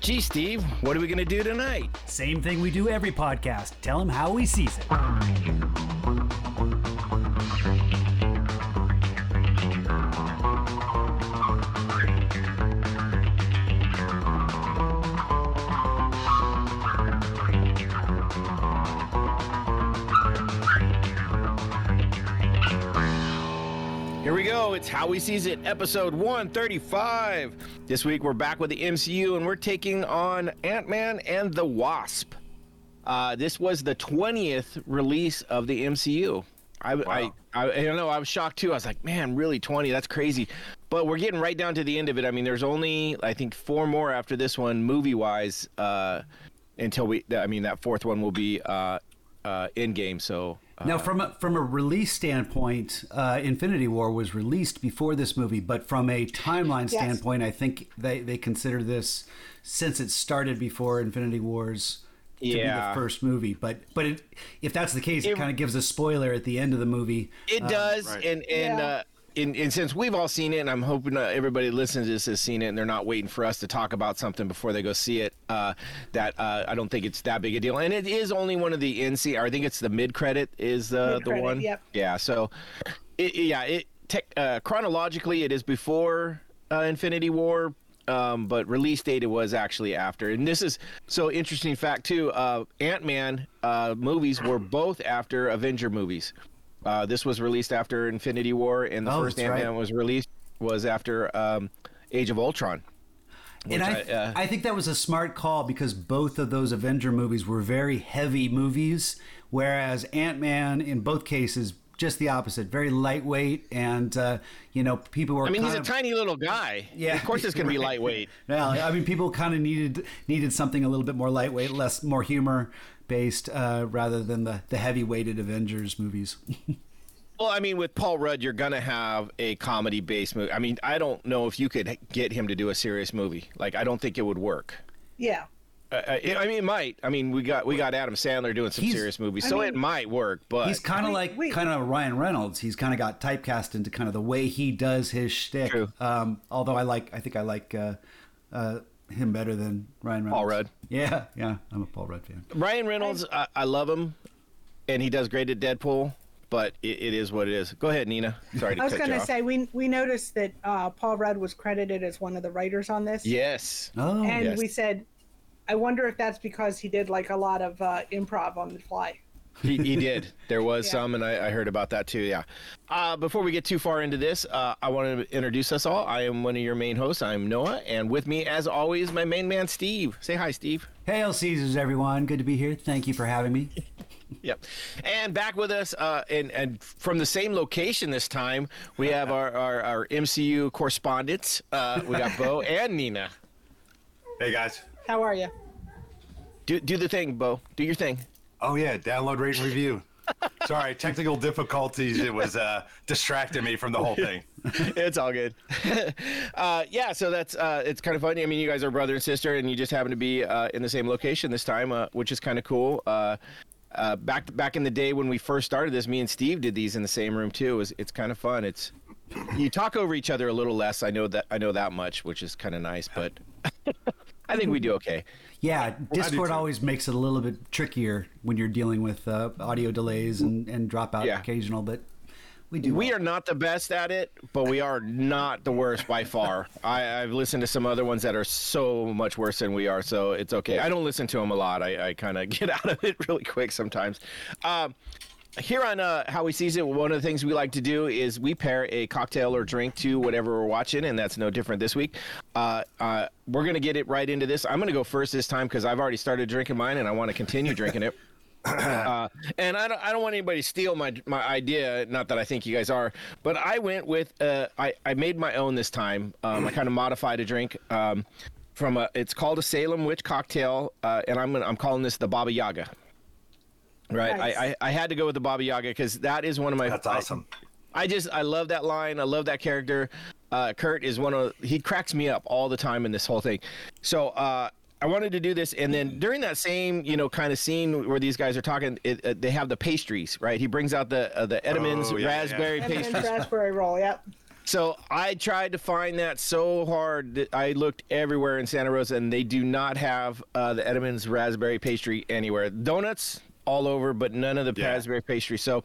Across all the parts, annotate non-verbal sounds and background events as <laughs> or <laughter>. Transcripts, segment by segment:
Gee, Steve, what are we going to do tonight? Same thing we do every podcast. Tell him how he sees it. Here we go. It's How We Sees It, episode 135. This week we're back with the MCU and we're taking on Ant Man and the Wasp. Uh, this was the 20th release of the MCU. I, I, I, I don't know. I was shocked too. I was like, man, really 20? That's crazy. But we're getting right down to the end of it. I mean, there's only, I think, four more after this one, movie wise, uh, until we, I mean, that fourth one will be uh, uh, Endgame. So. Now, from a, from a release standpoint, uh, Infinity War was released before this movie, but from a timeline Yes. standpoint, I think they, they consider this since it started before Infinity Wars to be the first movie. But but it, if that's the case, it, It- kind of gives a spoiler at the end of the movie. It does, right. and and Yeah. uh, and, and since we've all seen it, and I'm hoping uh, everybody listening to this has seen it, and they're not waiting for us to talk about something before they go see it. Uh, that uh, I don't think it's that big a deal, and it is only one of the NC. Or I think it's the mid credit is uh, the Mid-credit, one. yep. Yeah. So, it, yeah. It tech, uh, chronologically it is before uh, Infinity War. Um, but release date it was actually after, and this is so interesting fact too. Uh, Ant Man uh, movies were both after Avenger movies. Uh, this was released after Infinity War, and the Oh, first Ant right. Man was released was after um, Age of Ultron. And I, I, uh, I think that was a smart call because both of those Avenger movies were very heavy movies, whereas Ant Man, in both cases, just the opposite, very lightweight, and uh, you know people were. I mean, he's kind a tiny little guy. Yeah. of course it's going to be <laughs> lightweight. Well, I mean, people kind of needed needed something a little bit more lightweight, less more humor based, uh, rather than the the heavy weighted Avengers movies. <laughs> Well, I mean, with Paul Rudd, you're going to have a comedy based movie. I mean, I don't know if you could get him to do a serious movie. Like, I don't think it would work. Yeah. Uh, I I mean, it might. I mean, we got we got Adam Sandler doing some He's- serious movies, I so mean- it might work. But He's kind of like kind of Ryan Reynolds. He's kind of got typecast into kind of the way he does his shtick. True. Um, although I like, I think I like uh, uh, him better than Ryan Reynolds. Paul Rudd. Yeah, yeah, I'm a Paul Rudd fan. Ryan Reynolds, I, I love him, and he does great at Deadpool. But it, it is what it is. Go ahead, Nina. Sorry to I was going to say we we noticed that uh, Paul Rudd was credited as one of the writers on this. Yes. Oh, And yes. we said, I wonder if that's because he did like a lot of uh, improv on the fly. he, he did. There was Yeah. some, and I, I heard about that too. Yeah. Uh, before we get too far into this, uh, I want to introduce us all. I am one of your main hosts. I'm Noah, and with me, as always, my main man, Steve. Say hi, Steve. Hail Caesars, everyone! Good to be here. Thank you for having me. <laughs> Yep. And back with us, uh, and and from the same location this time, we have our our, our MCU correspondents. Uh, we got Bo <laughs> and Nina. Hey guys. How are you? Do do the thing, Bo. Do your thing. Oh yeah, download, rate, and review. Sorry, technical difficulties. It was uh, distracting me from the whole thing. <laughs> it's all good. <laughs> uh, yeah, so that's uh, it's kind of funny. I mean, you guys are brother and sister, and you just happen to be uh, in the same location this time, uh, which is kind of cool. Uh, uh, back back in the day when we first started this, me and Steve did these in the same room too. It was, it's kind of fun. It's you talk over each other a little less. I know that I know that much, which is kind of nice, but <laughs> I think we do okay. Yeah, Discord always makes it a little bit trickier when you're dealing with uh, audio delays and, and drop out Yeah. occasional, but we do. We well. are not the best at it, but we are not the worst by far. <laughs> I, I've listened to some other ones that are so much worse than we are, so it's okay. I don't listen to them a lot. I, I kind of <laughs> get out of it really quick sometimes. Um, here on uh, How We Sees It, one of the things we like to do is we pair a cocktail or drink to whatever we're watching, and that's no different this week. Uh, uh, we're going to get it right into this. I'm going to go first this time because I've already started drinking mine and I want to continue drinking it. <coughs> Uh, and I don't, I don't want anybody to steal my my idea. Not that I think you guys are, but I went with uh, I I made my own this time. Um, I kind of modified a drink um, from a. It's called a Salem Witch cocktail, uh, and I'm gonna, I'm calling this the Baba Yaga. Right, Nice. I, I I had to go with the Baba Yaga because that is one of my. That's awesome. I just I love that line. I love that character. Uh, Kurt is one of he cracks me up all the time in this whole thing. So uh, I wanted to do this, and then during that same you know kind of scene where these guys are talking, it, uh, they have the pastries, right? He brings out the uh, the Entenmann's Oh, yeah, yeah. raspberry Entenmann's pastries. raspberry roll. Yep. So I tried to find that so hard that I looked everywhere in Santa Rosa, and they do not have uh, the Entenmann's raspberry pastry anywhere. Donuts all over, but none of the Yeah. raspberry pastry. So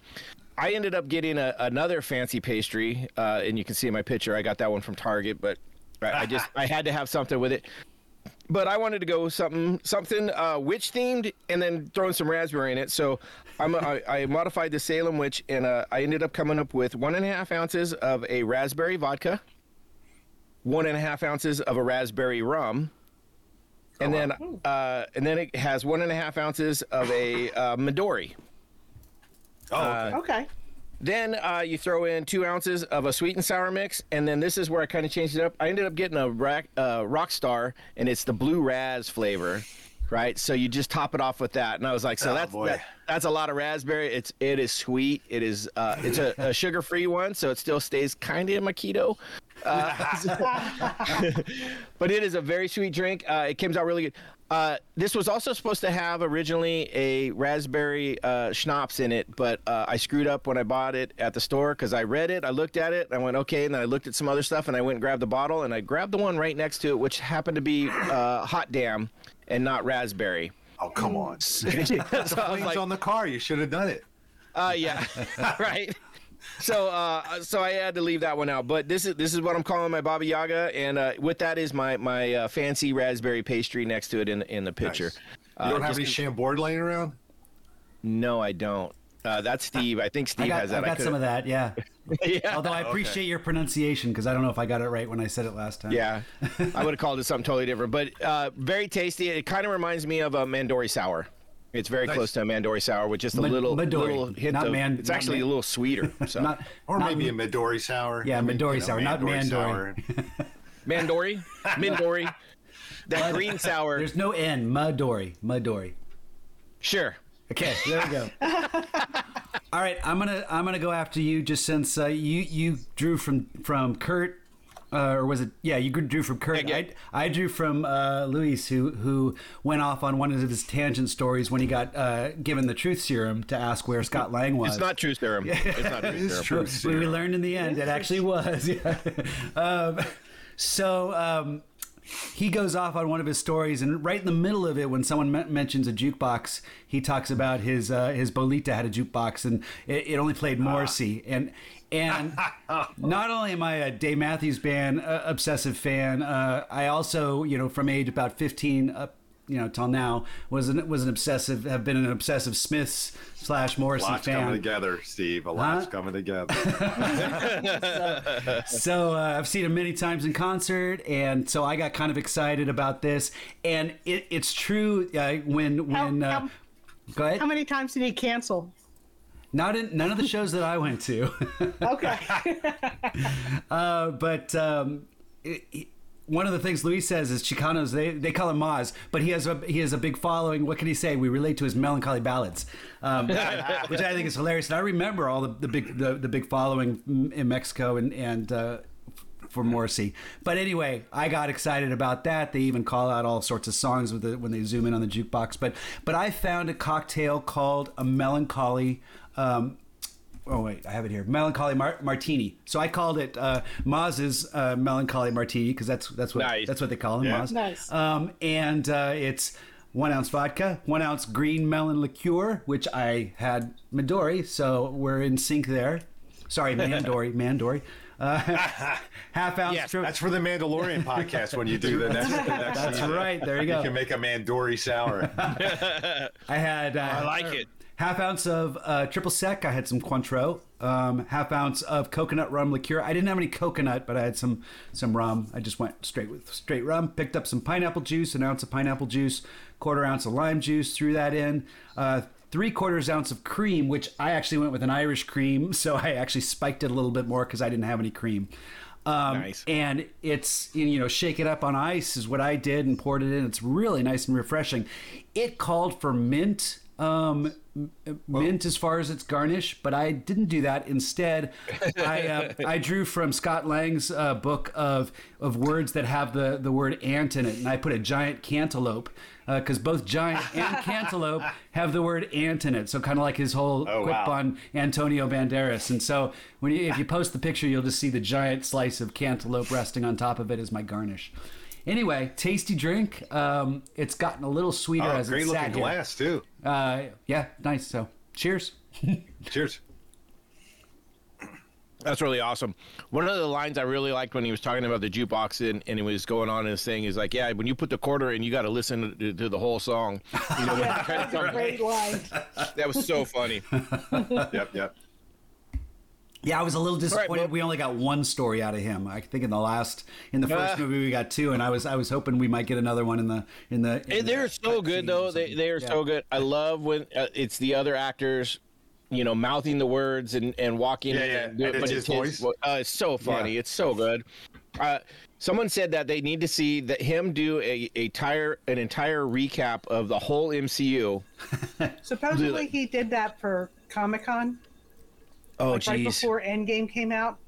I ended up getting a, another fancy pastry, uh, and you can see in my picture I got that one from Target, but I, I just <laughs> I had to have something with it. But I wanted to go something something uh, witch themed, and then throwing some raspberry in it. So I'm, I, I modified the Salem witch, and uh, I ended up coming up with one and a half ounces of a raspberry vodka, one and a half ounces of a raspberry rum, and then uh, and then it has one and a half ounces of a uh, Midori. Oh, okay. Okay. Then uh, you throw in two ounces of a sweet and sour mix, and then this is where I kind of changed it up. I ended up getting a rack, uh, rock star, and it's the blue raz flavor, right? So you just top it off with that, and I was like, so Oh, that's that, that's a lot of raspberry. It's it is sweet. It is uh, it's a, a sugar free one, so it still stays kind of in my keto. Uh, <laughs> <laughs> but it is a very sweet drink. Uh, it comes out really good. Uh, this was also supposed to have originally a raspberry uh, schnapps in it, but uh, I screwed up when I bought it at the store because I read it, I looked at it, I went okay, and then I looked at some other stuff, and I went and grabbed the bottle, and I grabbed the one right next to it, which happened to be uh, hot damn and not raspberry. Oh, come on. <laughs> so was Flames like, on the car. You should have done it. uh, yeah, <laughs> right. So, uh, so I had to leave that one out. But this is this is what I'm calling my Baba Yaga, and uh, with that is my my uh, fancy raspberry pastry next to it in in the picture. Nice. Uh, You don't have any Chambord laying around? No, I don't. Uh, that's Steve. I think Steve I got, has that. I that. got some of that, yeah. <laughs> yeah. Although I appreciate your pronunciation because I don't know if I got it right when I said it last time. Yeah, <laughs> I would have called it something totally different, but uh, very tasty. It kind of reminds me of a Mandori sour. It's very Nice. close to a Mandori sour with just a Ma- little, Midori, little hint not of. Man- it's not actually Man- a little sweeter. <laughs> So Not, Or not- maybe a Midori sour? Yeah, I mean, Midori sour, not Mandori. sour. <laughs> Mandori, Mindori, that green sour. There's no N. Midori. Midori. Sure. Okay, there we go. <laughs> All right, I'm gonna I'm gonna go after you just since uh, you you drew from from Kurt, uh, or was it? Yeah, you drew from Kurt. Yeah, I, I drew from uh, Luis, who who went off on one of his tangent stories when he got uh, given the truth serum to ask where Scott Lang was. It's not true serum. It's not <laughs> true is serum. true. we, we learned in the end it actually was. Yeah. <laughs> Um, so um, he goes off on one of his stories, and right in the middle of it, when someone men- mentions a jukebox, he talks about his uh, his Bolita had a jukebox, and it, it only played Morrissey. And and <laughs> not only am I a Dave Matthews Band uh, obsessive fan, uh, I also you know from age about fifteen up. You know, till now was an was an obsessive have been an obsessive Smiths slash Morrissey Lots fan. coming together, Steve. A lot's Huh? coming together. <laughs> So uh, I've seen him many times in concert, and so I got kind of excited about this. And it, it's true uh, when when How- uh, how- go ahead. How many times did he cancel? Not in none of the shows that I went to, Okay. <laughs> uh, but um, it, it- one of the things Luis says is Chicanos they, they call him Moz, but he has a he has a big following. What can he say? We relate to his melancholy ballads, um, which I <laughs> think is hilarious. And I remember all the, the big the, the big following in Mexico and and. Uh, for Morrissey, but anyway, I got excited about that. They even call out all sorts of songs with the, when they zoom in on the jukebox. But but I found a cocktail called a melancholy um, oh wait, I have it here. Melancholy Mar- Martini. So I called it uh, Moz's uh, Melancholy Martini because that's that's what Nice. that's what they call him, Yeah. Maz. Nice. Um, and uh, it's one ounce vodka, one ounce green melon liqueur, which I had Midori, so we're in sync there. Sorry, <laughs> Mandori, Mandori. Uh, <laughs> half ounce. Yes, tri- That's for the Mandalorian podcast when you do the next. the next That's season. right. There you go. You can make a Mandori sour. <laughs> I had. Uh, I like it. Half ounce of uh, triple sec. I had some Cointreau. Um, half ounce of coconut rum liqueur. I didn't have any coconut, but I had some some rum. I just went straight with straight rum. Picked up some pineapple juice, an ounce of pineapple juice, quarter ounce of lime juice. Threw that in. Uh, Three quarters ounce of cream, which I actually went with an Irish cream, <laughs> so I actually spiked it a little bit more because I didn't have any cream. Um, Nice. And it's you know shake it up on ice is what I did and poured it in. It's really nice and refreshing. It called for mint um, m- mint as far as its garnish, but I didn't do that. Instead, <laughs> I uh, I drew from Scott Lang's uh, book of of words that have the the word ant in it, and I put a giant cantaloupe because both giant and <laughs> cantaloupe have the word ant in it. So kind of like his whole Oh, quip wow. on Antonio Banderas. And so when you, if you post the picture, you'll just see the giant slice of cantaloupe resting on top of it as my garnish. Anyway, tasty drink. Um, it's gotten a little sweeter Oh, as great it's looking sat here. glass too. Uh, yeah, nice. So, cheers. <laughs> Cheers. That's really awesome. One of the lines I really liked when he was talking about the jukebox and, and he was going on and saying is like, yeah, when you put the quarter in, you got to listen to, to the whole song. You know, <laughs> Yeah, that's a great line. <laughs> that was so funny. Yep, yep. Yeah, I was a little disappointed. Bob. we only got one story out of him. I think in the last, in the first Ah. movie, we got two, and I was I was hoping we might get another one in the in the. in Hey, they're so good though. They they are Yeah. so good. I love when uh, it's the other actors, you know, mouthing the words and and walking. Yeah, in yeah, and it, and but it's it's his his voice. vo- Uh, it's so funny. Yeah. It's so good. Uh, someone said that they need to see that him do a a entire an entire recap of the whole MCU. <laughs> Supposedly he did that for Comic Con, Oh, like right jeez. before Endgame came out.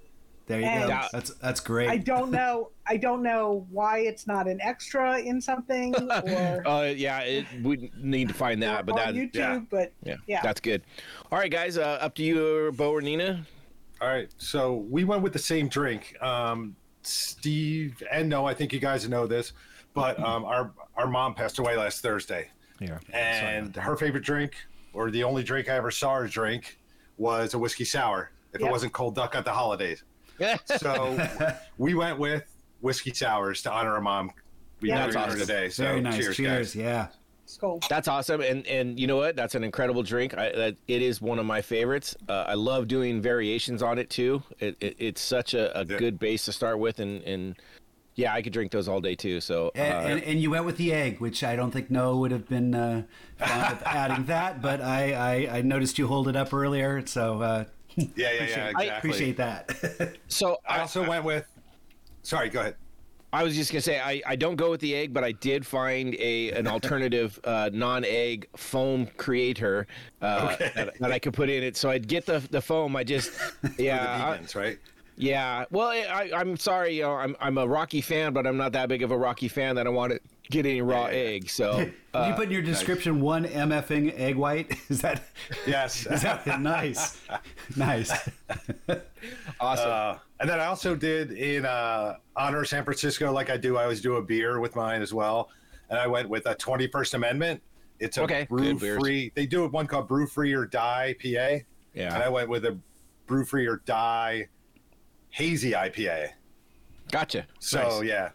There you go. That's that's great. I don't know. I don't know why it's not an extra in something <laughs> or, Uh, yeah, it, we need to find that, but or that on YouTube. yeah. But yeah, yeah. that's good. All right, guys, uh, up to you, Bo or Nina. All right, so we went with the same drink. Um, Steve and no, I think you guys know this, but um, our our mom passed away last Thursday, Yeah. and her favorite drink, or the only drink I ever saw her drink, was a whiskey sour. If Yeah. it wasn't cold duck at the holidays, <laughs> so we went with whiskey sours to honor our mom. We Yeah. buried That's her awesome. today. So Very nice. cheers, Cheers. guys. Yeah. Skull. That's awesome, and and you know what? That's an incredible drink. I, that, it is one of my favorites. Uh, I love doing variations on it too. It, it it's such a, a Yeah. good base to start with, and and yeah, I could drink those all day too. So uh, And, and, and you went with the egg, which I don't think Noah would have been uh, fond of <laughs> adding that, but I, I, I noticed you hold it up earlier, so uh, <laughs> Yeah, yeah, yeah. Exactly. appreciate that. <laughs> so I I, also went with. Sorry, go ahead. I was just gonna say I, I don't go with the egg, but I did find a an alternative uh, non-egg foam creator uh, Okay. that, that I could put in it. So I'd get the the foam. I just yeah I- the vegans, right? Yeah, well, I, I'm sorry, you know, I'm I'm a Rocky fan, but I'm not that big of a Rocky fan that I want to get any raw Yeah, yeah, yeah. egg. So <laughs> Did you put in your description one MFing egg white? <laughs> Is that, Yes. <laughs> is that nice? Nice. awesome. Uh, and then I also did in uh, honor of San Francisco, like I do. I always do a beer with mine as well, and I went with a 21st Amendment. It's a Okay, brew free. They do one called Brew Free or Die PA, Yeah, and I went with a Brew Free or Die Hazy IPA. gotcha. So Nice. yeah,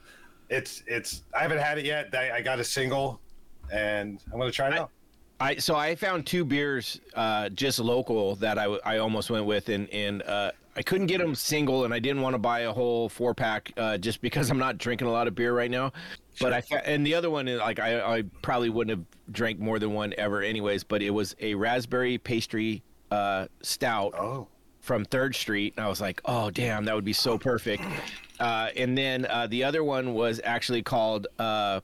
it's it's. I haven't had it yet. I, I got a single, and I'm gonna try it out. I so I found two beers uh, just local that I, I almost went with, and and uh, I couldn't get them single, and I didn't want to buy a whole four pack uh, just because I'm not drinking a lot of beer right now. But I and the other one is like I, I probably wouldn't have drank more than one ever anyways. But it was a raspberry pastry uh, stout. Oh, from Third Street, and I was like, "Oh, damn, that would be so perfect." Uh, and then uh, the other one was actually called uh,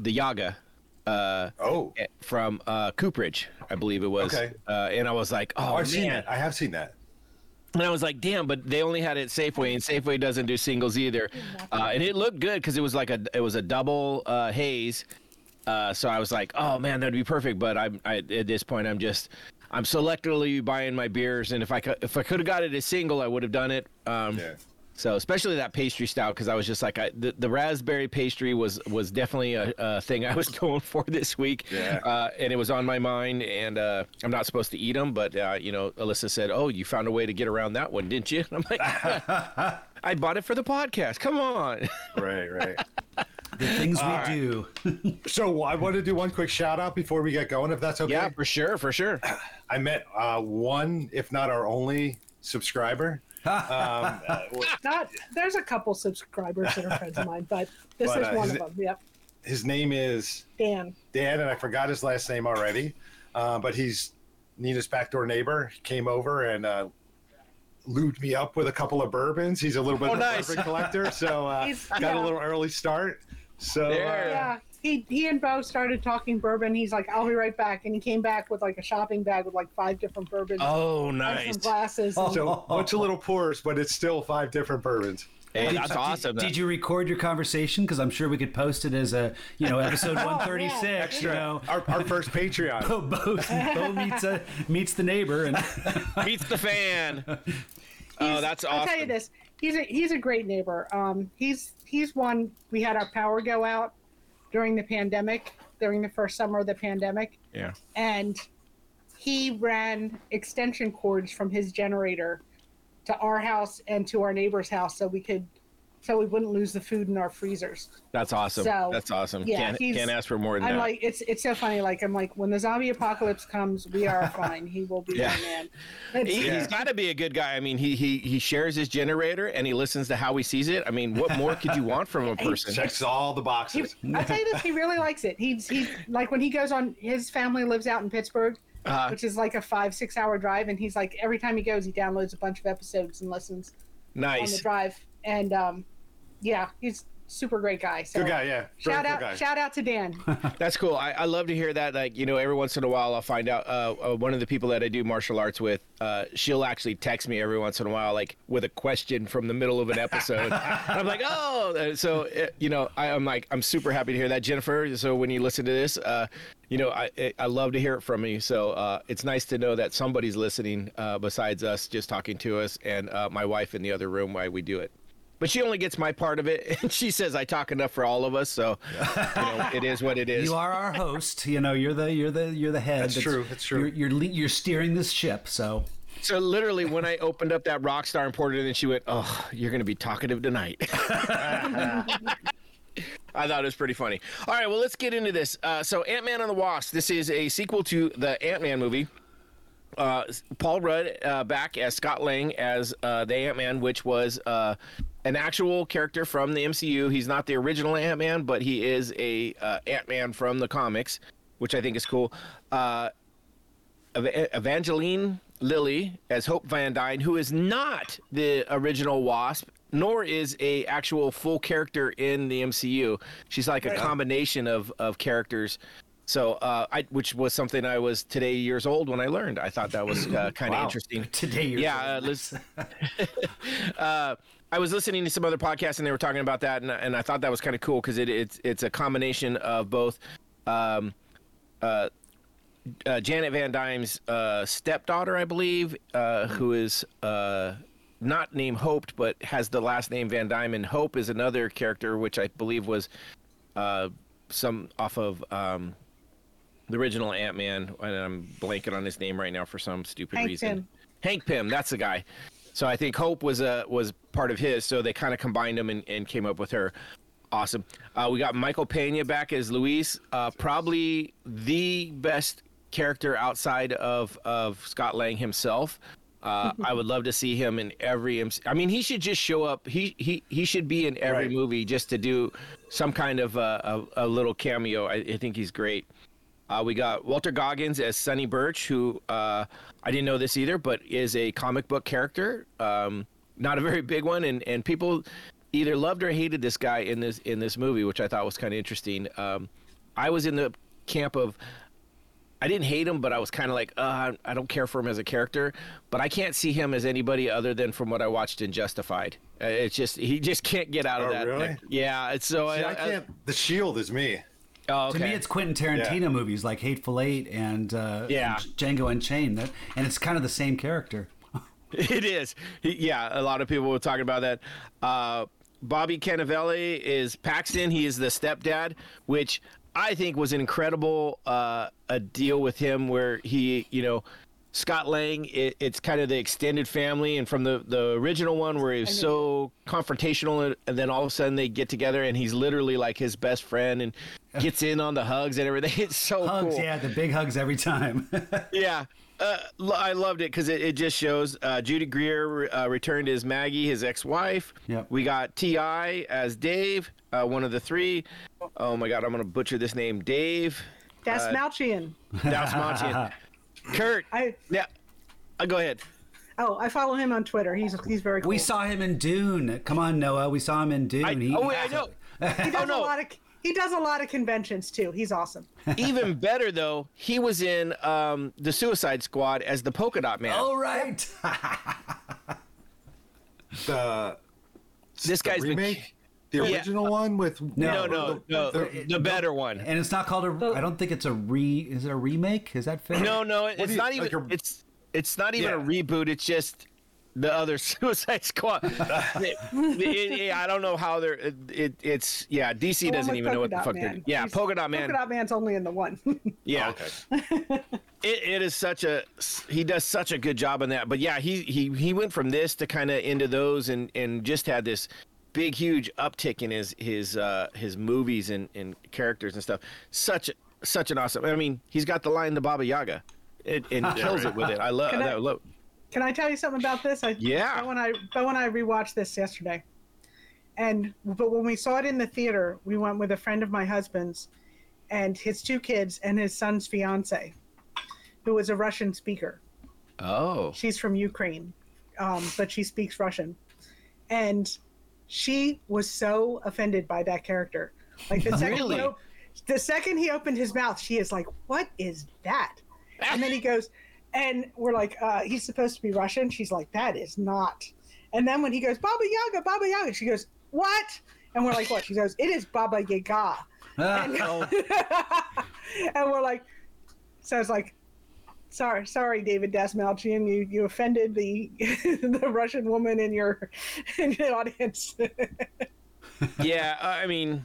the Yaga uh, oh, from uh, Cooperage, I believe it was. Okay. Uh, and I was like, "Oh, oh I've seen man!" that. I have seen that. And I was like, "Damn!" But they only had it at Safeway, and Safeway doesn't do singles either. Uh, and it looked good because it was like a it was a double uh, haze. Uh, so I was like, "Oh man, that'd be perfect." But I'm I, at this point, I'm just I'm selectively buying my beers, and if I could if I could have got it as single, I would have done it. Um, Yeah. So especially that pastry stout, because I was just like, I, the, the raspberry pastry was was definitely a, a thing I was <laughs> going for this week, Yeah. uh, and it was on my mind. And uh, I'm not supposed to eat them, but uh, you know, Alyssa said, "Oh, you found a way to get around that one, didn't you?" <laughs> I'm like, <laughs> "I bought it for the podcast. Come on." Right, right. The things we right. do. <laughs> so I want to do one quick shout out before we get going, if that's okay. yeah, for sure, for sure. I met uh, one, if not our only subscriber. <laughs> um, uh, Not there's a couple subscribers that are friends of mine, but this But, is uh, one is of them. Yep, his name is Dan. Dan, and I forgot his last name already. Uh, but he's Nina's backdoor neighbor. He came over and uh, lubed me up with a couple of bourbons. He's a little bit Oh, of a nice. bourbon collector, so uh, <laughs> got yeah. a little early start. So There. uh, Yeah, he he and Bo started talking bourbon. He's like, "I'll be right back," and he came back with like a shopping bag with like five different bourbons Oh, and nice. some glasses. and- So bunch of little pours, but it's still five different bourbons. Hey, that's awesome. Did, you record your conversation? Because I'm sure we could post it as a, you know, episode <laughs> 136. You know, Our, our first <laughs> Patreon. Bo, Bo, Bo meets a, meets the neighbor, and meets the fan. <laughs> Oh, that's awesome. I'll tell you this: he's a he's a great neighbor. Um, he's he's one. We had our power go out during the pandemic, during the first summer of the pandemic, Yeah. and he ran extension cords from his generator to our house and to our neighbor's house, so we could, so we wouldn't lose the food in our freezers. That's awesome. So, that's awesome. yeah, can't, he's- can't ask for more than I'm that. like, it's it's so funny. Like I'm like, when the zombie apocalypse comes, we are fine. He will be <laughs> Yeah. our man. It's- He, He's got to be a good guy. I mean, he he he shares his generator and he listens to how he sees it. I mean, what more could you want from a <laughs> person? He Checks all the He, boxes. I'll tell you this, he really likes it. He's he's like when he goes on his family lives out in Pittsburgh, Uh, which is like a five, six hour drive, and he's like every time he goes he downloads a bunch of episodes and listens nice. on the drive. And um yeah, he's super great guy. So Good guy, yeah. Very shout out guy. shout out to Dan. <laughs> That's cool. I, I love to hear that. Like, you know, every once in a while, I'll find out. Uh, uh, one of the people that I do martial arts with, uh, she'll actually text me every once in a while, like with a question from the middle of an episode. <laughs> and I'm like, oh, Uh, so uh, you know, I, I'm like, I'm super happy to hear that, Jennifer. So when you listen to this, uh, you know, I I- I love to hear it from you. So uh, it's nice to know that somebody's listening uh, besides us, just talking to us, and uh, my wife in the other room while we do it. But she only gets my part of it, <laughs> and she says I talk enough for all of us. So, you know, it is what it is. you are our host. You know, you're the you're the you're the head. That's true, that's true. You're you're, le- you're steering this ship. So So literally, when I opened up that rock star and poured it in, she went, "Oh, you're gonna be talkative tonight." <laughs> I thought it was pretty funny. All right, well, let's get into this. Uh, so, Ant Man and the Wasp. This is a sequel to the Ant Man movie. Uh, Paul Rudd uh, back as Scott Lang as uh, the Ant Man, which was uh, an actual character from the MCU. He's not the original Ant Man, but he is a uh, Ant Man from the comics, which I think is cool. Uh, Evangeline Lilly as Hope Van Dyne, who is not the original Wasp, nor is a actual full character in the MCU. She's like a combination of of characters. So, uh, I which was something I was today years old when I learned. I thought that was uh, kind of Wow. interesting. <laughs> today Yeah, <laughs> <laughs> uh, I was listening to some other podcasts and they were talking about that, and, and I thought that was kind of cool because it, it's it's a combination of both. Um, uh, uh, Janet Van Dyne's uh, stepdaughter, I believe, uh, who is uh, not named Hope, but has the last name Van Dyne. And Hope is another character, which I believe was uh, some off of um, the original Ant Man. And I'm blanking on his name right now for some stupid Hank reason. Pym. Hank Pym, that's the guy. So I think Hope was a was part of his. So they kind of combined them and, and came up with her. Awesome. Uh, we got Michael Pena back as Luis. Uh, probably the best character outside of of Scott Lang himself. Uh, <laughs> I would love to see him in every. MC- I mean, he should just show up. He he he should be in every Right. movie just to do some kind of uh, a, a little cameo. I, I think he's great. Uh, we got Walton Goggins as Sonny Birch, who uh, I didn't know this either, but is a comic book character. Um, not a very big one, and, and people either loved or hated this guy in this in this movie, which I thought was kind of interesting. Um, I was in the camp of I didn't hate him, but I was kind of like, uh, I don't care for him as a character. But I can't see him as anybody other than from what I watched in Justified. Uh, It's just he just can't get out of Oh, that. really? yeah, it's so See, I can't. The Shield is me. Oh, okay. To me, it's Quentin Tarantino Yeah. movies like Hateful Eight and uh, Yeah. and Django Unchained. That and it's kind of the same character. <laughs> It is. Yeah, a lot of people were talking about that. Uh, Bobby Cannavale is Paxton. He is the stepdad, which I think was an incredible uh, a deal with him where he, you know, Scott Lang, it, it's kind of the extended family, and from the, the original one where he's so confrontational, and, and then all of a sudden they get together, and he's literally like his best friend, and <laughs> gets in on the hugs and everything. <laughs> It's so Hugs, cool. yeah, the big hugs every time. <laughs> Yeah. Uh, lo- I loved it because it, it just shows uh, Judy Greer uh, returned as Maggie, his ex-wife. Yep. We got T.I. as Dave, uh, one of the three. Oh my God, I'm gonna butcher this name. Dave. That's Uh, Malchian. That's Montian. Kurt. I Yeah. Uh, go ahead. oh I follow him on Twitter. He's he's very cool. we saw him in Dune. Come on, Noah. We saw him in Dune. I, He- oh wait, I know. he does oh, no. a lot of he does a lot of conventions too. He's awesome. <laughs> Even better though, he was in um, the Suicide Squad as the Polka Dot Man. All right. <laughs> The this the guy's been- remake, the Yeah. original one with no, no, no, the- the, better one. and it's not called a. I don't think it's a re. Is it a remake? Is that fair? No, no, do it's you- not even. like a- it's it's not even a reboot. It's just the other <laughs> Suicide Squad. It- it- it- I don't know how they're. It, it, it's yeah. DC The doesn't even know what the Dot fuck they're. Man. Yeah, He's- Polka Dot Man. Polka Dot Man's only in the one. <laughs> Yeah, oh, okay. <laughs> it, it is such a. He does such a good job on that. But yeah, he he he went from this to kind of into those, and and just had this big huge uptick in his his uh his movies and and characters and stuff. Such such an awesome. I mean, he's got the line the Baba Yaga. It, and kills it with it. I love Can I- that. Love, Can I tell you something about this? I, Yeah. And I, and I rewatched this yesterday, and but when we saw it in the theater, we went with a friend of my husband's, and his two kids and his son's fiance, who was a Russian speaker. oh. She's from Ukraine, um, but she speaks Russian, and she was so offended by that character. Like the second, Really? he, op- the second he opened his mouth, she is like, "What is that?" And then he <laughs> goes, and we're like, uh, "He's supposed to be Russian." She's like, "That is not." And then when he goes, "Baba Yaga, Baba Yaga," she goes, "What?" And we're like, "What?" She goes, "It is Baba Yaga." <laughs> Ah, <laughs> and we're like, so it's like, sorry, sorry, David Dastmalchian, you you offended the <laughs> the Russian woman in your <laughs> in the audience. <laughs> yeah, I mean,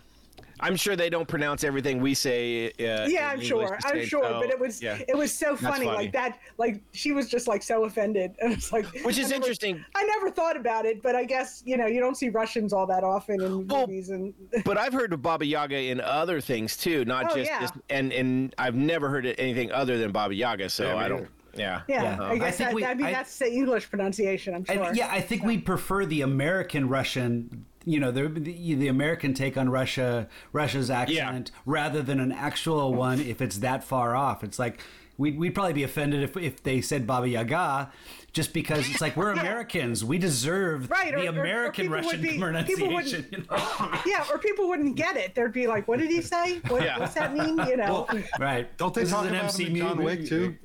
I'm sure they don't pronounce everything we say. Uh, yeah, I'm English sure, the I'm sure, so, but it was yeah. it was so funny, funny. like that, like she was just like so offended, <laughs> and it's like, Which is I never- interesting. I never thought about it, but I guess you know you don't see Russians all that often in Well, movies, and <laughs> But I've heard of Baba Yaga in other things too, not Oh, just yeah. this. And and I've never heard it anything other than Baba Yaga, so Yeah, me I don't. Yeah. yeah, Yeah. I I guess think that, we- I mean I- that's the English pronunciation. I'm sure. And yeah, I think we'd prefer the American Russian, you know, the, the the American take on Russia, Russia's accent, rather than an actual one. If it's that far off, it's like we'd, we'd probably be offended if, if they said Baba Yaga, just because it's like we're <laughs> Americans, we deserve Right, or- the or- or American people would Russian be- pronunciation. You know? <laughs> Yeah, or people wouldn't get it. They'd be like, "What did he say? What, Yeah. What's that mean?" You know. right? Don't they This is talk an about him in John. Wick, too?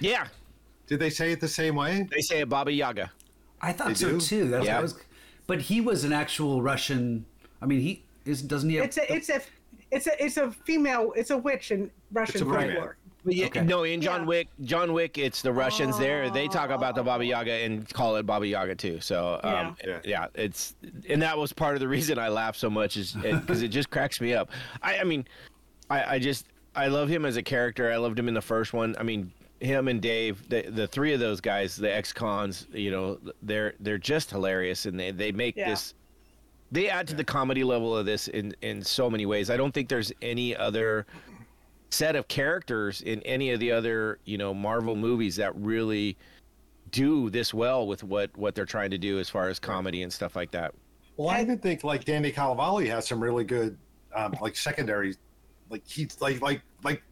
Yeah. Did they say it the same way? They say a Baba Yaga. I thought They so do? too. That's Yeah. what I was. But he was an actual Russian. I mean, he is doesn't he? Have, it's a it's a it's a it's a female. It's a witch in Russian It's a woman. folklore. But yeah, Okay. No, in John Yeah. Wick, John Wick, it's the Russians there. They talk about the Baba Yaga and call it Baba Yaga too. So um, Yeah. yeah. it's and that was part of the <laughs> reason I laugh so much is because it, just cracks me up. I, I mean, I, I just I love him as a character. I loved him in the first one. I mean, him and Dave, the the three of those guys, the ex-cons, you know, they're they're just hilarious and they they make Yeah. this they add to the comedy level of this in in so many ways. I don't think there's any other set of characters in any of the other you know Marvel movies that really do this well with what what they're trying to do as far as comedy and stuff like that. Well, I even think like Danny Calavalli has some really good, um, like secondary, like he's like like like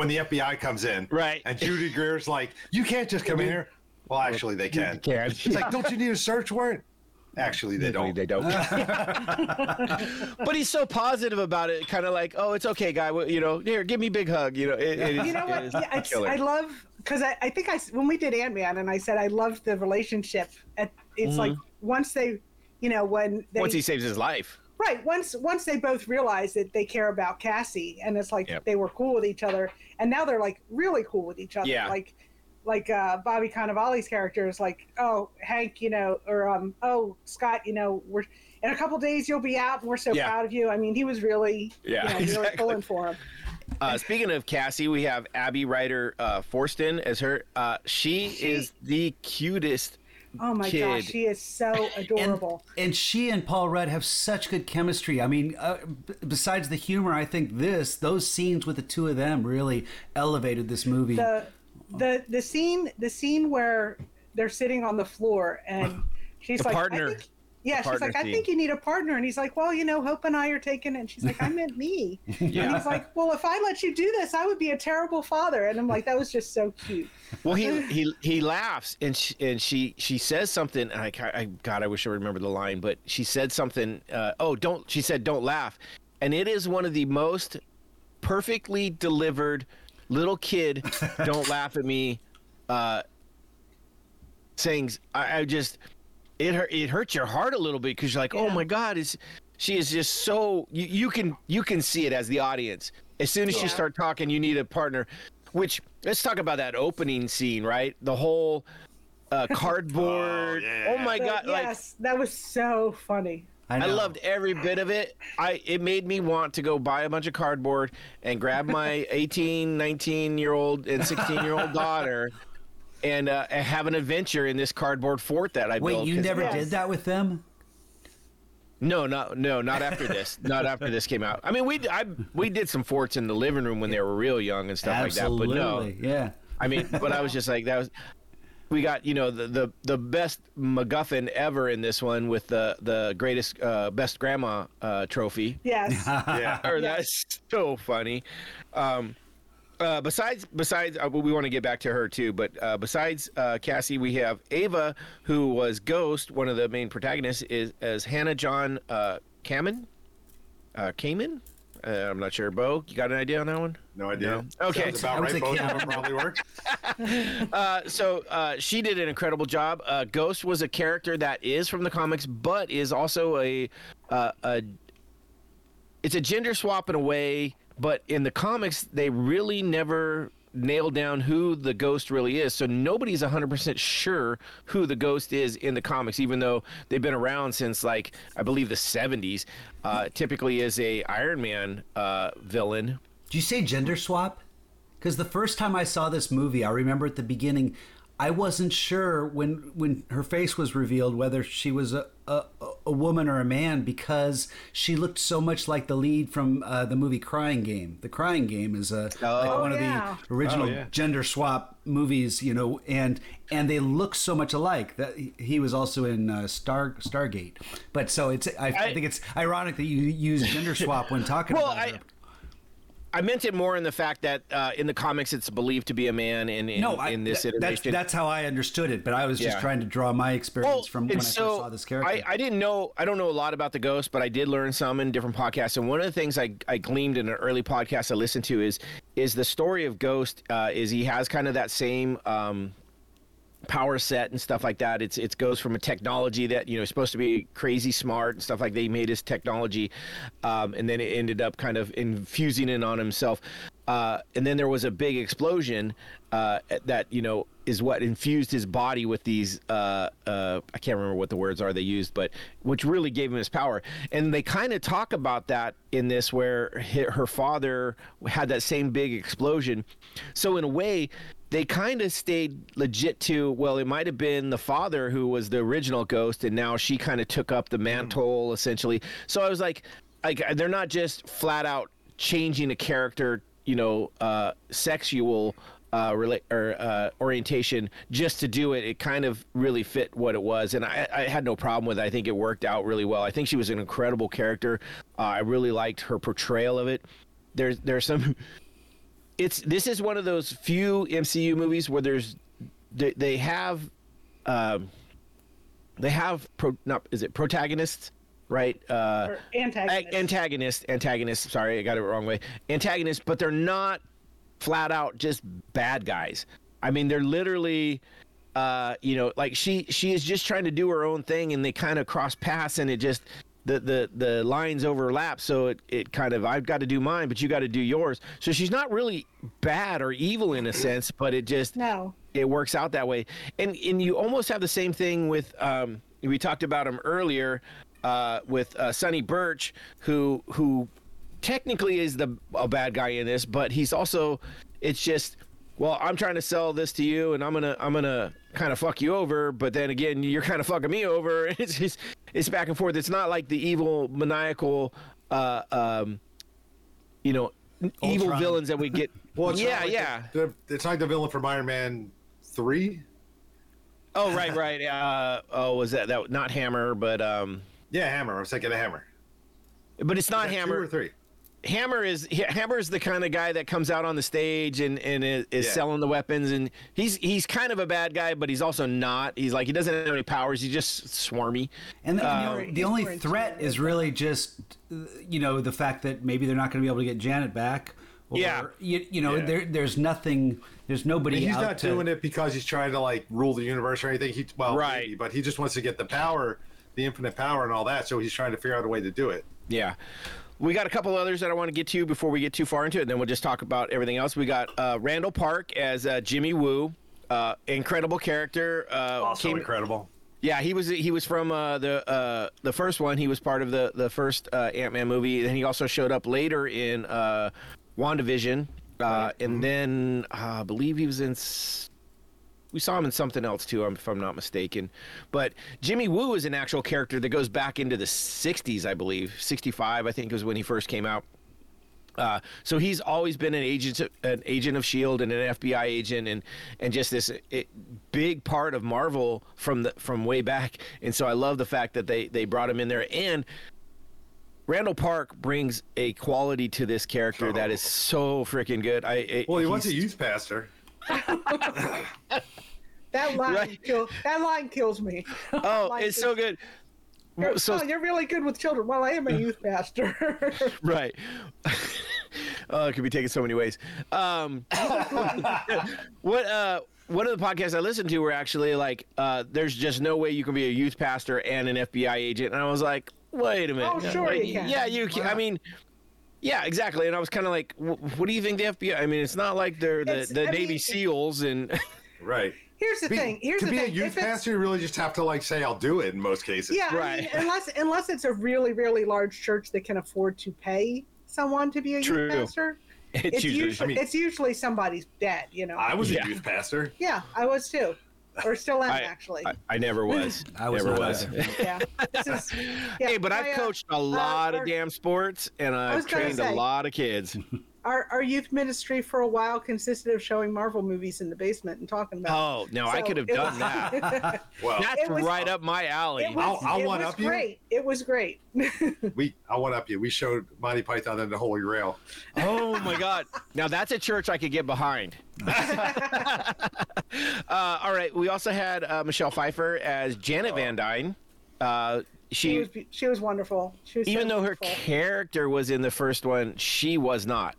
when the FBI comes in, Right. And Judy Greer's like, you can't just come in here. Well, actually, they can. can. It's like, don't you need a search warrant? Actually, they don't. They don't. <laughs> but he's so positive about it, kind of like, oh, it's okay, guy. Well, You know, here, give me a big hug. You know, it, it is, You know it what? is Yeah, it's. I love because I, I think I when we did Ant Man and I said I loved the relationship. At, it's like mm-hmm. once they, you know, when they Once he saves his life. right once once they both realize that they care about Cassie and it's like Yep. they were cool with each other and now they're like really cool with each other. Yeah. Like like uh, Bobby Cannavale's character is like, oh Hank, you know, or um, oh Scott, you know, we're in a couple days you'll be out and we're so Yeah. proud of you. I mean, he was really, Yeah, you know, really pulling for him. Uh, speaking of Cassie, we have Abby Ryder uh, Fortson as her. Uh, she, is the cutest. Oh my Kid. gosh, she is so adorable. And she and Paul Rudd have such good chemistry. I mean, uh, b- besides the humor, I think this, those scenes with the two of them really elevated this movie. the the the scene the scene where they're sitting on the floor and <laughs> she's The like I partner. think- yeah she's partner like i scene. think you need a partner and he's like well you know hope and i are taking it and she's like i meant me <laughs> and he's like well if i let you do this i would be a terrible father and i'm like that was just so cute Well, he he he laughs and she, and she she says something. And I, ca- I God, I wish I remember the line, but she said something. Uh, oh, don't. She said, "Don't laugh." and it is one of the most perfectly delivered little kid don't <laughs> laugh at me uh sayings I, I just it hurt it hurts your heart a little bit because you're like oh my god is she is just so you, you can you can see it as the audience as soon as Yeah. you start talking you need a partner which let's talk about that opening scene right the whole uh <laughs> cardboard yeah. oh my But god like yes, that was so funny. I know. loved every bit of it. I it made me want to go buy a bunch of cardboard and grab my <laughs> 18, 19 year old and 16 year old daughter and uh, have an adventure in this cardboard fort that I Wait, built. you 'cause- never Yes. did that with them? No, no, no, not after this. <laughs> not after this came out. I mean, we I we did some forts in the living room when they were real young and stuff Absolutely. like that. But no, Yeah. I mean, but I was just like that was. We got you know the the, the best MacGuffin ever in this one with the the greatest uh, best grandma uh, trophy. Yes. <laughs> Yeah. or Yes. that's so funny. Um, uh, besides, besides, uh, we want to get back to her too. But uh, besides uh, Cassie, we have Ava, who was Ghost. One of the main protagonists is as Hannah John uh, Kamen. Uh, Kamen. Uh, I'm not sure. Bo, you got an idea on that one? No idea. No. Okay. Sounds about I right. a Both kid. of probably work. <laughs> Uh, so uh, she did an incredible job. Uh, Ghost was a character that is from the comics, but is also a uh, a. It's a gender swap in a way, but in the comics they really never nailed down who the ghost really is. So nobody's 100% sure who the ghost is in the comics, even though they've been around since like I believe the 70s. Uh, typically is a Iron Man uh, villain. Do you say gender swap? Because the first time I saw this movie, I remember at the beginning, I wasn't sure when when her face was revealed whether she was a a, a woman or a man because she looked so much like the lead from uh, the movie Crying Game. The Crying Game is a like Oh, one yeah. of the original Oh, yeah. gender swap movies, you know, and and they look so much alike. That he- he was also in uh, Star Stargate, but so it's I, I, I- think it's ironic that you use gender swap when talking Well, about I- it. I meant it more in the fact that uh, in the comics it's believed to be a man, and in, no, I, in this that- that's iteration, that's how I understood it. But I was just Yeah. trying to draw my experience well, from when I first so saw this character. I, I didn't know I don't know a lot about the ghost, but I did learn some in different podcasts. And one of the things I, I gleaned in an early podcast I listened to is is the story of Ghost. Uh, is he has kind of that same um, power set and stuff like that. It's it goes from a technology that you know is supposed to be crazy smart and stuff like they made his technology, um, and then it ended up kind of infusing it on himself. Uh, and then there was a big explosion uh, that you know is what infused his body with these uh, uh, I can't remember what the words are they used, but which really gave him his power. And they kind of talk about that in this, where her father had that same big explosion. So in a way, they kind of stayed legit to well it might have been the father who was the original ghost and now she kind of took up the mantle essentially so i was like like they're not just flat out changing a character you know uh sexual uh, rela- or uh, orientation just to do it. It kind of really fit what it was, and I, I had no problem with it. I think it worked out really well. I think she was an incredible character. Uh, I really liked her portrayal of it. There's there's some <laughs> it's this is one of those few MCU movies where there's they, they have um they have pro not is it protagonists right? Uh or antagonist. antagonist antagonist sorry I got it wrong way. Antagonist but they're not flat out just bad guys. I mean they're literally uh you know like she she is just trying to do her own thing and they kind of cross paths and it just the the the lines overlap so it it kind of I've got to do mine but you got to do yours so she's not really bad or evil in a sense but it just no. it works out that way and and you almost have the same thing with um we talked about him earlier uh with uh Sonny Birch who who technically is the a bad guy in this but he's also it's just well I'm trying to sell this to you and I'm gonna I'm gonna kind of fuck you over but then again you're kind of fucking me over <laughs> it's just it's back and forth it's not like the evil maniacal uh um you know evil villains that we get <laughs> Well, it's not yeah like the- yeah The, it's like the villain from Iron Man three. Oh right, right. Uh, oh, was that that not Hammer, but um, Yeah, Hammer. I was thinking of Hammer. but it's not that Two or Hammer. three. Hammer is Hammer is the kind of guy that comes out on the stage and and is, is Yeah. selling the weapons, and he's he's kind of a bad guy, but he's also not. He's like he doesn't have any powers. He's just swarmy. And the, Um, the, the only threat is really just, uh, you know, the fact that maybe they're not going to be able to get Janet back. Or, Yeah. You, you know, Yeah. there, there's nothing, there's nobody he's out not to, doing it because he's trying to like rule the universe or anything. He well, Right. maybe, but he just wants to get the power, the infinite power, and all that. So he's trying to figure out a way to do it. Yeah. We got a couple others that I want to get to before we get too far into it, and then we'll just talk about everything else. We got uh, Randall Park as uh, Jimmy Woo, uh, incredible character. Uh, Also came- incredible. Yeah, he was he was from uh, the uh, the first one. He was part of the the first uh, Ant Man movie, and he also showed up later in uh, WandaVision, uh, and then uh, I believe he was in. We saw him in something else too, if I'm not mistaken. But Jimmy Woo is an actual character that goes back into the '60s, I believe. '65, I think, was when he first came out. Uh, so he's always been an agent, an agent of Shield, and an FBI agent, and and just this it, big part of Marvel from the from way back. And so I love the fact that they they brought him in there. And Randall Park brings a quality to this character that is so freaking good. I it, Well, he was a youth pastor. <laughs> That line Right. kill, that line kills me. <laughs> Oh, it's so good. You're, So oh, you're really good with children. Well, I am a youth pastor. <laughs> right. oh, it could be taken so many ways. Um, what uh, one of the podcasts I listened to were actually like, uh, "There's just no way you can be a youth pastor and an FBI agent," and I was like, "Wait a minute." Oh, sure Like, you can. Yeah, you can. I mean. Yeah, exactly. And I was kind of like, "What do you think the FBI?" I mean, it's not like they're the, It's- the I mean, Navy it- SEAls, and <laughs> Right. Here's the Be- thing. Here's to the be thing. a youth If pastor, you really just have to like say, "I'll do it." In most cases. Yeah, I Right. mean, <laughs> unless unless it's a really really large church that can afford to pay someone to be a True. youth pastor, it's, it's usually. usually, I mean- it's usually somebody's dad. You know. I was Yeah. a youth pastor. yeah, I was too, or still am I- actually. I, I never was. <laughs> I was never not was. yeah. <laughs> This is, yeah. hey, but I've my, uh, coached a lot our- of damn sports, and I've was gonna trained a lot of kids. <laughs> Our, our youth ministry for a while consisted of showing Marvel movies in the basement and talking about. Oh no, I could have done was- that. <laughs> <laughs> Well, That's was- right up my alley. It was, I'll- I'll it one was up you. great. It was great. <laughs> we I one up you. We showed Monty Python and the Holy Grail. Oh my god! Now that's a church I could get behind. uh, all right, we also had uh, Michelle Pfeiffer as Janet Van Dyne. Uh, she she, was she was wonderful. She was so even though her character was in the first one, she was not.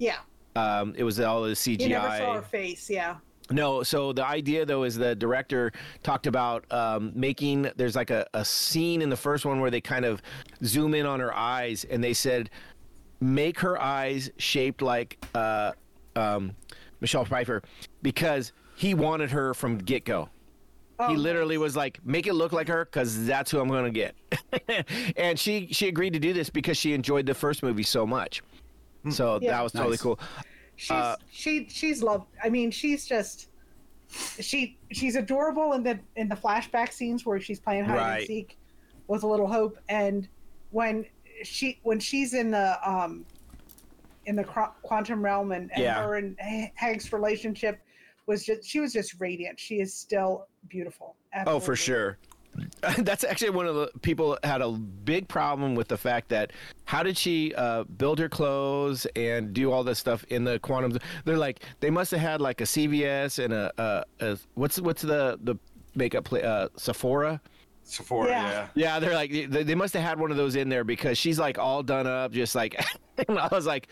Yeah, Um, it was all the CGI. you never saw her face. Yeah. No, so the idea though is the director talked about um, making there's like a, a scene in the first one where they kind of zoom in on her eyes and they said make her eyes shaped like uh, um, Michelle Pfeiffer because he wanted her from get go. Oh. he literally was like, "Make it look like her, because that's who I'm going to get." <laughs> and she she agreed to do this because she enjoyed the first movie so much. So Yeah. that was totally Nice. cool. she's Uh, she she's loved. I mean, she's just she she's adorable in the in the flashback scenes where she's playing hide Right. and seek with a little hope, and when she when she's in the um in the quantum realm and, and Yeah. her and Hank's relationship was just she was just radiant. She is still beautiful. Oh, for sure. <laughs> That's actually one of the people had a big problem with the fact that how did she uh, build her clothes and do all this stuff in the quantum? They're like they must have had like a CVS and a, a, a what's what's the the makeup pla uh, Sephora. Sephora, Yeah. yeah. Yeah, they're like they, they must have had one of those in there because she's like all done up, just like. <laughs> and I was like,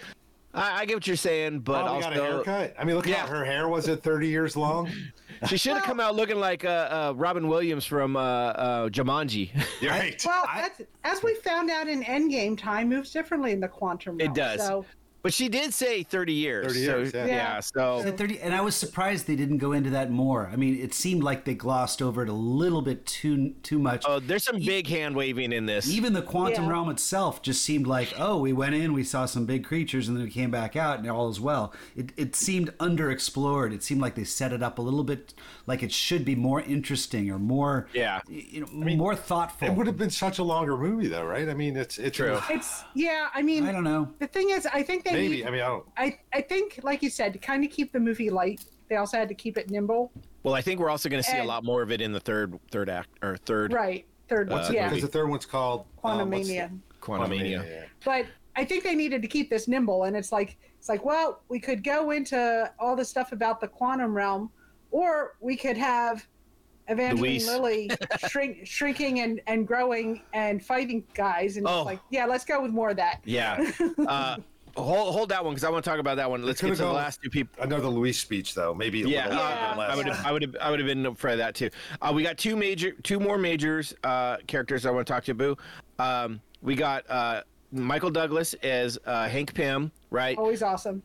I, I get what you're saying, but Probably got a also haircut. I mean, look Yeah. how her hair was at 30 years long. she should have come out looking like uh, uh, Robin Williams from uh, uh, Jumanji. You're <laughs> right. Well, I- that's, as we found out in Endgame, time moves differently in the quantum realm. It does. So But she did say 30 years. 30 years, yeah. yeah. Yeah. So 30, and I was surprised they didn't go into that more. I mean, it seemed like they glossed over it a little bit too too much. oh, there's some big hand waving in this. Even the quantum Yeah. realm itself just seemed like, oh, we went in, we saw some big creatures, and then we came back out, and all is well. It, it seemed underexplored. It seemed like they set it up a little bit like it should be more interesting or more, Yeah. you know, more thoughtful. It would have been such a longer movie, though, right? I mean, it's it's True. it's yeah. I mean, I don't know. the thing is, I think they maybe. I mean, I don't. I I think, like you said, to kind of keep the movie light, they also had to keep it nimble. well, I think we're also going to see a lot more of it in the third third act or third Right. Third. Uh, yeah. Because the third one's called um, what's Quantumania. the- Quantumania. yeah. But I think they needed to keep this nimble, and it's like it's like well, we could go into all the stuff about the quantum realm, or we could have Evangeline Luis. Lilly <laughs> shrink, shrinking and, and growing and fighting guys, and Oh. it's like yeah, let's go with more of that. Yeah. <laughs> Uh, hold hold that one because I want to talk about that one. Let's get to the last two people. Another Luis speech though, maybe a Yeah, little, Yeah. less. I would have, I would have, I would have, I would have been up for that too. Uh, we got two major, two more majors uh, characters I want to talk to. Boo. Um, we got uh, Michael Douglas as uh, Hank Pym, right? Always awesome.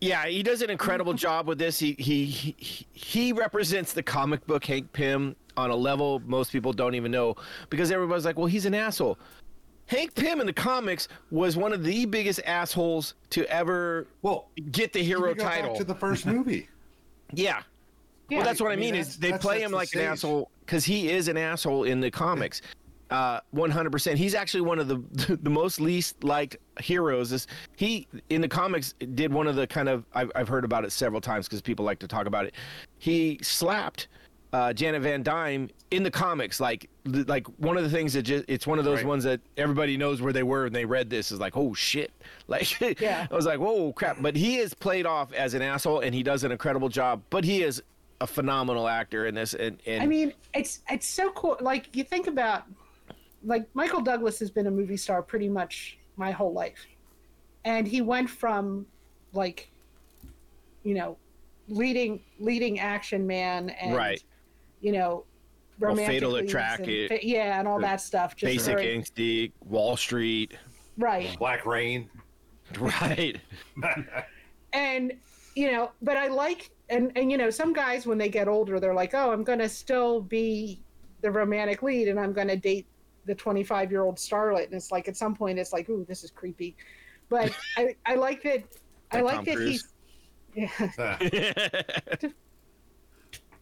Yeah, he does an incredible <laughs> job with this. He he he, he represents the comic book Hank Pym on a level most people don't even know because everybody's like, well, he's an asshole. Hank Pym in the comics was one of the biggest assholes to ever Well, get the hero you go back title. to the first <laughs> movie. yeah. Yeah. Well, that's what I, I mean, mean is they play him like an stage. asshole because he is an asshole in the comics. Uh, 100%. He's actually one of the <laughs> the most least liked heroes. Is he in the comics did one of the kind of I've, I've heard about it several times because people like to talk about it. He slapped uh, Janet Van Dyne in the comics, like like one of the things that just it's one of those Right. ones that everybody knows where they were and they read this is like oh shit, <laughs> like Yeah. I was like whoa crap. But he is played off as an asshole and he does an incredible job. But he is a phenomenal actor in this and, and I mean, it's it's so cool. Like you think about, like Michael Douglas has been a movie star pretty much my whole life, and he went from, like, you know, leading leading action man and Right. You know, Well, romantic Fatal leads Attract, and it- fa- yeah, and all that stuff. Just Basic very- Instinct, Wall Street, right? Black Rain. <laughs> right? <laughs> and you know but i like and and you know some guys when they get older they're like oh i'm going to still be the romantic lead and i'm going to date the 25 year old starlet and it's like at some point it's like ooh this is creepy but <laughs> i i like that i Like like Tom that Cruise. he's yeah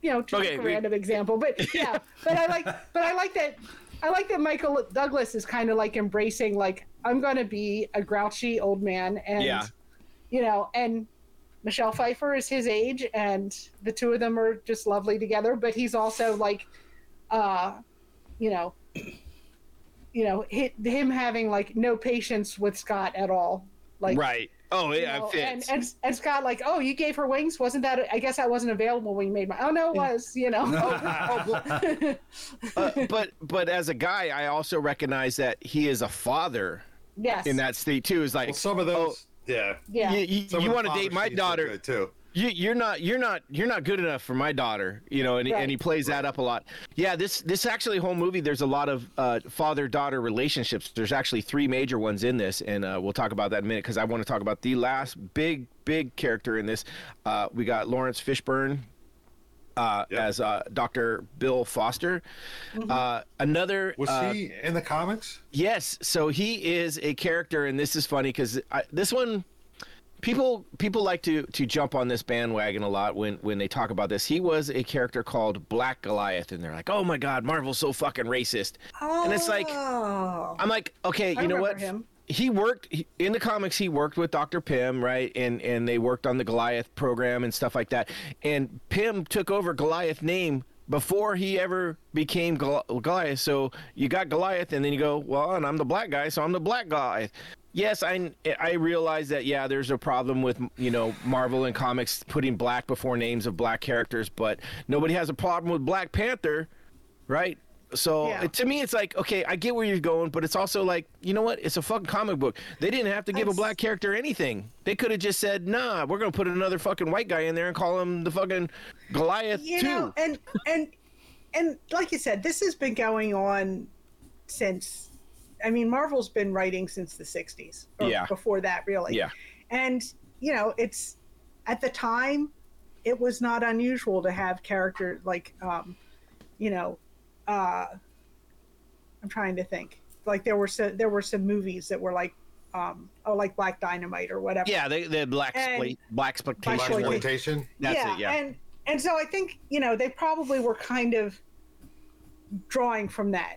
you know to Okay, a we- random example but <laughs> yeah but i like but i like that i like that michael douglas is kind of like embracing like i'm going to be a grouchy old man and Yeah. you know and michelle pfeiffer is his age and the two of them are just lovely together but he's also like uh you know you know him having like no patience with scott at all like right. Oh you yeah, know, it and, and and Scott like, oh, you gave her wings? Wasn't that? I guess that wasn't available when you made my. Oh no, it was. You know. Oh, <laughs> <laughs> uh, but but as a guy, I also recognize that he is a father yes. in that state too. Is like well, some of those, yeah. Yeah. you, you, you want to date my daughter. too. You, you're not you're not you're not good enough for my daughter you know and, Right. and he plays that up a lot yeah this this actually whole movie there's a lot of uh, father daughter relationships there's actually three major ones in this and uh, we'll talk about that in a minute because i want to talk about the last big big character in this uh, we got lawrence fishburne uh, Yep. as uh, Dr. Bill Foster. Uh, another Was uh, he in the comics? Yes, so he is a character, and this is funny because this one, people people like to to jump on this bandwagon a lot when when they talk about this. He was a character called Black Goliath, and they're like, "Oh my God, Marvel's so fucking racist," and it's like, Oh. I'm like, okay, you I know what? him. He worked he, in the comics. He worked with Dr. Pym, right? And and they worked on the Goliath program and stuff like that. And Pym took over Goliath name before he ever became Goliath. So you got Goliath, and then you go, well, and I'm the black guy, so I'm the black Goliath. Yes, I eh, I realize that. Yeah, there's a problem with you know Marvel and comics putting black before names of black characters, but nobody has a problem with Black Panther, right? So Yeah. it, to me, it's like, okay, I get where you're going, but it's also like, you know what? It's a fucking comic book. They didn't have to give a black character anything. They could have just said, nah, we're gonna put another fucking white guy in there and call him the fucking Goliath you too. know, and and and like you said, this has been going on since. I mean, Marvel's been writing since the '60s. Or Yeah. Before that, really. Yeah. And you know, it's at the time, it was not unusual to have characters like, um, you know, uh, I'm trying to think. Like there were some, there were some movies that were like, um, oh, like Black Dynamite or whatever. Yeah, they they black And- spla- black exploitation. Black Black Exploitation. exploitation. That's yeah, it. Yeah. and and so I think you know they probably were kind of drawing from that,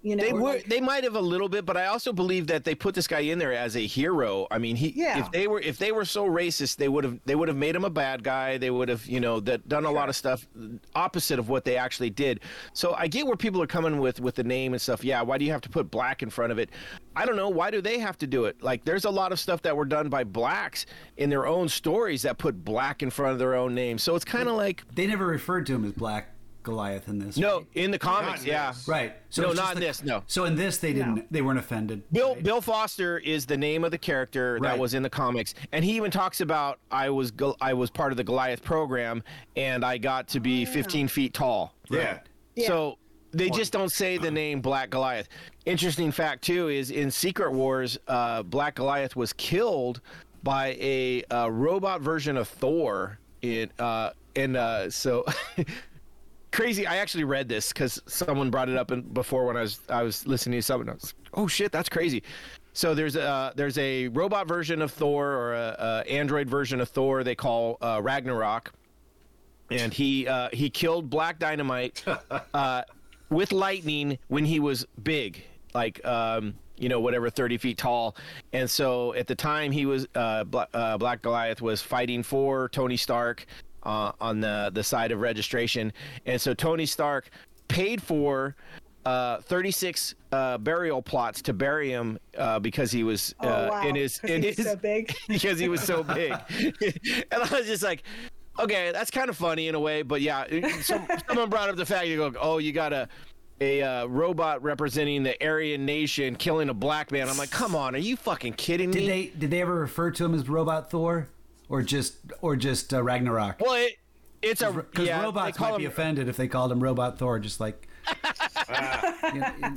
You know, They were like- they might have a little bit, but I also believe that they put this guy in there as a hero. I mean, he Yeah. if they were if they were so racist, they would have they would have made him a bad guy. They would have, you know, that done a lot of stuff opposite of what they actually did. So I get where people are coming with with the name and stuff. Yeah, why do you have to put black in front of it? I don't know. Why do they have to do it? Like there's a lot of stuff that were done by blacks in their own stories that put black in front of their own name. So it's kind of like They never referred to him as Black Goliath in this. no, in the comics, yeah. Right. So No, not in the- this, no. So in this, they didn't. No. They weren't offended. Bill right? Bill Foster is the name of the character that was in the comics, and he even talks about I was I was part of the Goliath program, and I got to be 15 feet tall. Yeah. Yeah. So they just don't say the name Black Goliath. Interesting fact too is in Secret Wars, uh, Black Goliath was killed by a uh, robot version of Thor. In uh, and uh, so. <laughs> Crazy! I actually read this because someone brought it up in, before when I was I was listening to something. I was, oh shit, that's crazy! So there's a there's a robot version of Thor or a, a android version of Thor they call uh, Ragnarok, and he uh, he killed Black Dynamite <laughs> uh, with lightning when he was big, like um, you know whatever thirty feet tall. And so at the time he was uh, uh, Black Goliath was fighting for Tony Stark uh, on the the side of registration, and so Tony Stark paid for. Uh, 36 uh, burial plots to bury him uh, because he was Oh, uh, wow. in his 'Cause in his so big. <laughs> because he was so big. <laughs> and I was just like, okay, that's kind of funny in a way, but yeah, some, someone brought up the fact you go, oh, you got a a uh, robot representing the Aryan nation killing a black man. I'm like, come on, are you fucking kidding me? Did they did they ever refer to him as Robot Thor, or just or just uh, Ragnarok? well, it, it's a Because yeah, robots call might be offended if they called him Robot Thor, just like. <laughs> You know,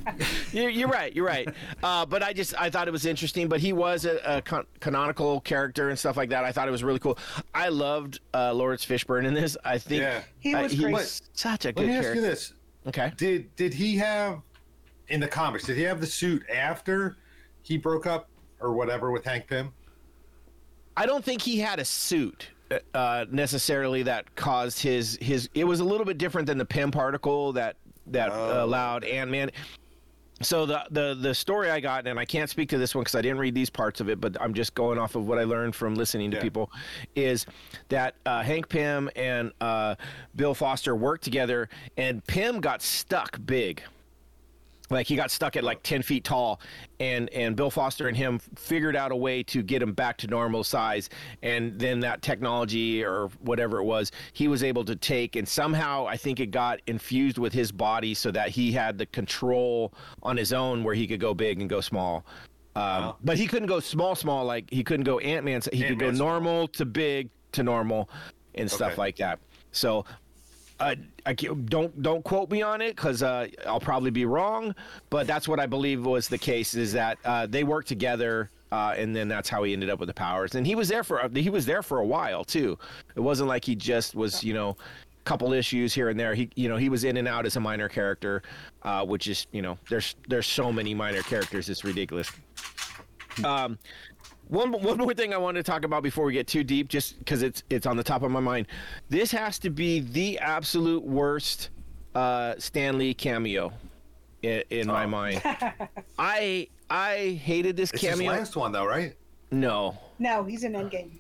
You're, you're right. You're right. Uh, but I just I thought it was interesting. But he was a, a con- canonical character and stuff like that. I thought it was really cool. I loved uh, Lawrence Fishburne in this. I think Yeah. He uh, was he's great. such a Let good me ask character. you this: Okay. Did did he have in the comics? Did he have the suit after he broke up or whatever with Hank Pym? I don't think he had a suit uh, necessarily that caused his his. It was a little bit different than the Pym particle that that Oh. allowed Ant Man. So the the the story I got, and I can't speak to this one because I didn't read these parts of it, but I'm just going off of what I learned from listening to Yeah. people, is that uh, Hank Pym and uh, Bill Foster worked together, and Pym got stuck big like he got stuck at like 10 feet tall and and bill foster and him figured out a way to get him back to normal size and then that technology or whatever it was he was able to take and somehow i think it got infused with his body so that he had the control on his own where he could go big and go small um, but he couldn't go small small like he couldn't go ant-man he could go Ant-Man small. normal to big to normal and stuff Okay. like that so uh, I can't- don't don't quote me on it because uh, I'll probably be wrong, but that's what I believe was the case. Is that uh, they worked together, uh, and then that's how he ended up with the powers. And he was there for he was there for a while too. It wasn't like he just was you know, couple issues here and there. He you know he was in and out as a minor character, uh, which is you know there's there's so many minor characters. It's ridiculous. Um, one one more thing I wanted to talk about before we get too deep, just because it's it's on the top of my mind. This has to be the absolute worst uh, Stan Lee cameo in, in my Oh. mind. <laughs> I I hated this It's his cameo. last one, though, right? No, No, he's in Endgame.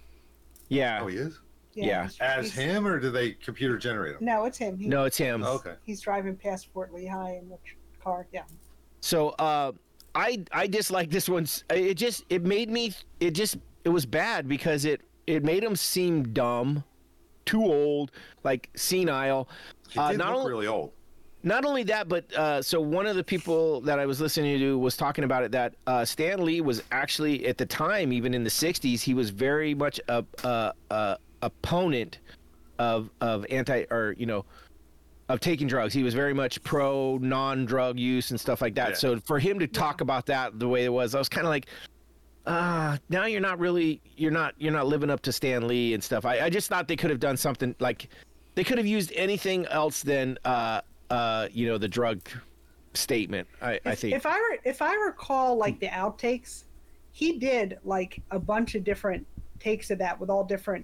yeah, Oh, he is. Yeah. he's- As he's- him, or do they computer generate him? No, it's him. He, no, it's him. Oh, okay. He's driving past Fort Lehigh in the car. Yeah. So uh, I I dislike this one. It just it made me it just it was bad because it it made him seem dumb, too old, like senile. He Uh, not look only really old. not only that, but uh, so one of the people that I was listening to was talking about it that uh, Stan Lee was actually at the time, even in the '60s, he was very much a, a, a opponent of of anti or you know of taking drugs. He was very much pro non-drug use and stuff like that. Yeah. So for him to talk about that the way it was, I was kind of like. Uh, now you're not really you're not you're not living up to Stan Lee and stuff. I, I just thought they could have done something like they could have used anything else than uh uh you know the drug statement. I, I think If I re- if I recall like the outtakes, he did like a bunch of different takes of that with all different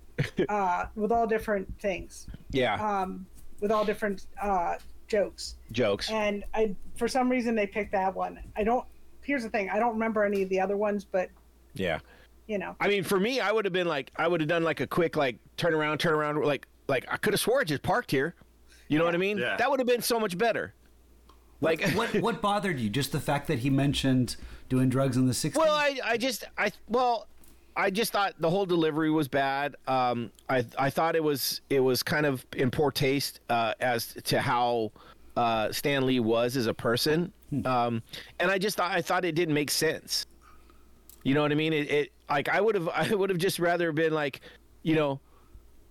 <laughs> uh with all different things. yeah Um with all different uh jokes. Jokes. And I, for some reason, they picked that one. I don't. Here's the thing: I don't remember any of the other ones, but Yeah. you know, I mean, for me, I would have been like, I would have done like a quick like turn around, turn around, like like I could have swore I just parked here. You know what I mean? Yeah. That would have been so much better. Like, what what bothered you? Just the fact that he mentioned doing drugs in the 60s? well, I I just I well. I just thought the whole delivery was bad. Um, I I thought it was it was kind of in poor taste uh, as to how uh, Stan Lee was as a person, um, and I just thought I thought it didn't make sense. You know what I mean? It, it like I would have I would have just rather been like, you know,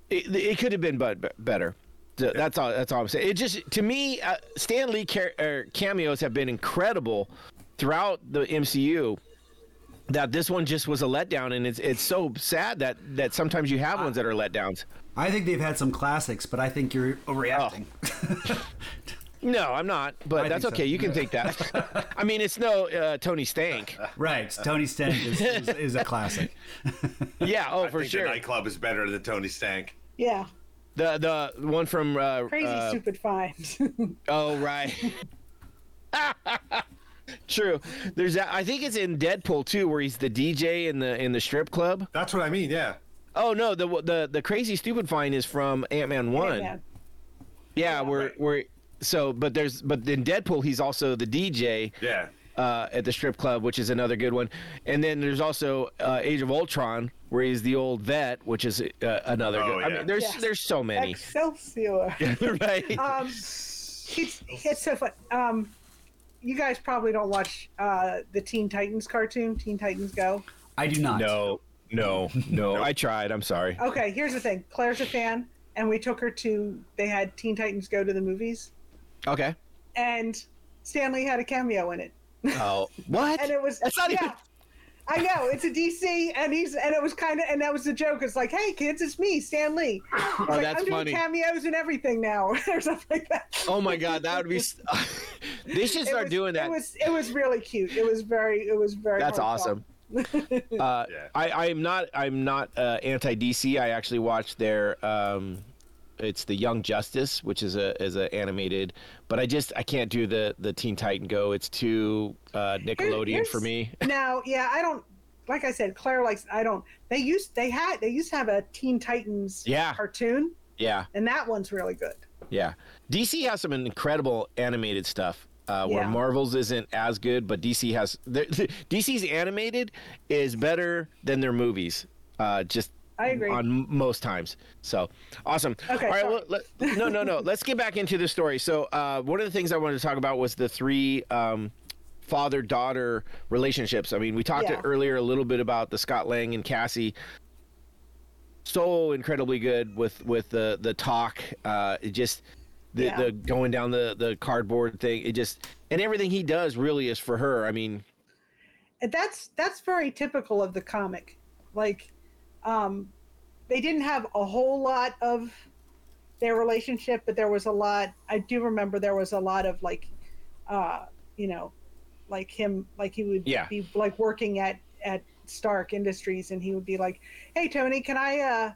it, it could have been but better. That's all. That's all I'm saying. It just to me, uh, Stan Lee car- er, cameos have been incredible throughout the MCU. That this one just was a letdown, and it's it's so sad that that sometimes you have ones that are letdowns. I think they've had some classics, but I think you're overreacting. <laughs> No, I'm not, but I that's think so. okay. You can think that. <laughs> I mean, it's no uh, Tony Stank. right. Tony Stank is, is, is a classic. <laughs> Yeah, oh I for think sure. the nightclub is better than Tony Stank. yeah, The the one from uh, crazy uh, stupid finds. Oh right. True. There's that. I think it's in Deadpool too, where he's the DJ in the in the strip club. That's what I mean. Yeah. Oh no, the the the crazy stupid fine is from Ant Man one. Man. Yeah, where right. where so but there's but in Deadpool he's also the DJ Yeah. uh, at the strip club, which is another good one. And then there's also uh, Age of Ultron, where he's the old vet, which is uh, another Oh, good. I yeah. mean, there's Yes. there's so many, Excelsior. <laughs> right? um, it's it's so fun. Um, you guys probably don't watch uh, the Teen Titans cartoon, Teen Titans Go. I do not. no, no, no. <laughs> I tried. I'm sorry. Okay, here's the thing. Claire's a fan, and we took her to. They had Teen Titans Go to the movies, Okay. and Stan Lee had a cameo in it, Oh, <laughs> what? and it was That's not yeah. Even- I know it's a DC, and he's and it was kind of and that was the joke. It's like, hey kids, it's me, Stan Lee. He's like, Oh, that's I'm doing funny. cameos and everything now, <laughs> or something like that. Oh my god, that would be. s- <laughs> they should start was- doing that. It was it was really cute. It was very it was very. That's heartfelt. awesome. <laughs> Uh, Yeah. I, I'm not. I'm not uh, anti DC. I actually watched their. Um, it's the Young Justice, which is a is a animated, but I just I can't do the the Teen Titan Go. It's too uh, Nickelodeon for me. <laughs> Now, yeah, I don't. Like I said, Claire likes. I don't. They used. They had. They used to have a Teen Titans Yeah. cartoon, Yeah, and that one's really good. yeah. DC has some incredible animated stuff. Uh, where Yeah. Marvel's isn't as good, but DC has <laughs> DC's animated is better than their movies. Uh, just I agree. on most times. So awesome. Okay, All right. Well, let, no, no, no. Let's get back into the story. So uh, one of the things I wanted to talk about was the three um, father-daughter relationships. I mean, we talked Yeah. earlier a little bit about the Scott Lang and Cassie. So incredibly good with with the the talk. Uh, it just the, Yeah. the going down the the cardboard thing. It just and everything he does really is for her. I mean, that's that's very typical of the comic. Like, um, they didn't have a whole lot of their relationship, but there was a lot. I do remember there was a lot of like, uh, you know, like him, like he would Yeah. be like working at at Stark Industries, and he would be like, "Hey Tony, can I? uh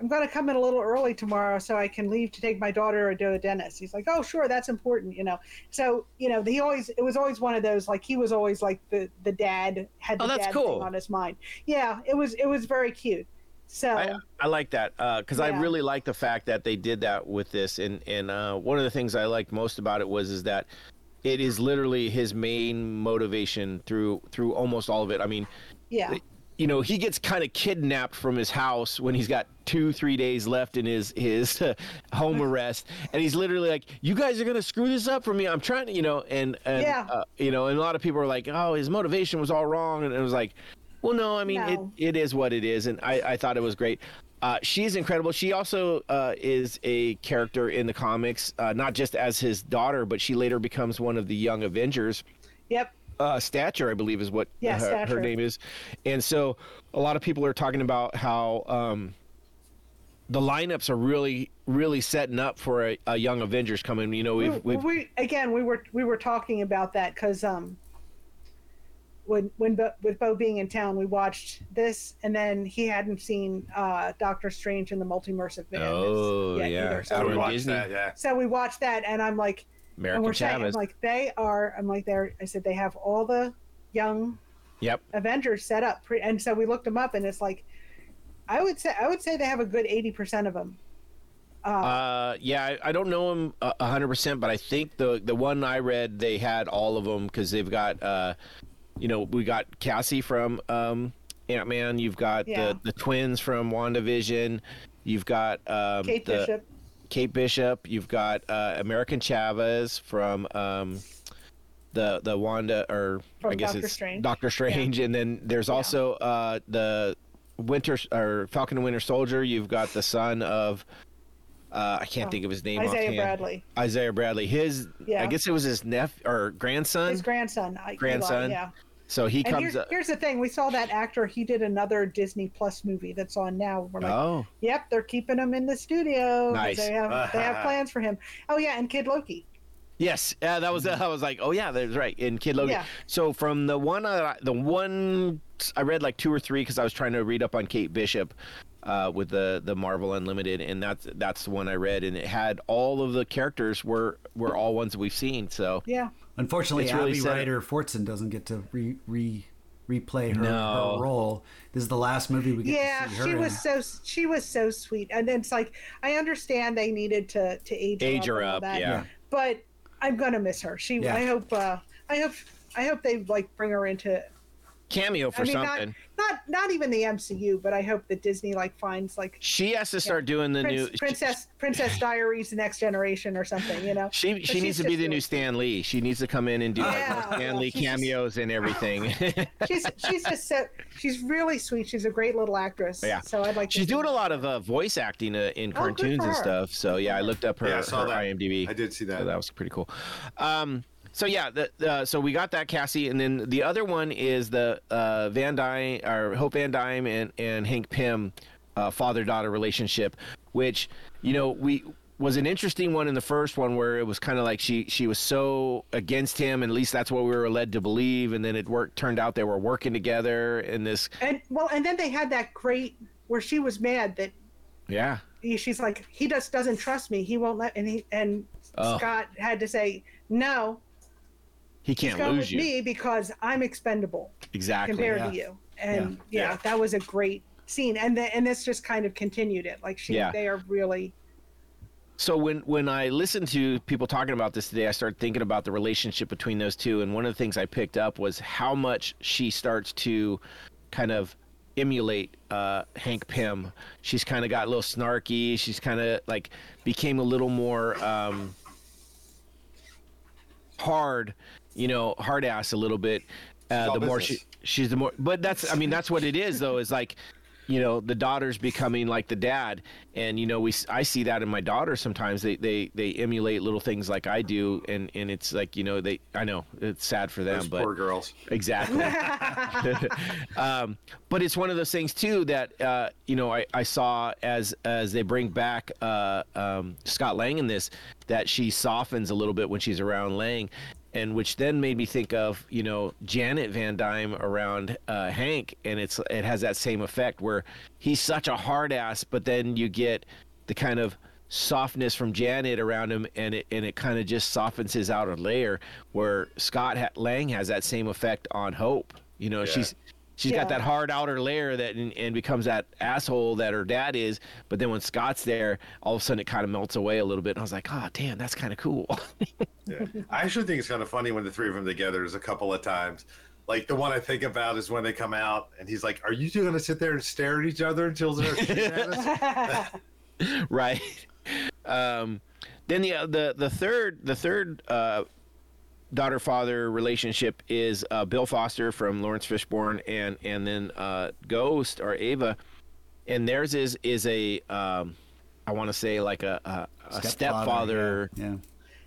I'm going to come in a little early tomorrow so I can leave to take my daughter to a dentist." He's like, "Oh, sure, that's important," you know. So you know, he always it was always one of those like he was always like the the dad had the Oh, that's dad cool. thing on his mind. Yeah, it was it was very cute. So I, I like that because I Yeah. really like the fact that they did that with this, and and uh, one of the things I liked most about it was is that it is literally his main motivation through through almost all of it. I mean, yeah, you know, he gets kind of kidnapped from his house when he's got two three days left in his his <laughs> home arrest, and he's literally like, "You guys are gonna screw this up for me. I'm trying to, you know," and and Yeah. uh, you know, and a lot of people are like, "Oh, his motivation was all wrong," and it was like. Well, no, I mean No. it, it is what it is, and I, I thought it was great. Uh, she's incredible. She also uh, is a character in the comics, uh, not just as his daughter, but she later becomes one of the Young Avengers. yep, Uh, Stature, I believe, is what Yeah, her, her name is. And so a lot of people are talking about how um, the lineups are really, really setting up for a, a Young Avengers coming. You know, we've, we, we've we again we were we were talking about that because um when when Bo, with Bo being in town, we watched this, and then he hadn't seen uh, Doctor Strange and the Multiverse of Madness. Oh, yet yeah. either. So, Out would on watch Disney. that. Yeah. so we watched that, and I'm like, American we're saying, I'm Chavez. like, they are. I'm like, they're. I said they have all the young yep. Avengers set up, pre- and so we looked them up, and it's like, I would say I would say they have a good eighty percent of them. Uh, Uh, yeah, I, I don't know a a hundred percent, but I think the the one I read they had all of them because they've got, uh, you know, we got Cassie from um, Ant Man. You've got Yeah. the the twins from WandaVision. You've got um, Kate the, Bishop. Kate Bishop. You've got uh, American Chavez from um, the the Wanda or From I guess Doctor it's Strange. Doctor Strange, and then there's also uh, the Winter or Falcon and Winter Soldier. You've got the son of uh, I can't Oh, think of his name. Isaiah offhand. Bradley, Isaiah Bradley. His Yeah. I guess it was his nephew or grandson. his grandson. I- Eli, Grandson. yeah. So he And comes here's, up. here's the thing: we saw that actor. He did another Disney Plus movie that's on now. We're like, Oh, yep, they're keeping him in the studio. Nice. They have <laughs> they have plans for him. Oh yeah, and Kid Loki. yes. Yeah, that was. I was like, oh yeah, that's right. In Kid Logan. Yeah. So from the one, uh, the one I read like two or three because I was trying to read up on Kate Bishop. Uh, with the the Marvel Unlimited, and that's that's the one I read, and it had all of the characters were were all ones we've seen. So Yeah. Unfortunately, It's really Abby set- Ryder Fortson doesn't get to re, re replay her, No. her role. This is the last movie we get Yeah, to see her she in. was so she was so sweet, and it's like I understand they needed to to age, age her her and all up, that, yeah. but I'm gonna miss her. She, Yeah. I hope, uh, I hope, I hope they like bring her into. Cameo for I mean, something. not not not even the MCU, but I hope that Disney like finds like she has to start doing the Prince, new Princess Princess Diaries, the Next Generation, or something. You know. She But she needs to be the new Stan Lee. She needs to come in and do like Yeah, more Stan Lee she's just- cameos and everything. <laughs> She's she's just so she's really sweet. She's a great little actress. Yeah. So I'd like. To She's see doing a lot of uh, voice acting uh, in Oh, cartoons and stuff. So yeah, I looked up her, Yeah, I saw her that. IMDb. I did see that. So that was pretty cool. Um, so yeah, the, the, so we got that Cassie, and then the other one is the uh, Van Dyne or Hope Van Dyne and and Hank Pym uh, father daughter relationship, which you know we was an interesting one in the first one where it was kind of like she she was so against him, and at least that's what we were led to believe, and then it worked turned out they were working together in this And well, and then they had that great where she was mad that yeah he- she's like he just doesn't trust me. He won't let and he and Oh. Scott had to say no. He can't going lose with you me because I'm expendable exactly compared yeah. to you. And Yeah. yeah, Yeah. that was a great scene. And the, and this just kind of continued it. Like she, they are really So when when I listened to people talking about this today, I started thinking about the relationship between those two, and one of the things I picked up was how much she starts to kind of emulate uh, Hank Pym. She's kind of got a little snarky. She's kind of like became a little more um, hard, you know, hard ass a little bit. Uh, all the more she she's the more, but that's I mean that's what it is though. Is like you know the daughter's becoming like the dad and you know we i see that in my daughter sometimes they they they emulate little things like i do and and it's like you know they i know it's sad for them Those but poor girls. exactly <laughs> <laughs> um, but it's one of those things too that uh, you know I, I saw as as they bring back uh, um, Scott Lang in this that she softens a little bit when she's around Lang, and which then made me think of you know Janet Van Dyne around uh, Hank, and it's it has that same effect where he's such a hard ass, but then you get the kind of softness from Janet around him, and it and it kind of just softens his outer layer. Where Scott ha- Lang has that same effect on Hope. You know, she's she's Yeah. got that hard outer layer that and, and becomes that asshole that her dad is. But then when Scott's there, all of a sudden it kind of melts away a little bit. And I was like, oh damn, that's kind of cool. <laughs> Yeah. I actually think it's kind of funny when the three of them together. is a couple of times. Like the one I think about is when they come out and he's like, "Are you two gonna sit there and stare at each other until they're <laughs> <laughs> at us?" right. Um, then the the the third the third uh, daughter father relationship is uh, Bill Foster from Lawrence Fishburne and and then uh, Ghost or Ava, and theirs is is a um, I want to say like a a, a stepfather Yeah.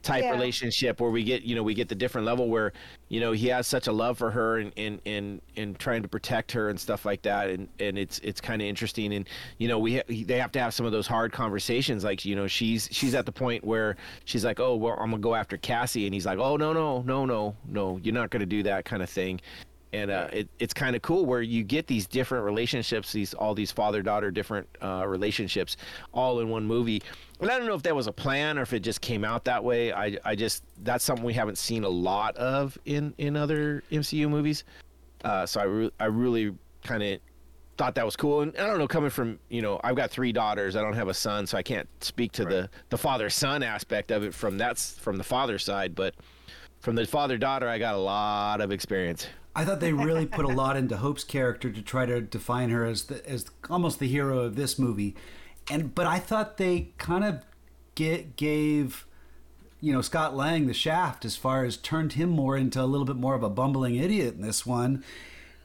Type Yeah. relationship where we get you know we get the different level where you know he has such a love for her and and and, and trying to protect her and stuff like that. And and it's it's kind of interesting. And you know we ha- they have to have some of those hard conversations. Like you know she's she's at the point where she's like oh well I'm gonna go after Cassie. And he's like oh no no no no no you're not gonna do that kind of thing and uh, it, it's kind of cool where you get these different relationships, these all these father daughter different uh, relationships, all in one movie. And I don't know if that was a plan or if it just came out that way. I I just that's something we haven't seen a lot of in in other MCU movies. Uh, so I re- I really kind of thought that was cool. And I don't know, coming from you know, I've got three daughters. I don't have a son, so I can't speak to the the father son aspect of it from that's from the father side, but from the father daughter, I got a lot of experience. I thought they really put a <laughs> lot into Hope's character to try to define her as the, as almost the hero of this movie, and but I thought they kind of get gave you know Scott Lang the shaft as far as turned him more into a little bit more of a bumbling idiot in this one.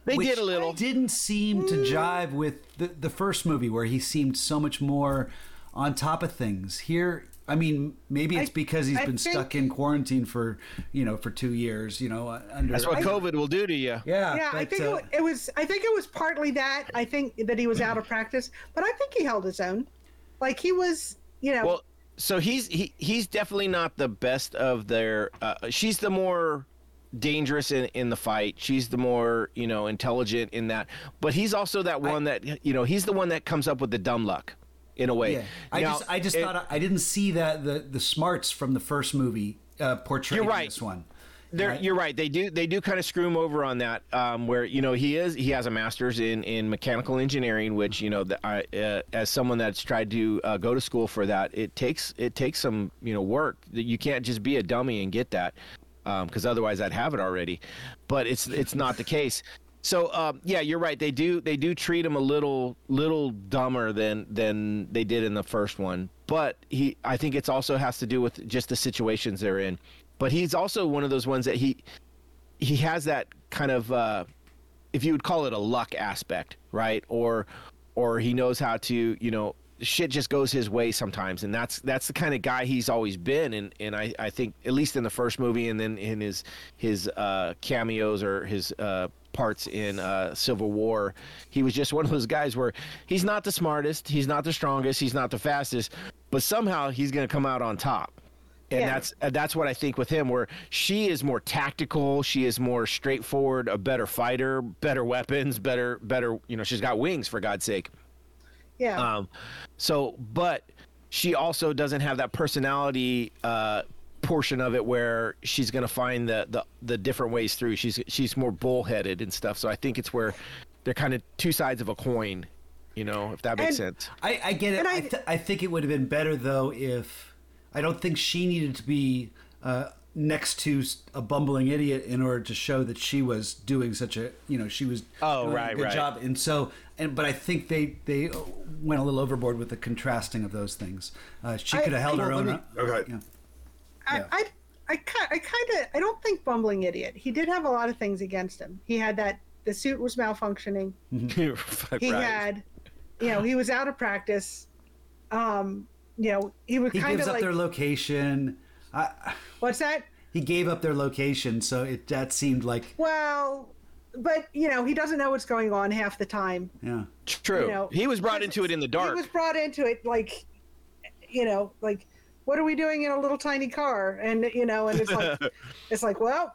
They did a little. Didn't seem to mm. jive with the the first movie where he seemed so much more on top of things. Here, I mean, maybe it's I- because he's I been think- stuck in quarantine for you know for two years. You know, under That's what COVID will do to you. Yeah, yeah, I think uh, it, was. I think it was partly that. I think that he was out of practice, but I think he held his own. Like he was, you know. Well, so he's he he's definitely not the best of their. Uh, she's the more dangerous in in the fight. She's the more you know intelligent in that. But he's also that one that you know he's the one that comes up with the dumb luck, in a way. Yeah, I Now, just I just it- thought I didn't see that the the smarts from the first movie uh, portrayed You're in right. this one. Right. You're right. They do. They do kind of screw him over on that. Um, where you know he is. He has a master's in in mechanical engineering, which you know, the, I, uh, as someone that's tried to uh, go to school for that, it takes it takes some you know work. You can't just be a dummy and get that, because otherwise I'd have it already. But it's it's not the case. So um, yeah, you're right. They do they do treat him a little little dumber than than they did in the first one. But he, I think it's also has to do with just the situations they're in. But he's also one of those ones that he he has that kind of uh, if you would call it a luck aspect, right? Or or he knows how to you know shit just goes his way sometimes and that's that's the kind of guy he's always been and and I, I think at least in the first movie and then in his his uh, cameos or his uh, parts in uh, Civil War he was just one of those guys where he's not the smartest he's not the strongest he's not the fastest but somehow he's going to come out on top and Yeah. that's uh, that's what I think with him. Where she is more tactical, she is more straightforward, a better fighter, better weapons, better better. You know, she's got wings for God's sake. yeah. Um, so, but she also doesn't have that personality uh, portion of it where she's going to find the, the the different ways through. She's she's more bullheaded and stuff. So I think it's where they're kind of two sides of a coin. You know, if that makes And- sense. I, I get it. And I, I- th- I think it would have been better though if I don't think she needed to be uh, next to a bumbling idiot in order to show that she was doing such a you know she was Oh, doing right, a good right. job. And so and but I think they they went a little overboard with the contrasting of those things. Uh, she could have held I- her own. me- up. okay. Yeah. I, yeah. I, I, I kind of, I don't think bumbling idiot. He did have a lot of things against him. He had that the suit was malfunctioning. <laughs> He Right. had, you know, he was out of practice. Um, you know, he was He gives up like, their location. I, what's that? he gave up their location, so it that seemed like Well, but you know, he doesn't know what's going on half the time. yeah. True. You know, he was brought into it in the dark. He was brought into it like, you know, like, what are we doing in a little tiny car? And you know, and it's like, <laughs> it's like, well,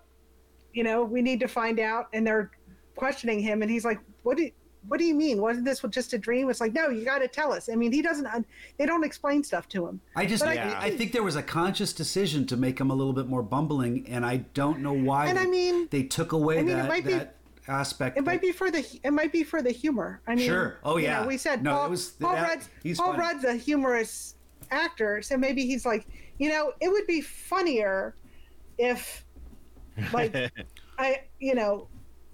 you know, we need to find out. And they're questioning him, and he's like, what do you, what do you mean? Wasn't this just a dream? It's like, no, you got to tell us. I mean, he doesn't. un- They don't explain stuff to him. I just, But I I, think there was a conscious decision to make him a little bit more bumbling, and I don't know why. And they, I mean- they took away I mean, it that be- aspect. It might be for the it might be for the humor. I mean, Sure. Oh, you know, yeah. we said No, Paul, it was- Paul that- Rudd's he's Paul funny. Rudd's a humorous actor, so maybe he's like, you know, it would be funnier if, like, <laughs> I you know,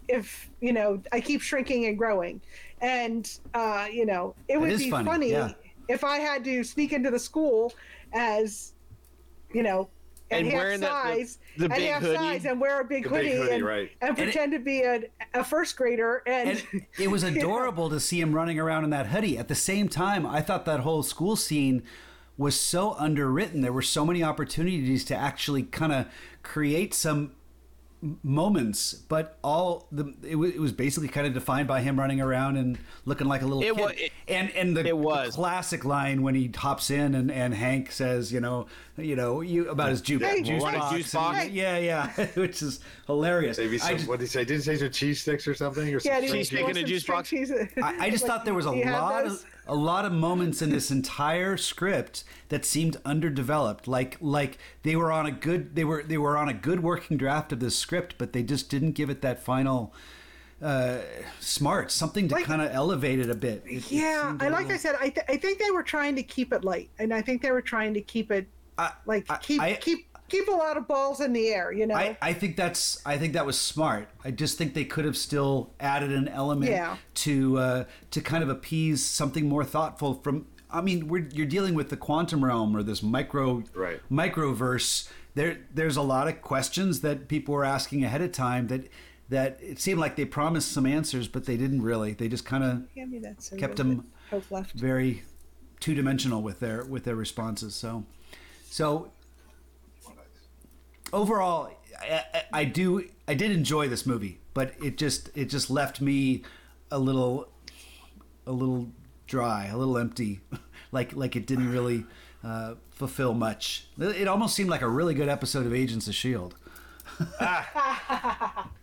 if you know, I keep shrinking and growing, and uh, you know, it would be funny, funny yeah. if I had to sneak into the school as, you know. And, And half wearing that- the- size, the and big half hoodie. size, and wear a big The big hoodie, hoodie, and, right. and And it- pretend to be a, a first grader, and, and it was <laughs> adorable to see him running around in that hoodie. At the same time, I thought that whole school scene was so underwritten. There were so many opportunities to actually kind of create some moments, but all the it was, it was basically kind of defined by him running around and looking like a little It kid. wa- it- and and the, it was. the classic line when he hops in and, and Hank says, you know, you know, you about his juice, Hey, juice want a box. juice and- box? yeah, yeah, <laughs> which is hilarious. Maybe I some, just- what did he say? Did he say some cheese sticks or something? Or some Yeah, Cheese stick wants in a juice box? I, I just <laughs> Like, thought there was a do you have lot those? of a lot of moments in this entire script that seemed underdeveloped. Like like they were on a good they were they were on a good working draft of this script, but they just didn't give it that final uh, smart something to Like- kind of elevate it a bit. It- it Yeah, seemed a I like little- I said, I, th- I think they were trying to keep it light, and I think they were trying to keep it I- like keep I- keep keep a lot of balls in the air. You know, I, I think that's I think that was smart. I just think they could have still added an element Yeah. to uh, to kind of appease something more thoughtful from. I mean, we're, you're dealing with the quantum realm or this micro Right. microverse. There there's a lot of questions that people were asking ahead of time that that it seemed like they promised some answers, but they didn't really. They just kind of Hand me that soda kept them Hope left. very two dimensional with their with their responses. So so overall, I, I, I do I did enjoy this movie, but it just it just left me a little a little dry, a little empty, <laughs> like like it didn't really uh, fulfill much. It almost seemed like a really good episode of Agents of Shield. <laughs>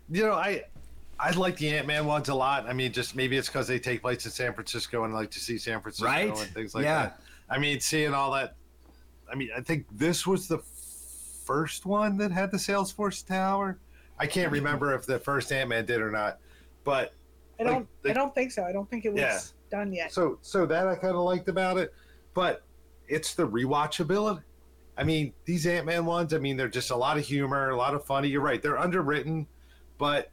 You know, I I like the Ant Man ones a lot. I mean, just maybe it's because they take place in San Francisco and I like to see San Francisco Right? and things like Yeah. that. I mean, seeing all that. I mean, I think this was the first one that had the Salesforce Tower. I can't remember if the first Ant Man did or not, but I don't. I don't think so. I don't think it was Yeah. Done yet. so so that I kind of liked about it, but it's the rewatchability. I mean, these Ant Man ones. I mean, they're just a lot of humor, a lot of funny. You're right; they're underwritten, but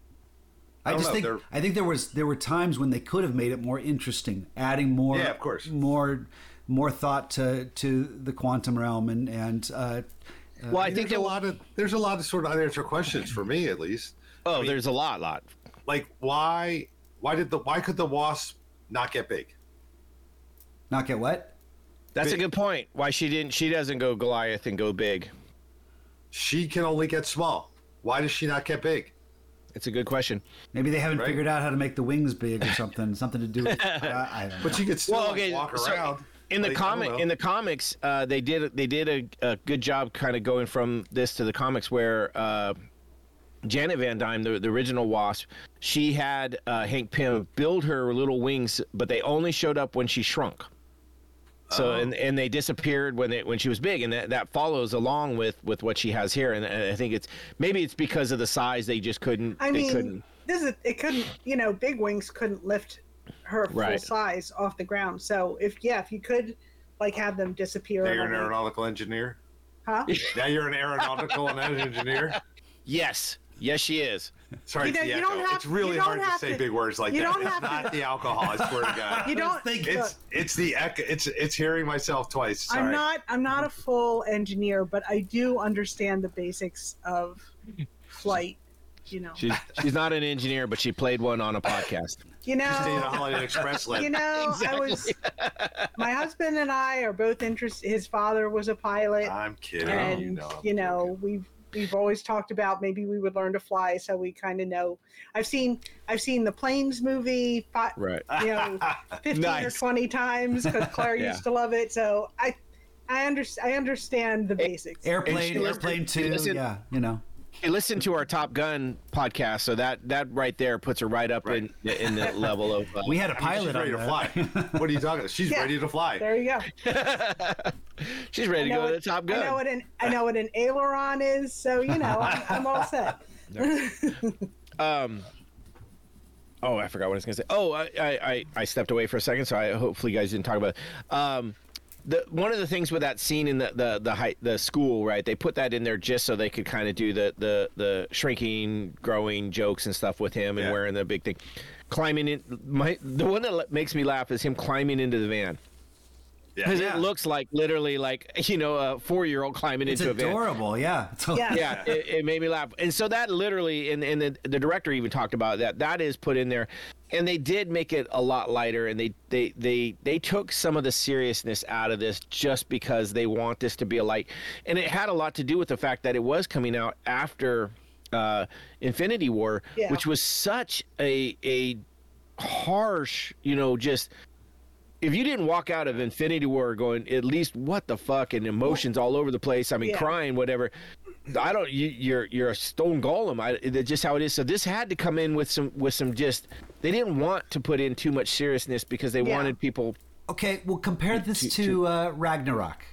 I, don't just know, think they're- I think there was there were times when they could have made it more interesting, adding more Yeah, of course. more more thought to to the quantum realm and and uh, Well, I think there's there a wa- lot of there's a lot of sort of unanswered questions for me at least. Oh, there's a lot, lot. Like why why did the why could the wasp not get big? not get what? That's a good point. Why she didn't? She doesn't go Goliath and go big. She can only get small. Why does she not get big? It's a good question. Maybe they haven't Right. figured out how to make the wings big or something. <laughs> something to do with. I, I don't know. But she could still Well, okay, walk so around. in the Like, comic in the comics, uh, they did they did a, a good job kind of going from this to the comics where uh, Janet Van Dyne, the, the original Wasp, she had uh, Hank Pym build her little wings, but they only showed up when she shrunk. So Oh. and, and they disappeared when they when she was big, and that, that follows along with, with what she has here. And I think it's maybe it's because of the size they just couldn't. I they mean, couldn't. this is it. Couldn't you know? Big wings couldn't lift her full Right. size off the ground. So if yeah, if you could like have them disappear. now you're an aeronautical engineer. Huh? Now you're an aeronautical <laughs> engineer. Yes, yes, she is. <laughs> Sorry, You it's you don't echo. have- it's really you don't hard to say to- big words like you that. don't It's have to- not the alcohol. I swear to <laughs> God. You don't. think It's it's the echo. It's it's hearing myself twice. Sorry. I'm not. I'm not a full engineer, but I do understand the basics of flight. You know. She's she's not an engineer, but she played one on a podcast. <laughs> You know, Stayed on know. Holiday Express list. You know. I was. My husband and I are both interested. His father was a pilot. I'm kidding. and you you know. know, we've we've always talked about maybe we would learn to fly so we kind of know i've seen i've seen the planes movie fi- Right. you know <laughs> 15 or 20 times because claire Yeah. used to love it so i i understand i understand the basics airplane, And airplane two. yeah, you know. Hey, listen to our Top Gun podcast, so that that right there puts her right up in in the level of. Uh, We had a I mean, pilot she's ready on to fly. <laughs> what are you talking? about? She's Yeah. ready to fly. there you go <laughs> she's ready to I know go to what- the Top i know Gun. what an i know what an aileron is so you know i'm, I'm all set <laughs> Um. Oh, I forgot what I was gonna say. Oh, I, I, I- I stepped away for a second, so I hopefully you guys didn't talk about. It. Um, the one of the things with that scene in the the the high, the school, right? They put that in there just so they could kind of do the the the shrinking, growing jokes and stuff with him and Yeah. wearing the big thing, climbing in. My the one that makes me laugh is him climbing into the van. Because Yeah. it looks like literally like <laughs> you know a four year old climbing It's into a van. adorable. Yeah. <laughs> It's a- Yeah. Yeah, it, it made me laugh. And so that literally, and, and the, the director even talked about that. That is put in there, and they did make it a lot lighter. And they they they they took some of the seriousness out of this just because they want this to be a light. And it had a lot to do with the fact that it was coming out after uh, Infinity War, Yeah. which was such a a harsh, you know, just if you didn't walk out of Infinity War going at least what the fuck and emotions all over the place, I mean Yeah. crying, whatever. I don't. You, you're you're a stone golem. I, that's just how it is. So this had to come in with some with some just. They didn't want to put in too much seriousness because they Yeah. wanted people. Okay, well, compare this to- to uh, Ragnarok,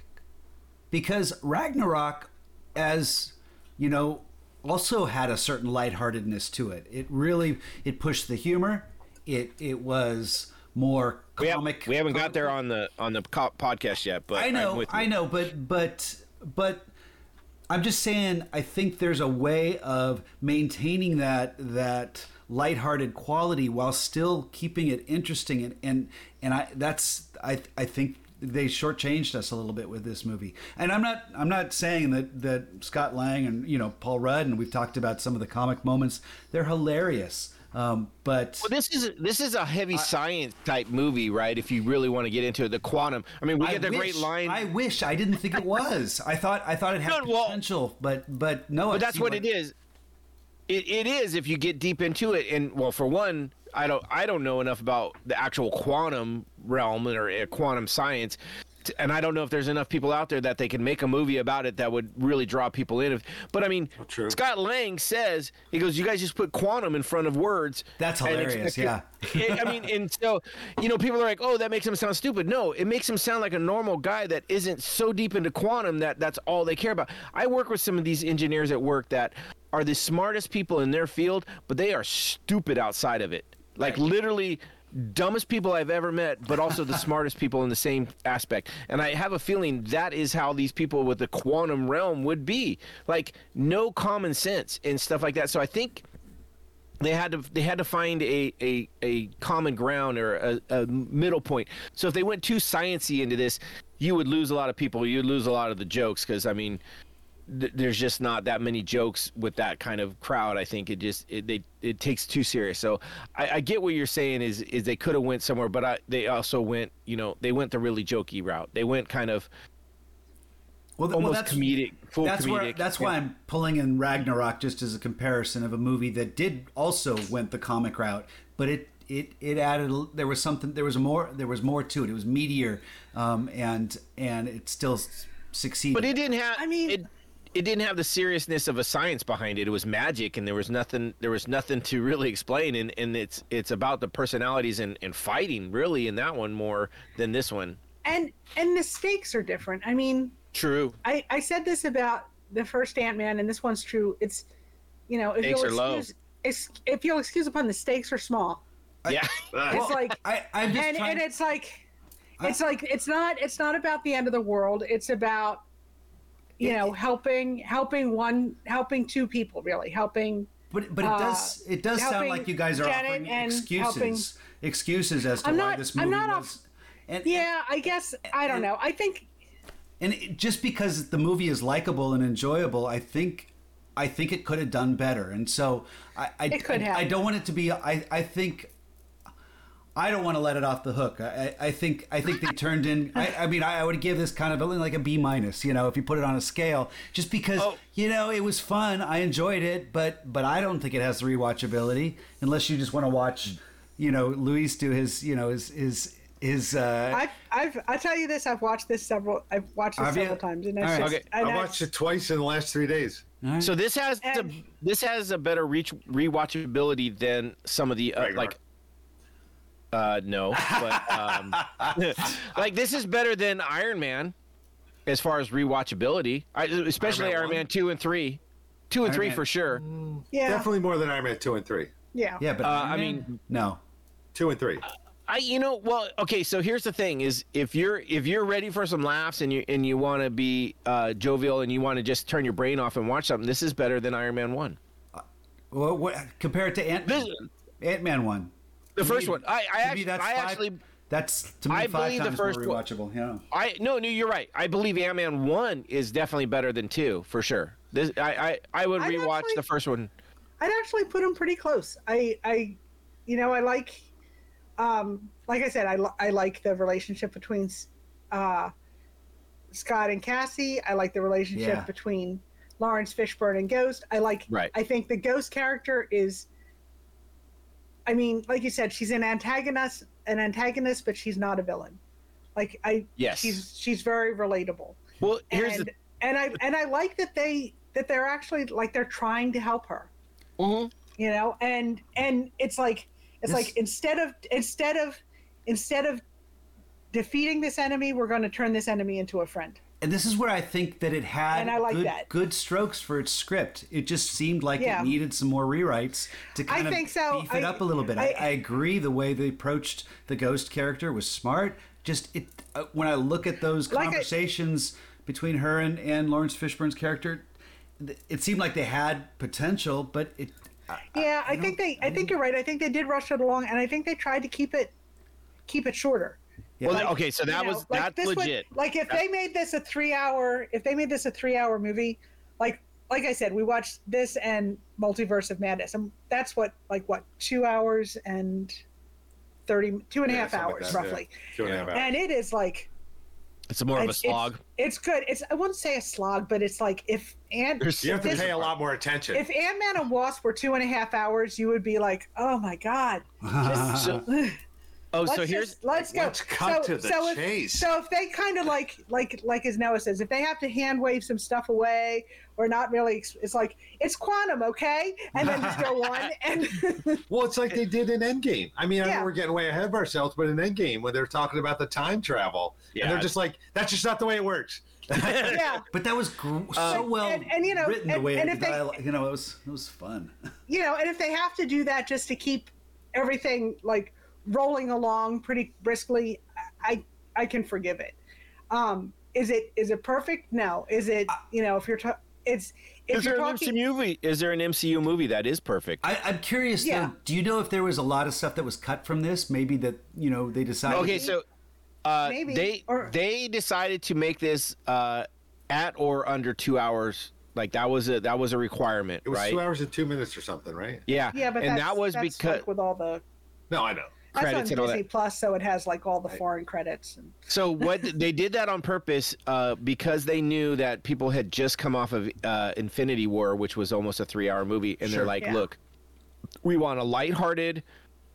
because Ragnarok, as you know, also had a certain lightheartedness to it. It really it pushed the humor. It it was more We, have, comic. we haven't got there on the on the podcast yet, but I know. I know, but but but I'm just saying. I think there's a way of maintaining that that lighthearted quality while still keeping it interesting, and and and I that's I I think they shortchanged us a little bit with this movie. And I'm not I'm not saying that that Scott Lang and you know Paul Rudd and we've talked about some of the comic moments. They're hilarious. Um, but Well, this is this is a heavy science type movie, right? If you really want to get into it, the quantum. I mean, we I get the great line. I wish I didn't think it was. I thought I thought it had No, well- potential, but but no. but that's what like- it is. It, it is if you get deep into it, and well, for one, I don't I don't know enough about the actual quantum realm or uh, quantum science, and I don't know if there's enough people out there that they can make a movie about it that would really draw people in. If- But I mean, oh, true. Scott Lang says he goes, "You guys just put quantum in front of words." That's and hilarious, expect it- I mean, and so you know, people are like, "Oh, that makes him sound stupid." No, it makes him sound like a normal guy that isn't so deep into quantum that that's all they care about. I work with some of these engineers at work that are the smartest people in their field, but they are stupid outside of it. Like literally dumbest people I've ever met, but also the <laughs> smartest people in the same aspect. And I have a feeling that is how these people with the quantum realm would be. Like no common sense and stuff like that. So I think they had to they had to find a a, a common ground or a, a middle point. So if they went too sciency into this, you would lose a lot of people. You'd lose a lot of the jokes because I mean, th- there's just not that many jokes with that kind of crowd. I think it just it they it takes too serious. So I, I get what you're saying is is they could have went somewhere, but I, they also went you know they went the really jokey route. They went kind of well, th- well, almost that's, comedic, full That's comedic. where that's why I'm pulling in Ragnarok just as a comparison of a movie that did also went the comic route, but it it it added a- there was something there was more there was more to it. It was meatier, um, and and it still succeeded. But it didn't have. I mean- it, it didn't have the seriousness of a science behind it. It was magic, and there was nothing. There was nothing to really explain, and, and it's it's about the personalities and, and fighting really in that one more than this one. and and the stakes are different. I mean, True. I I said this about the first Ant Man, and this one's true. It's you know if Stakes you'll excuse ex- if you'll excuse upon the stakes are small. yeah. <laughs> It's like I I'm just and trying. and it's like it's like it's not it's not about the end of the world. It's about you know helping helping one helping two people really helping But but it uh, does it does sound helping like you guys are Janet offering and excuses helping- excuses as to I'm why not- this I'm movie not was. off- and, yeah i guess i don't know i think and it, just because the movie is likable and enjoyable, I think I think it could have done better. And so I I, It could I, have. I don't want it to be. I I think. I don't want to let it off the hook. I, I I think I think they turned in. I, I mean, I, I would give this kind of a, like a B minus. You know, if you put it on a scale, just because Oh. you know it was fun. I enjoyed it, but but I don't think it has the rewatchability unless you just want to watch, you know, Luis do his you know his his his. Uh, i've i've i tell you this i've watched this several i've watched this Have you? several times and it's All right. just Okay. and I I- watched it twice in the last three days. So this has the, And- this has a better reach rewatchability than some of the uh, Ragnarok. like. Uh no, but um, <laughs> like this is better than Iron Man, as far as rewatchability. I, especially Iron Man Iron Man two and three, two and Iron three Man- for sure. yeah Definitely more than Iron Man two and three. yeah yeah, but Uh, Iron I mean- no. Two and three. I you know well okay so here's the thing is if you're if you're ready for some laughs and you and you want to be uh, jovial and you want to just turn your brain off and watch something this is better than Iron Man one Well, what, compare it to Ant This- Ant Man one. The first me- one I I actually that's I five- actually that's to me I five believe the first more one- rewatchable. Yeah. I no no you're right I believe Ant Man one is definitely better than two for sure this I I, I would I'd rewatch actually- the first one i'd actually put them pretty close i i you know i like um like i said i, I like the relationship between uh scott and cassie i like the relationship Yeah. between Laurence Fishburne and Ghost. I like. Right. I think the Ghost character is. I mean, like you said, she's an antagonist, an antagonist, but she's not a villain. Like I, Yes. she's she's very relatable. Well, here's and the. and I and I like that they that they're actually like they're trying to help her. Mhm. You know, and and it's like it's This- like instead of instead of instead of defeating this enemy, we're going to turn this enemy into a friend. And this is where I think that it had I like good, good strokes for its script. It just seemed like Yeah. it needed some more rewrites to kind of think so. beef it up a little bit. I, I- I agree the way they approached the ghost character was smart. Just it uh, when I look at those Like I- conversations between her and, and Laurence Fishburne's character, it seemed like they had potential, but it Yeah, I, think they. I think you're right. I think they did rush it along, and I think they tried to keep it keep it shorter. Well, Like, okay, so that you know, was like that's this would- legit. like if they made this a three hour, if they made this a three hour movie, like like I said, we watched this and Multiverse of Madness, and that's what like what two hours and 30, two and a Yeah, half something like hours that, yeah. roughly, Two and a half hours. and it is like It's more of a it's, it's- slog. It's, good. It's I wouldn't say a slog, but it's like if and You have to this- pay a lot more attention. if Ant Man and Wasp were two and a half hours, you would be like, oh my god. <laughs> Just, So- Oh, let's so here's just, let's go. let's cut so, to the so if, chase. So if they kind of like like like as Noah says, if they have to hand wave some stuff away or not really, it's like it's quantum, okay, and then just go on <laughs> and <laughs> Well, it's like they did in Endgame. I mean, I know we're getting way ahead of ourselves, but in Endgame, when they're talking about the time travel, Yeah. and they're just like, "That's just not the way it works." <laughs> yeah, but that was gr- Uh, so well and- and, you know, written the way and it, if they- you know it was it was fun. you know, and if they have to do that just to keep everything like rolling along pretty briskly, I I can forgive it. Um, is it is it perfect? No. Is it you know if you're ta- it's if is you're there an MCU movie? Is there an MCU movie that is perfect? I, I'm curious Yeah. though. Do you know if there was a lot of stuff that was cut from this? Maybe that you know they decided. Okay, so uh, Maybe, they or- they decided to make this uh, at or under two hours. Like that was a that was a requirement, It was right? two hours and two minutes or something, right? Yeah, yeah, but and that's, that was that's because like with all the No, I know. That's Credits on and all Disney that. Plus, so it has like all the foreign credits. And, So what <laughs> they did that on purpose uh, because they knew that people had just come off of uh, Infinity War, which was almost a three-hour movie, and they're like, Yeah. "Look, we want a lighthearted,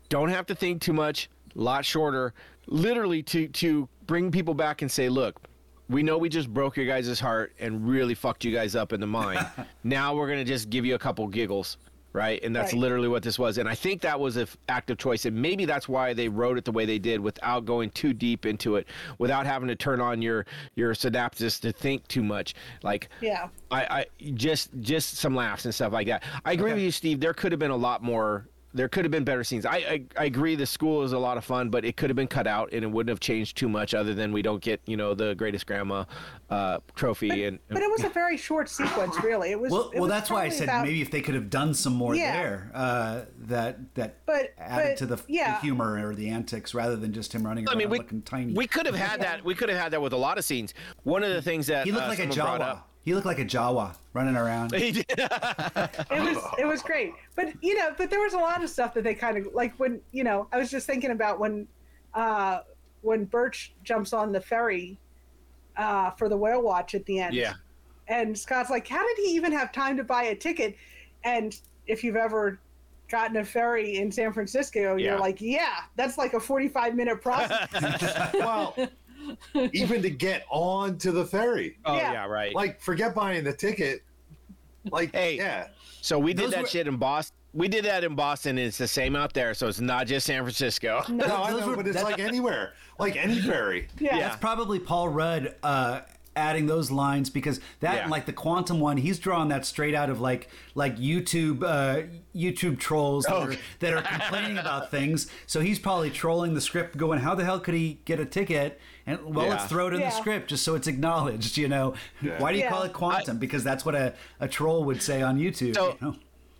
don't have to think too much, lot shorter, literally to to bring people back and say, look." We know we just broke your guys' heart and really fucked you guys up in the mind. <laughs> now we're gonna just give you a couple giggles, right? And that's Right. literally what this was. And I think that was an active choice, and maybe that's why they wrote it the way they did, without going too deep into it, without having to turn on your your synapses to think too much. Like, yeah, I, I just just some laughs and stuff like that. I agree with you, Steve. There could have been a lot more. There could have been better scenes. I, I I agree. The school is a lot of fun, but it could have been cut out, and it wouldn't have changed too much, other than we don't get you know the greatest grandma uh, trophy and. but it was a very short sequence, really. It was. well, it well, was that's why I said about- maybe if they could have done some more Yeah. there, uh, that that But- added but, to the, the humor or the antics rather than just him running around I around mean, we, looking tiny. we could have had that. We could have had that with a lot of scenes. One of the things that he looked uh, like a Jawa. up- He looked like a Jawa running around. <laughs> He did. it was it was great but you know but there was a lot of stuff that they kind of like when you know i was just thinking about when uh when burch jumps on the ferry uh for the whale watch at the end Yeah. and scott's like how did he even have time to buy a ticket and if you've ever gotten a ferry in san francisco Yeah. you're like yeah that's like a 45 minute process <laughs> Well, <laughs> even to get on to the ferry, Oh Yeah. yeah, right. like forget buying the ticket. Like, Hey. yeah, So we did Those that were- shit in Boston. We did that in Boston, and it's the same out there. So it's not just San Francisco. <laughs> no, I know, were- but it's like <laughs> anywhere, like any ferry. yeah, That's probably Paul Rudd uh, adding those lines because that Yeah. like the quantum one, he's drawing that straight out of like like YouTube uh, YouTube trolls that, Oh. are, that are complaining about things. So he's probably trolling the script, going, "How the hell could he get a ticket?" And well, let's throw it in Yeah. the script just so it's acknowledged. You know, why do you Yeah. call it quantum? because that's what a, a troll would say on YouTube. So- you know?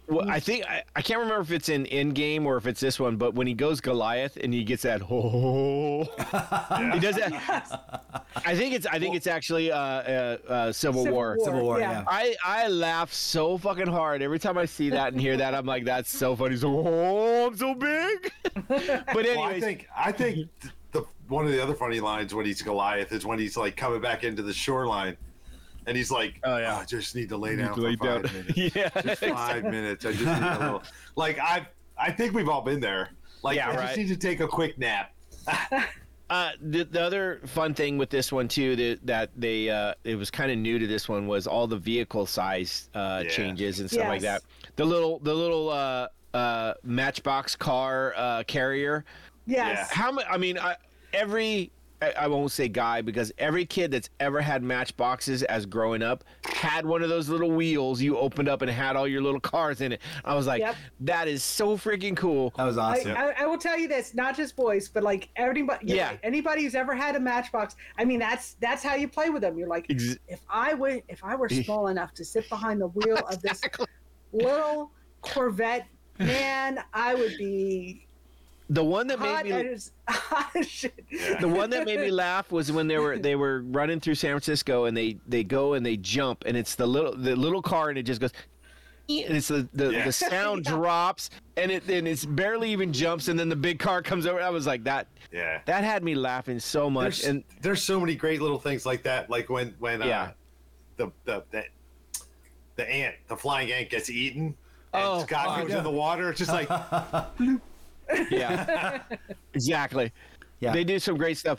Well, I think I, I can't remember if it's in Endgame or if it's this one, but when he goes Goliath and he gets that ho, <laughs> <laughs> he does that. I think it's I think it's actually uh, uh, uh, Civil, Civil War. War. Civil War, yeah. yeah. I I laugh so fucking hard every time I see that and hear that. I'm like, that's so funny. So oh, I'm so big. <laughs> but Well, I think I think the one of the other funny lines when he's Goliath is when he's like coming back into the shoreline, and he's like, Oh, yeah. "Oh, I just need to lay down for Lay five down. minutes. <laughs> yeah. Just five minutes. I just need a little. <laughs> Like I, I think we've all been there. Like Yeah, I right. just need to take a quick nap. <laughs> Uh, the, the other fun thing with this one too that that they uh, it was kind of new to this one was all the vehicle size uh, Yeah. changes and stuff like that. The little the little uh, uh, Matchbox car uh, carrier. Yes. How many? I mean, I, every I, I won't say guy because every kid that's ever had Matchboxes as growing up had one of those little wheels you opened up and had all your little cars in it. I was like, Yep. that is so freaking cool. That was awesome. I, I will tell you this, not just boys, but like everybody, Yeah. yeah, anybody who's ever had a Matchbox. I mean, that's that's how you play with them. You're like, Ex- if I were if I were <laughs> small enough to sit behind the wheel of this little Corvette, man, I would be The one that hot made me as <laughs> hot as shit. <laughs> the one that made me laugh was when they were they were running through San Francisco and they they go and they jump and it's the little the little car and it just goes and it's the the, Yeah. the <laughs> sound Yeah. drops and it and it's barely even jumps and then the big car comes over. I was like that Yeah. that had me laughing so much There's, and there's so many great little things like that. Like when when uh, Yeah. the, the the the ant, the flying ant, gets eaten. And Oh, Scott oh, goes yeah. in the water. It's just like yeah <laughs> exactly Yeah. they do some great stuff.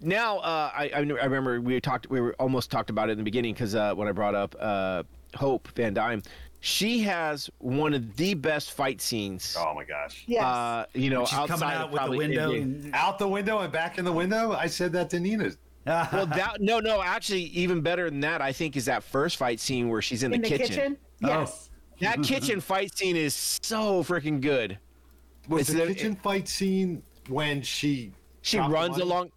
Now uh, I I I remember we talked we were almost talked about it in the beginning because uh, when I brought up uh, Hope Van Dyne, she has one of the best fight scenes. oh my gosh. Yes. Uh, you know, She's outside coming out with the window. NBA. and- Out the window and back in the window. I said that to Nina. <laughs> Well, that no, no, actually, even better than that, I think, is that first fight scene where she's in, in the, the kitchen. kitchen. Oh. Yes. That kitchen fight scene is so freaking good. Was It's the the- kitchen fight scene when she She runs along.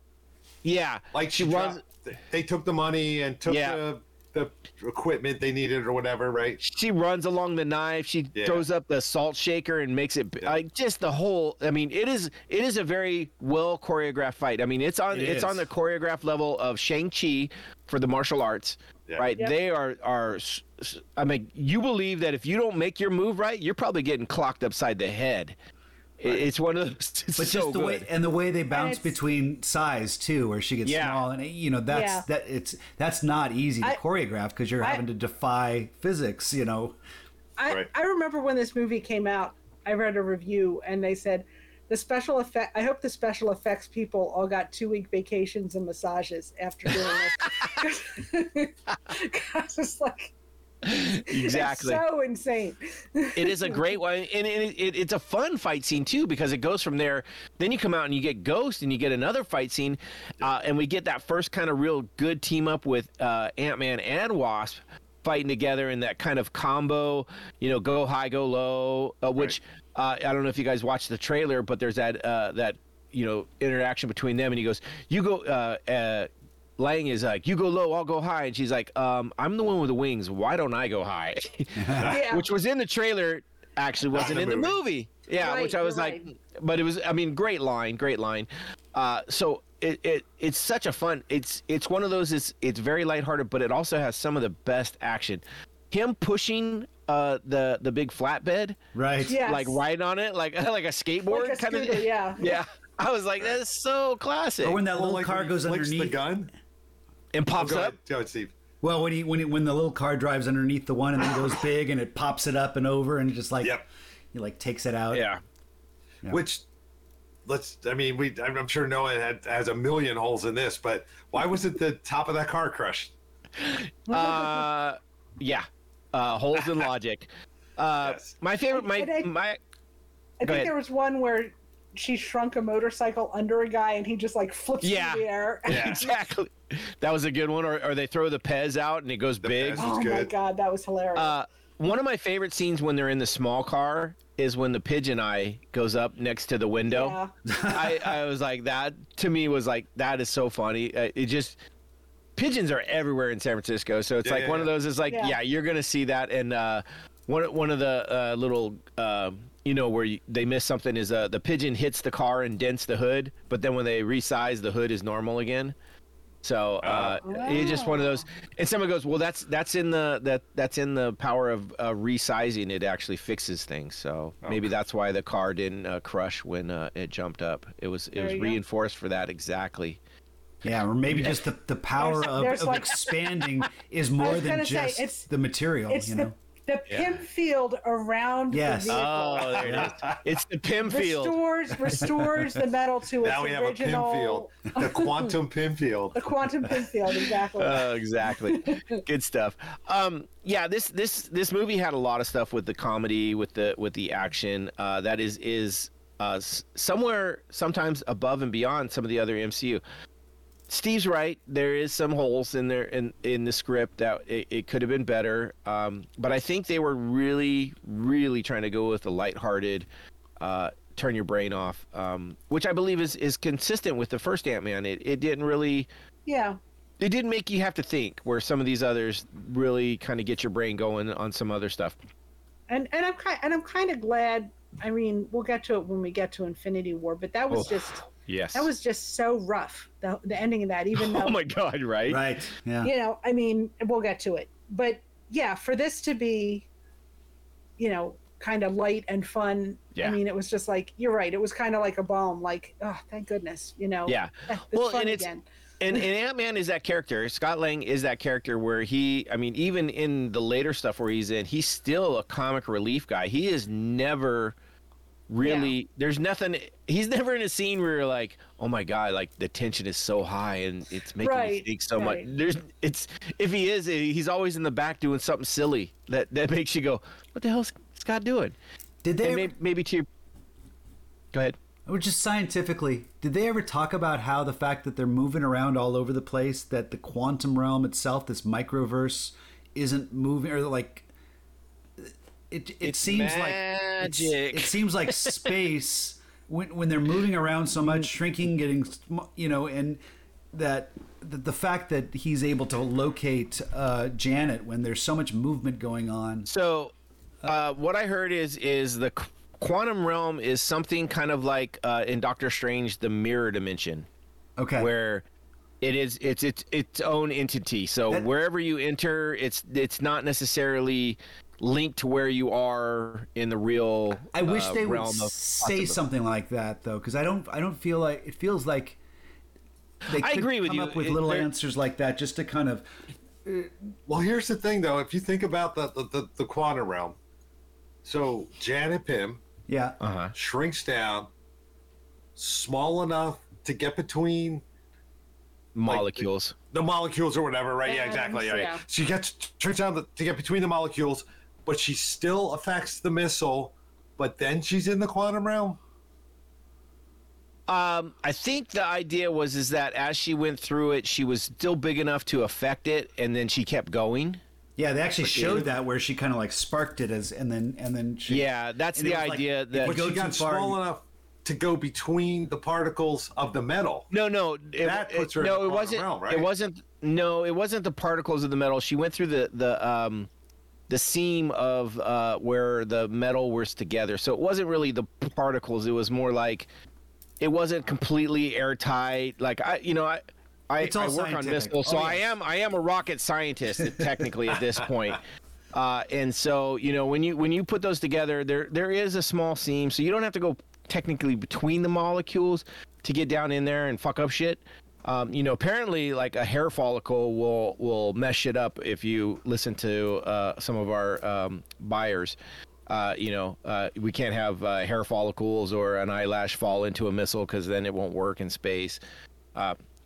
Yeah, like she she runs. dropped- They took the money and took Yeah. the the equipment they needed or whatever, right? She runs along the knife. She Yeah. throws up the salt shaker and makes it Yeah. like just the whole. I mean, it is it is a very well choreographed fight. I mean, it's on It it's is. on the choreographed level of Shang Chi for the martial arts. Yeah. Right, Yep. they are are. I mean, you believe that if you don't make your move right, you're probably getting clocked upside the head. It- It's one of those. It's But so just the good. way and the way they bounce between size too, where she gets Yeah. small, and you know that's Yeah. that it's that's not easy to I- choreograph because you're I- having to defy physics. You know, I, Right. I remember when this movie came out, I read a review and they said the special effect. I hope the special effects people all got two week vacations and massages after doing this. <laughs> <laughs> Because it's like <laughs> exactly. it's so insane. it is a great one, and it, it, it's a fun fight scene too because it goes from there. Then you come out and you get Ghost, and you get another fight scene, uh, and we get that first kind of real good team up with uh, Ant Man and Wasp fighting together in that kind of combo. You know, go high, go low. Uh, which uh, I don't know if you guys watched the trailer, but there's that uh, that you know interaction between them, and he goes, "You go." Lang is like, you go low, I'll go high, and she's like, um, I'm the one with the wings. Why don't I go high? <laughs> Yeah. which was in the trailer actually wasn't the in the movie. movie yeah Right, which i was like right. but it was i mean great line great line uh so it, it it's such a fun it's it's one of those it's it's very lighthearted but it also has some of the best action him pushing uh the the big flatbed right? Yes. like riding on it like <laughs> like a skateboard Like a kind scooter, of yeah. <laughs> yeah i was like that's so classic Or when that little like car goes flicks underneath. the gun. And Oh, pops go up ahead. Go ahead, Steve. Well, when he when he, when the little car drives underneath the one and then goes big and it pops it up and over and just like Yep. he like takes it out. yeah Yeah. Which, let's. I mean, we. I'm I'm sure Noah had, has a million holes in this, but why was it the top of that car crushed? uh yeah uh holes in logic uh Yes. my favorite my I- my I think ahead. there was one where she shrunk a motorcycle under a guy and he just like flips Yeah. through the air. Yeah. <laughs> exactly. That was a good one. Or, or they throw the Pez out and it goes big. Pez. oh my god, that was hilarious. Uh, one of my favorite scenes when they're in the small car is when the pigeon eye goes up next to the window. Yeah. <laughs> I, I was like, that to me was like, that is so funny. Uh, it just, pigeons are everywhere in San Francisco. So it's Yeah, like yeah, one of those is like, yeah, Yeah. you're going to see that. And uh, one, one of the uh, little, uh, you know, where you, they miss something is uh, the pigeon hits the car and dents the hood. But then when they resize, the hood is normal again. So uh, it's just one of those. And someone goes, "Well, that's that's in the that that's in the power of uh, resizing. It actually fixes things. So maybe that's why the car didn't uh, crush when uh, it jumped up. It was it There was you go. reinforced for that exactly. Yeah, or maybe just the, the power There's- of, there's of like- expanding <laughs> is more than gonna say, just it's- the material. It's you the know, the Pym field around Yes. the vehicle. Oh, there it is. <laughs> It's the Pym field. restores restores the <laughs> metal to its Now we have a pin original. field, the <laughs> quantum Pym field. The quantum Pym field, exactly. Uh, exactly. Good stuff. Um, yeah, this this this movie had a lot of stuff with the comedy, with the with the action. Uh, that is is uh, somewhere sometimes above and beyond some of the other MCU. Steve's right. There is some holes in there in in the script that it, it could have been better. Um, but I think they were really, really trying to go with a lighthearted, uh, turn your brain off, um, which I believe is is consistent with the first Ant Man. It it didn't really yeah. it didn't make you have to think where some of these others really kind of get your brain going on some other stuff and and I'm kind and I'm kind of glad. I mean, we'll get to it when we get to Infinity War, but that was Oh, just yes that was just so rough. The the ending of that, even <laughs> oh though oh my god right right? Yeah. you know, I mean, we'll get to it, but yeah, for this to be, you know, kind of light and fun. Yeah. I mean, it was just like you're right. It was kind of like a balm. Like, oh, thank goodness, you know. yeah <laughs> Well, fun and it's- again. and, <laughs> and ant-man is that character scott lang is that character where he i mean even in the later stuff where he's in he's still a comic relief guy he is never really there's nothing he's never in a scene where you're like oh my god like the tension is so high and it's making me Right, think so much. there's it's if he is eh, he's always in the back doing something silly that that makes you go what the hell's scott doing? Did they? Ever, maybe, maybe to your go ahead. Or just scientifically, did they ever talk about how the fact that they're moving around all over the place, that the quantum realm itself, this microverse, isn't moving, or like it? It It's seems like it seems like <laughs> space when when they're moving around so much, shrinking, getting you know, and that the, the fact that he's able to locate uh, Janet when there's so much movement going on. So, uh, what I heard is is the quantum realm is something kind of like uh, in Doctor Strange, the mirror dimension, Okay. where it is it's it's its own entity. So That- wherever you enter, it's it's not necessarily linked to where you are in the real. I wish uh, they would realm of say something like that though, because I don't. I don't feel like it feels like they I agree with come you. up with It- little answers like that just to kind of. Well, here's the thing, though. If you think about the the, the, the quantum realm, so Janet Pym Yeah. Uh-huh. shrinks down, small enough to get between molecules. the molecules or whatever, right? Yeah, Atoms, exactly. Right. yeah. She gets turns down the, to get between the molecules, but she still affects the missile. But then she's in the quantum realm. Um, I think the idea was is that as she went through it, she was still big enough to affect it, and then she kept going. Yeah, they actually showed that where she kind of like sparked it as, and then and then she. Yeah, that's the was like- idea that you But go she got far, small you- enough to go between the particles of the metal. No, no, it, That puts her in no, the it wasn't. realm, right? It wasn't. No, it wasn't the particles of the metal. She went through the the um, the seam of uh, where the metal was together. So it wasn't really the particles. It was more like it wasn't completely airtight. Like I, you know, I. I, I work on missiles, so Oh, I am I am a rocket scientist technically at this point. <laughs> Uh, and so you know when you when you put those together, there there is a small seam, so you don't have to go technically between the molecules to get down in there and fuck up shit. Um, you know, apparently, like a hair follicle will will mess it up if you listen to uh, some of our um, buyers. Uh, you know, uh, we can't have uh, hair follicles or an eyelash fall into a missile because then it won't work in space.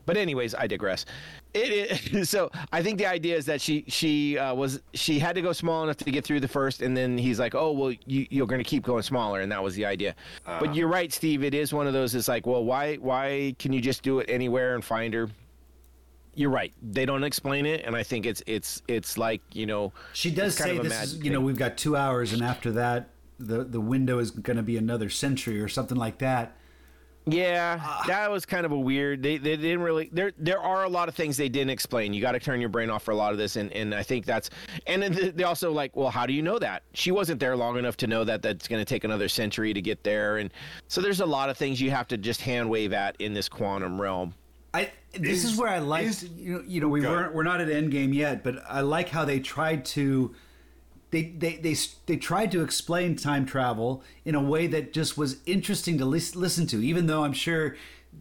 Uh, but anyways, I digress. It, it, <laughs> so I think the idea is that she she uh, was she had to go small enough to get through the first, and then he's like, oh well, you, you're going to keep going smaller, and that was the idea. but you're right, Steve. It is one of those. It's like, well, why why can you just do it anywhere and find her? You're right. They don't explain it, and I think it's it's it's like you know. She does say this is, you know, we've got two hours, and after that, the the window is going to be another century or something like that. Yeah, Ah. that was kind of a weird. They, they didn't really. There there are a lot of things they didn't explain. You got to turn your brain off for a lot of this, and, and I think that's. And then they also like, well, how do you know that she wasn't there long enough to know that that's going to take another century to get there, and so there's a lot of things you have to just hand wave at in this quantum realm. I this is, Is- where I liked is- you know you know we weren't we're not at Endgame yet, but I like how they tried to they they they they tried to explain time travel in a way that just was interesting to listen to, even though I'm sure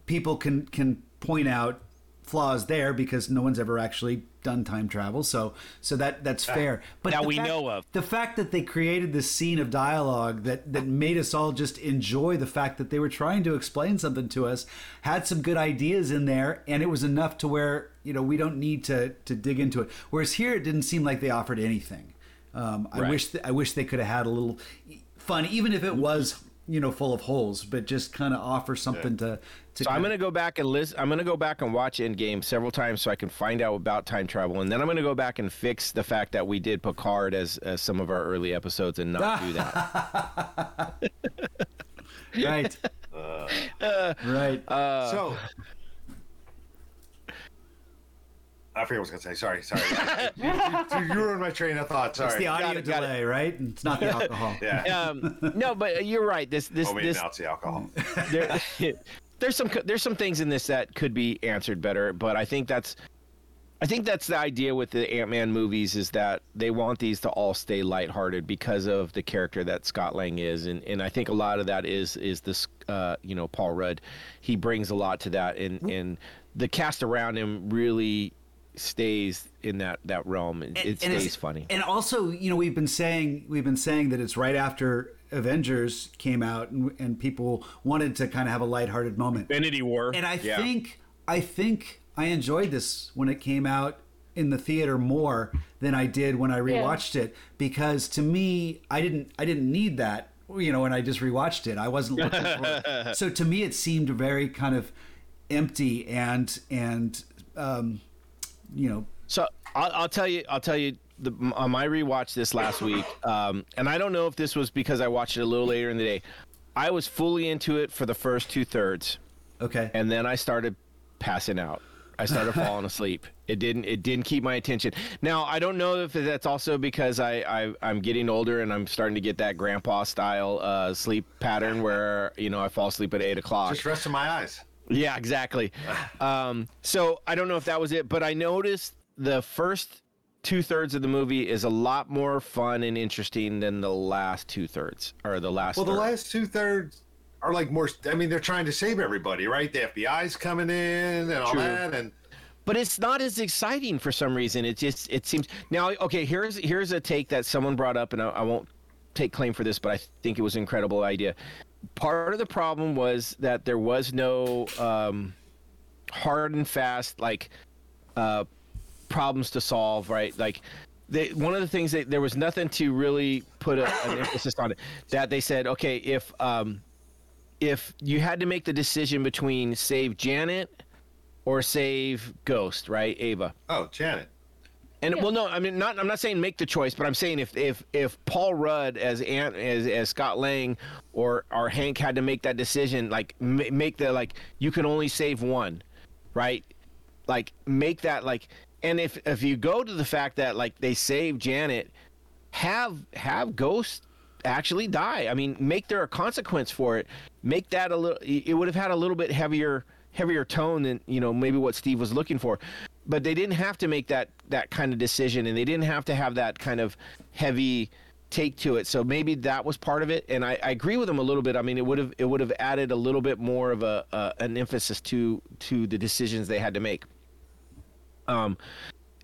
people can can point out flaws there because no one's ever actually done time travel. So so that that's fair. But the we fact- know of. the fact that they created this scene of dialogue that that made us all just enjoy the fact that they were trying to explain something to us had some good ideas in there and it was enough to where you know we don't need to to dig into it whereas here it didn't seem like they offered anything um, i Right. wish th- i wish they could have had a little fun even if it was you know full of holes but just kind of offer something to to So I'm gonna go back and list. I'm gonna go back and watch Endgame several times so I can find out about time travel, and then I'm gonna go back and fix the fact that we did Picard as, as some of our early episodes and not do that. <laughs> right <laughs> right Uh, so I forget what I was gonna say. Sorry, sorry. <laughs> you, you, you ruined my train of thought. Sorry. it's the audio Got it, got it. delay right it's not the alcohol yeah. <laughs> um, no, but you're right. This this oh, this now it's the alcohol. <laughs> there, there's some there's some things in this that could be answered better, but I think that's I think that's the idea with the Ant-Man movies is that they want these to all stay lighthearted because of the character that Scott Lang is, and, and I think a lot of that is is this uh, you know Paul Rudd, he brings a lot to that, and and the cast around him really stays in that that realm. It, it and stays it's- funny. And also, you know, we've been saying we've been saying that it's right after Avengers came out, and, and people wanted to kind of have a lighthearted moment. Infinity War, And I yeah. think I think I enjoyed this when it came out in the theater more than I did when I rewatched it because to me I didn't I didn't need that you know when I just rewatched it I wasn't looking for it. <laughs> so to me it seemed very kind of empty and and um, you know So I'll, I'll tell you, I'll tell you. The, on my rewatch this last <laughs> week, um, and I don't know if this was because I watched it a little later in the day. I was fully into it for the first two thirds, okay and then I started passing out. I started <laughs> falling asleep. It didn't. It didn't keep my attention. Now I don't know if that's also because I, I I'm getting older and I'm starting to get that grandpa style uh, sleep pattern <laughs> where you know I fall asleep at eight o'clock. Just rest resting my eyes. Yeah, exactly. <sighs> Um, so I don't know if that was it, but I noticed the first two thirds of the movie is a lot more fun and interesting than the last two thirds or the last. Well, the last two thirds are like more. I mean, they're trying to save everybody, right? The FBI's coming in and all True. that, and but it's not as exciting for some reason. It just it seems now. Okay, here's here's a take that someone brought up, and I, I won't take claim for this, but I think it was an incredible idea. Part of the problem was that there was no um, hard and fast like uh, problems to solve, right? Like they, one of the things that there was nothing to really put a, an emphasis on it. That they said, okay, if um, if you had to make the decision between save Janet or save Ghost, right, Ava? oh, Janet. And well, no, I mean, not. I'm not saying make the choice, but I'm saying if if if Paul Rudd as Ant as as Scott Lang or or Hank had to make that decision, like ma- make the like you can only save one, right? Like make that like, and if if you go to the fact that like they save Janet, have have Ghost actually die. I mean, make there a consequence for it. Make that a little. It would have had a little bit heavier heavier tone than you know maybe what Steve was looking for. But they didn't have to make that that kind of decision, and they didn't have to have that kind of heavy take to it. So maybe that was part of it. And I, I agree with him a little bit. I mean, it would have it would have added a little bit more of a an emphasis to to the decisions they had to make. Um,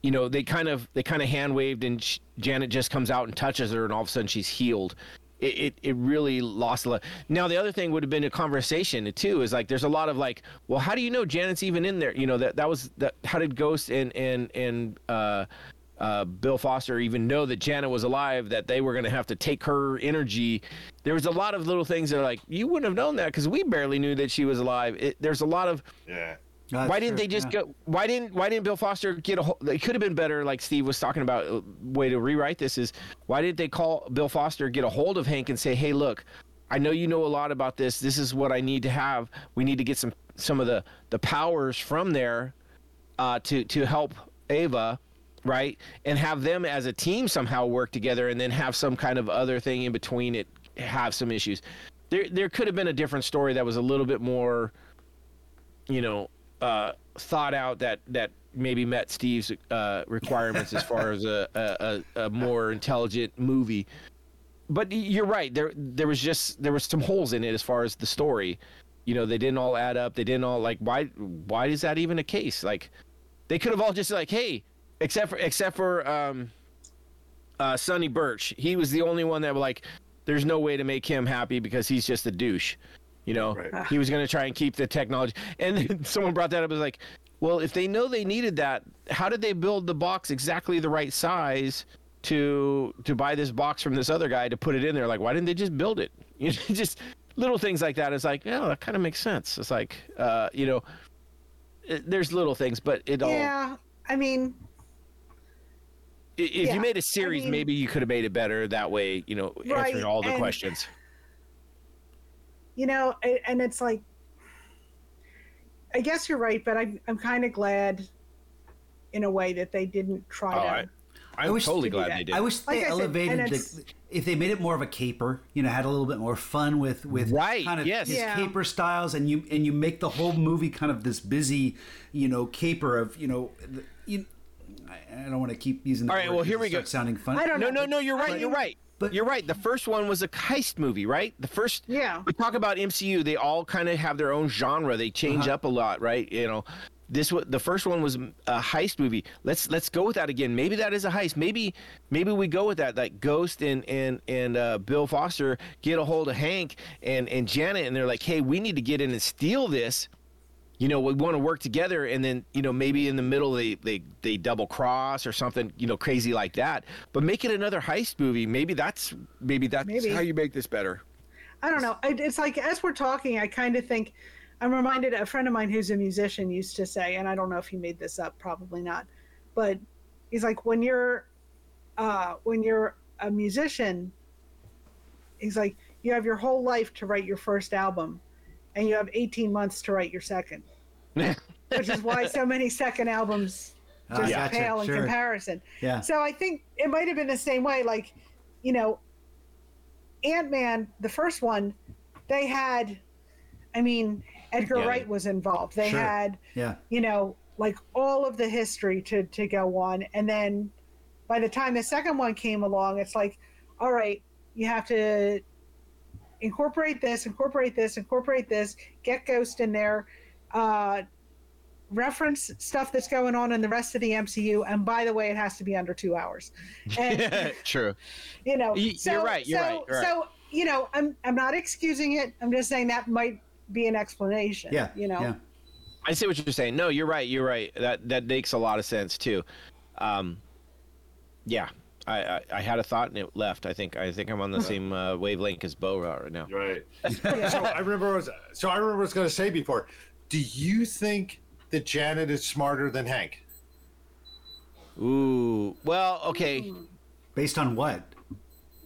you know, they kind of they kind of hand waved, and Janet just comes out and touches her, and all of a sudden she's healed. It, it, it really lost a lot. Now the other thing would have been a conversation too. Is like there's a lot of like, well, how do you know Janet's even in there? You know that that was that. How did Ghost and and and uh, uh, Bill Foster even know that Janet was alive? That they were going to have to take her energy. There was a lot of little things that are like you wouldn't have known that because we barely knew that she was alive. It, there's a lot of Yeah. That's why didn't true, they just yeah. go? Why didn't Why didn't Bill Foster get a? Whole, it could have been better, like Steve was talking about. A way to rewrite this is why didn't they call Bill Foster, get a hold of Hank, and say, "Hey, look, I know you know a lot about this. This is what I need to have. We need to get some some of the the powers from there uh, to to help Ava." Right, and have them as a team somehow work together, and then have some kind of other thing in between it, have some issues. There, there could have been a different story that was a little bit more you know, uh, thought out that that maybe met Steve's uh, requirements as far as a, a, a, more intelligent movie. But you're right. There there was just there was some holes in it as far as the story. you know they didn't all add up. They didn't all like why why is that even a case? Like they could have all just like hey, except for except for um, uh, Sonny Burch. He was the only one that like, there's no way to make him happy because he's just a douche. You know, Right. he was going to try and keep the technology. And then <laughs> someone brought that up. It was like, well, if they know they needed that, how did they build the box exactly the right size to to buy this box from this other guy to put it in there? Like, why didn't they just build it? <laughs> You know, just little things like that. It's like, yeah, that kind of makes sense. It's like, uh, you know, it, there's little things, but it all. Yeah, I mean, If Yeah, you made a series, mean- maybe you could have made it better that way. You know, Right, answering all the and- questions. You know, and it's like, I guess you're right, but I'm I'm kind of glad, in a way, that they didn't try Oh, to. I- I'm wish totally glad that. they did. I wish they I said, elevated and the, if they made it more of a caper, you know, had a little bit more fun with with Right, kind of yes. his Yeah. caper styles, and you and you make the whole movie kind of this busy, you know, caper of you know, the, you, I, I don't want to keep using. The All right, word well, 'cause here we go. starts Sounding fun. I don't no, know. no, no. You're right. I You're right. But- you're right. The first one was a heist movie, right? The first. Yeah. We talk about MCU. They all kind of have their own genre. They change Uh-huh. up a lot, right? You know, this was the first one was a heist movie. Let's let's go with that again. Maybe that is a heist. Maybe maybe we go with that. Like Ghost and and and uh, Bill Foster get a hold of Hank and and Janet, and they're like, hey, we need to get in and steal this you know, we want to work together, and then you know maybe in the middle they they they double cross or something, you know, crazy like that. But make it another heist movie. Maybe that's maybe that's Maybe. how you make this better. I don't know. It's like as we're talking, I kind of think I'm reminded. A friend of mine who's a musician used to say, and I don't know if he made this up, probably not, but he's like, when you're uh, when you're a musician, he's like, you have your whole life to write your first album, and you have 18 months to write your second, <laughs> which is why so many second albums Ah, just gotcha, pale in sure. comparison. Yeah. So I think it might have been the same way. Like, you know, Ant Man, the first one, they had, I mean, Edgar Yeah. Wright was involved. They Sure. had, Yeah. you know, like all of the history to to go on, and then by the time the second one came along, it's like, all right, you have to incorporate this, incorporate this, incorporate this, get Ghost in there. Uh, reference stuff that's going on in the rest of the MCU, and by the way, it has to be under two hours. <laughs> And True. you know, Y- you're so, right, you're so, right, you're right. So you know, I'm I'm not excusing it. I'm just saying that might be an explanation. Yeah. you know. Yeah. I see what you're saying. No, you're right. You're right. That that makes a lot of sense too. Um, yeah, I, I I had a thought and it left. I think I think I'm on the same uh, wavelength as Bo right now. Right. <laughs> so I remember what I was, so I remember what I was going to say before. Do you think that Janet is smarter than Hank? Ooh. Well, okay. Based on what?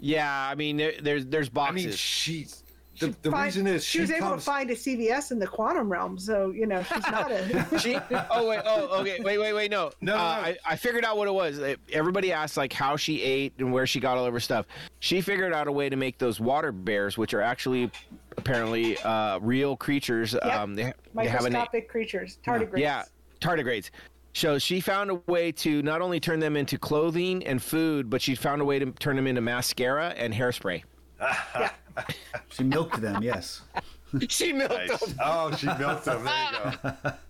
Yeah. I mean, there, there's there's I boxes. mean, she's the, the Find- reason is she, she, was able to find a CVS in the quantum realm, so you know she's not a. <laughs> <laughs> She, oh wait, oh okay, wait, wait, wait, no, No, no, Uh, no. I, I figured out what it was. Everybody asked like how she ate and where she got all of her stuff. She figured out a way to make those water bears, which are actually apparently uh, real creatures. Um, they, they have a microscopic creatures, tardigrades. Yeah, tardigrades. So she found a way to not only turn them into clothing and food, but she found a way to turn them into mascara and hairspray. Yeah. <laughs> She milked them. Yes. <laughs> she milked Nice. them. Oh, she milked them. There you go. <laughs>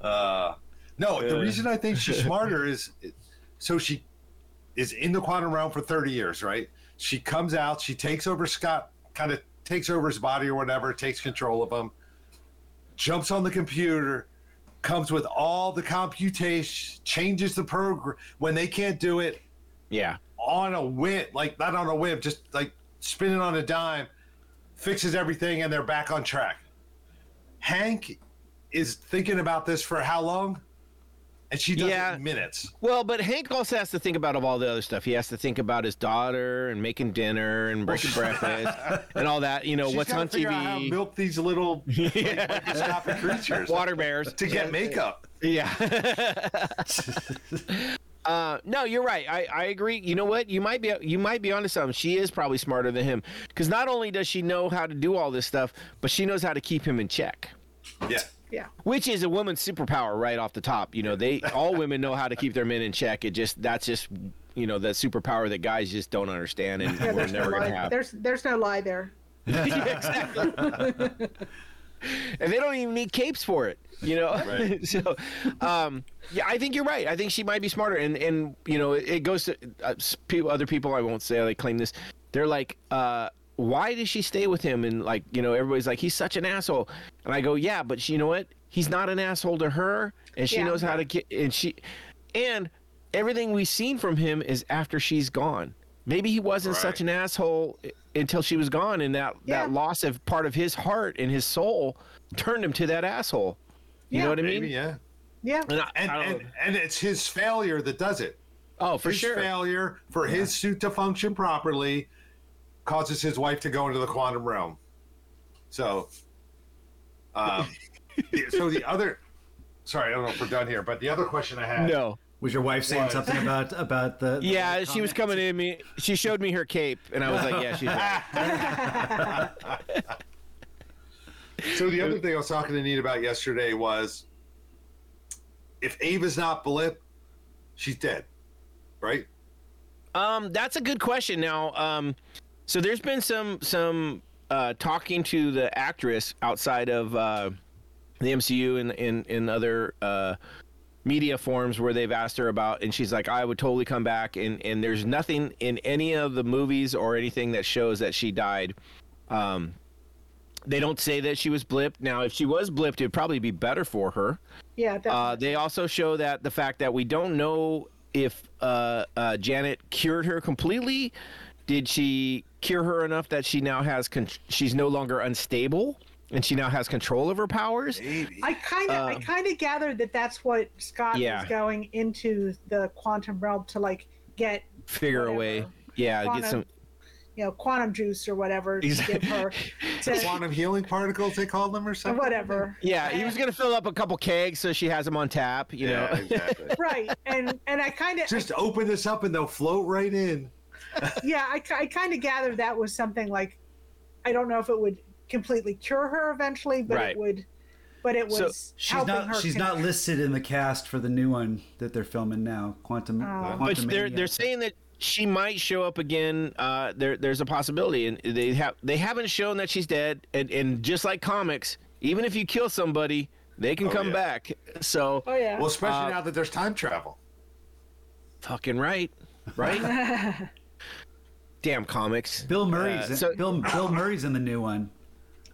Uh, no, the reason I think she's smarter is so she is in the quantum realm for 30 years, right? She comes out, she takes over Scott, kind of takes over his body or whatever, takes control of him, jumps on the computer, comes with all the computation, changes the program when they can't do it Yeah. on a whim, like not on a whim, just like spinning on a dime, fixes everything, and they're back on track. Hank is thinking about this for how long? And she does Yeah. it in minutes. Well, but Hank also has to think about all the other stuff. He has to think about his daughter and making dinner and breaking <laughs> breakfast and all that. You know, She's what's on out how to TV? milk these little <laughs> creatures Water bears. to get makeup. Yeah. <laughs> uh, no, you're right. I, I agree. You know what? You might be you might be onto something. She is probably smarter than him because not only does she know how to do all this stuff, but she knows how to keep him in check. Yeah. Yeah. Which is a woman's superpower right off the top. You know, they all women know how to keep their men in check. It just that's just you know that superpower that guys just don't understand and Yeah, we're there's no never gonna lie. have. There's there's no lie there. <laughs> Yeah, exactly. <laughs> <laughs> and they don't even need capes for it. You know, <laughs> Right. <laughs> so um, yeah, I think you're right. I think she might be smarter, and and you know, it, it goes to uh, people, other people. I won't say they claim this. They're like, uh, why does she stay with him? And like, you know, everybody's like, he's such an asshole. And I go, yeah, but she- you know what? He's not an asshole to her, and she Yeah. knows how to get. And she, and everything we've seen from him is after she's gone. Maybe he wasn't Right. such an asshole until she was gone, and that Yeah. that loss of part of his heart and his soul turned him to that asshole. You Yeah. know what I mean? Maybe, yeah. Yeah. And I- And, I and and it's his failure that does it. oh, for his sure. failure for his suit to function properly causes his wife to go into the quantum realm. So, um, <laughs> so the other, sorry, I don't know if we're done here, but the other question I had. No. Was your wife saying What? something about about the? the Yeah, comment? she was coming in me. She showed me her cape, and I was like, "Yeah, she's right." <laughs> So the other thing I was talking to Nate about yesterday was, if Ava's not blip, she's dead, right? Um, that's a good question. Now, um, so there's been some some uh, talking to the actress outside of uh, the MCU and in in other uh, media forums where they've asked her about, and she's like, "I would totally come back." And and there's nothing in any of the movies or anything that shows that she died. Um, they don't say that she was blipped. Now, if she was blipped, it'd probably be better for her. Yeah. Uh, they also show that the fact that we don't know if uh, uh, Janet cured her completely. Did she cure her enough that she now has con- she's no longer unstable and she now has control of her powers? I kind of, I Um, kind of gathered that that's what Scott Yeah. was going into the quantum realm to like get, Figure a way, Whatever. yeah, get some. you know, quantum juice or whatever to give her, <laughs> to, Quantum healing particles, they call them, or or something. whatever. Yeah, he was gonna fill up a couple kegs so she has them on tap. You Yeah, know, exactly. <laughs> Right, and and I kind of, Just open this up and they'll float right in. <laughs> yeah, I, I kind of gathered that was something like, I don't know if it would completely cure her eventually, but Right. it would, but it So, was She's helping not. her. She's con- not listed in the cast for the new one that they're filming now. Quantum. Oh. but they're they're saying that she might show up again. Uh, there there's a possibility, and they have they haven't shown that she's dead. And and just like comics, even if you kill somebody, they can Oh, come yeah. back. So Oh yeah. Well, especially Uh, now that there's time travel. fucking right, right. <laughs> Damn comics. Bill Murray's. Uh, so- Bill Bill Murray's in the new one.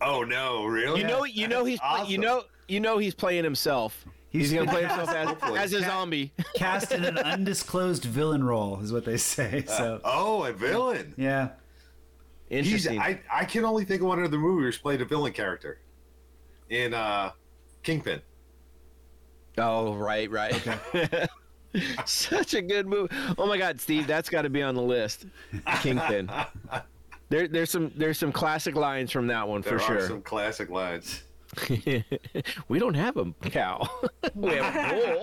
Oh no, really? You know, you know he's play- you know you know he's playing himself. He's, He's- gonna <laughs> play himself as, as a zombie. <laughs> Cast in an undisclosed villain role is what they say. So Oh, a villain. yeah. He's. Interesting. I. I can only think of one other movie where he's played a villain character. In uh, Kingpin. oh right, right. Okay. <laughs> Such a good movie. Oh my God, Steve, that's got to be on the list. Kingpin. There, there's some there's some classic lines from that one There for are sure. some classic lines. <laughs> we don't have a cow. <laughs> we have a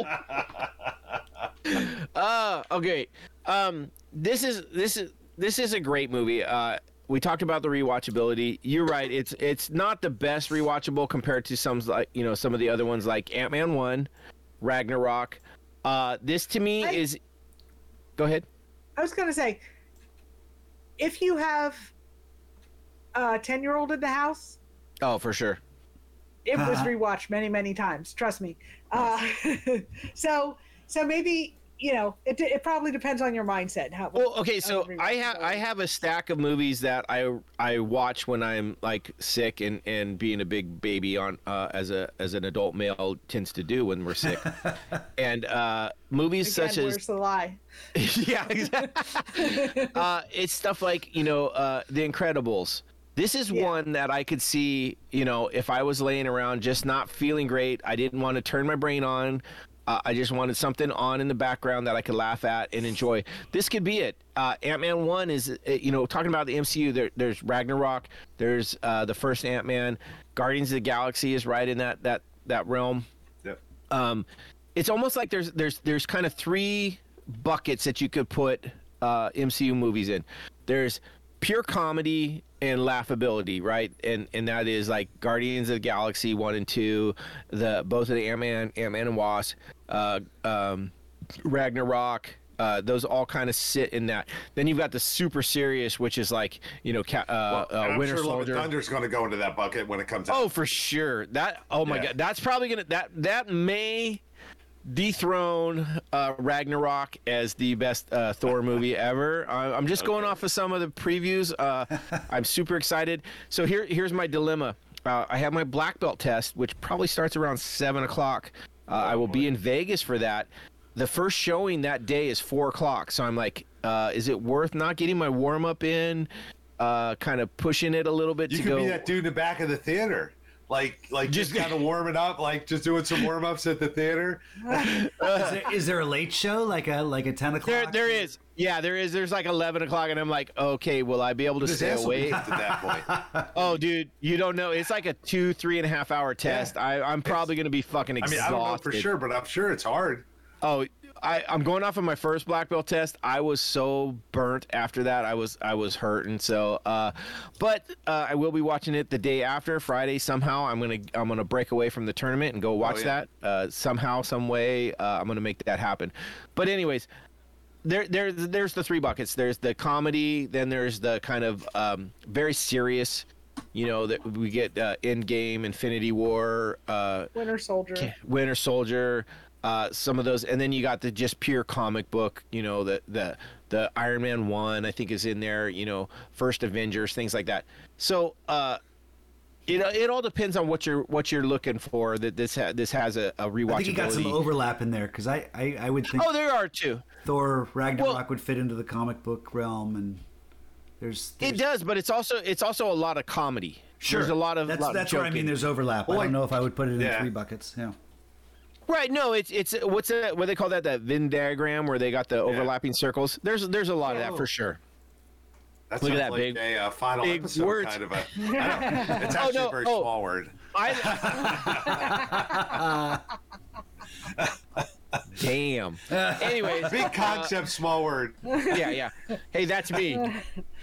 bull. <laughs> uh, okay. Um, this is this is this is a great movie. Uh, we talked about the rewatchability. You're right. It's it's not the best rewatchable compared to some like you know some of the other ones like Ant Man one, Ragnarok. Uh, this to me I- is. Go ahead. I was gonna say, if you have a ten-year-old in the house, Oh, for sure. it was Uh-huh. rewatched many, many times. Trust me. Uh, <laughs> so, so maybe you know, it, it probably depends on your mindset. How, Well, okay, of so I have I have a stack of movies that I I watch when I'm like sick and and being a big baby on uh, as a as an adult male tends to do when we're sick, <laughs> and uh, movies Again, such as the lie? <laughs> yeah, exactly. uh, it's stuff like you know uh, The Incredibles. This is Yeah. one that I could see. You know, if I was laying around just not feeling great, I didn't want to turn my brain on. Uh, I just wanted something on in the background that I could laugh at and enjoy. This could be it. Uh, Ant Man one is, uh, you know, talking about the MCU. There, there's Ragnarok. There's uh, the first Ant Man. Guardians of the Galaxy is right in that that that realm Yep. um, it's almost like there's there's there's kind of three buckets that you could put uh, MCU movies in. There's pure comedy and laughability, right? And and that is like Guardians of the Galaxy one and two, the both of the Ant Man, Ant Man and Wasp, uh, um, Ragnarok, Uh, those all kind of sit in that. Then you've got the super serious, which is like you know, ca- uh, And uh, Winter sure Soldier. Thunder's going to go into that bucket when it comes out. Oh, for sure. That. Oh my Yeah. god. That's probably gonna. That that may dethrone uh, Ragnarok as the best uh, Thor movie <laughs> ever. I, I'm just going off of some of the previews. Uh, <laughs> I'm super excited. So here here's my dilemma. Uh, I have my black belt test, which probably starts around seven o'clock. Uh, I will be in Vegas for that. The first showing that day is four o'clock. So I'm like, uh, is it worth not getting my warm up in? Uh, kind of pushing it a little bit you to could go. be that dude in the back of the theater. Like, like just Just- kind of warming up, like just doing some warm ups at the theater. Is there, is there a late show like a like a ten o'clock? There, there is. Yeah, there is. There's like 11 o'clock, and I'm like, okay, will I be able to His stay ass will be awake? at that point. <laughs> Oh, dude, you don't know. It's like a two, three and a half hour test. I, I'm probably gonna be fucking I mean, exhausted. I don't know for sure, but I'm sure it's hard. Oh, I, I'm going off of my first black belt test. I was so burnt after that. I was I was hurting. So, uh, but uh, I will be watching it the day after Friday. Somehow, I'm gonna I'm gonna break away from the tournament and go watch yeah. that. Uh, somehow, some way, uh, I'm gonna make that happen. But anyways, there there there's the three buckets. There's the comedy. Then there's the kind of um, very serious. You know that we get uh, Endgame, Infinity War, uh, Winter Soldier. Winter Soldier, uh, some of those, and then you got the just pure comic book. You know, the the the Iron Man one, I think, is in there. You know, First Avengers, things like that. So, uh, it it all depends on what you're what you're looking for. That this ha- this has a, a rewatchability. I think you got some overlap in there because I, I I would think oh, there are two. Thor Ragnarok Well- would fit into the comic book realm, and there's, there's It does, but it's also it's also a lot of comedy. Sure, there's a lot of that's lot of that's where I mean there's overlap. I don't know if I would put it in Yeah. three buckets. Yeah. Right. No, it's it's what's that? What they call that? That Venn diagram where they got the overlapping circles. There's there's a lot of that for sure. That Look at that like big- a uh, final big episode words. kind of a. <laughs> I don't, it's actually no, a very oh. small word. I. <laughs> <laughs> Damn. Anyways, Big concept, small word. yeah, yeah. Hey, that's me.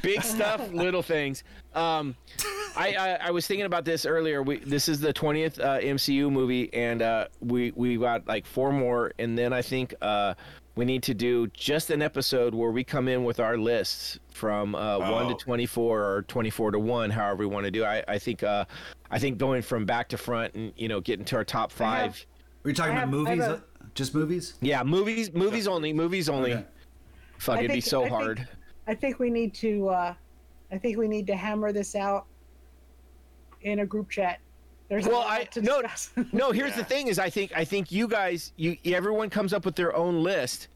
Big stuff, little things. Um, I, I I was thinking about this earlier. We this is the twentieth uh, MCU movie, and uh, we we got like four more, and then I think uh, we need to do just an episode where we come in with our lists from uh, one to Oh. twenty four or twenty four to one, however we want to do. I I think uh, I think going from back to front and you know getting to our top I have- five. Are you talking I about have- I have movies? Just movies? Yeah, movies, movies only, movies only. Okay. Fuck, I it'd be so I think- hard. I think we need to. Uh, I think we need to hammer this out in a group chat. There's a Well, lot I- to no, discuss. <laughs> No, here's Yeah. the thing: is I think I think you guys, you everyone comes up with their own list,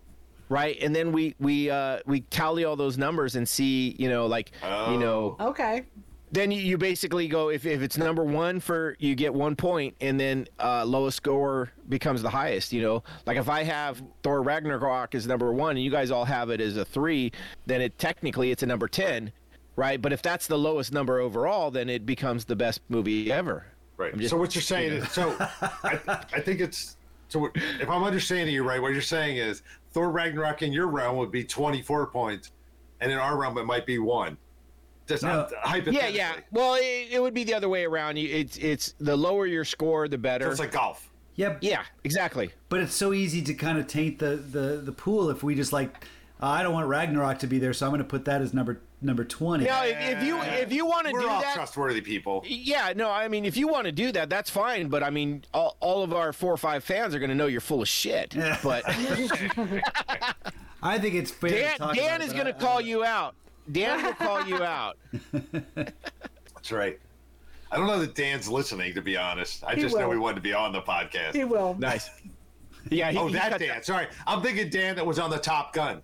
right? And then we we uh, we tally all those numbers and see, you know, like you know, okay. Then you, you basically go if, if it's number one for you get one point, and then uh, lowest score becomes the highest. You know, like if I have Thor Ragnarok as number one, and you guys all have it as a three, then it technically it's a number ten, right? But if that's the lowest number overall, then it becomes the best movie ever. Right. Just- so what you're saying is, so I, I think it's so. If I'm understanding you right, what you're saying is Thor Ragnarok in your realm would be 24 points, and in our realm it might be one. Just No. hypothetically. Yeah, yeah. Well, it, it would be the other way around. You- It's it's the lower your score, the So better. it's like golf. Yep. yeah, exactly. But it's so easy to kind of taint the the the pool if we just like uh, I don't want Ragnarok to be there, so I'm going to put that as number number twenty. Now, if, if you if you want to We're do all that, trustworthy people. yeah, no, I mean, if you want to do that, that's fine. But I mean, all, all of our four or five fans are going to know you're full of shit. But <laughs> I think it's fair. Dan, to talk Dan about it, is going to call you out. Dan will call you out. <laughs> That's right. I don't know that Dan's listening, to be honest. I He just know he wanted to be on the podcast. He will. Nice. <laughs> Yeah. He, oh, he that cut Dan. Sorry, I'm thinking Dan that was on the Top Gun.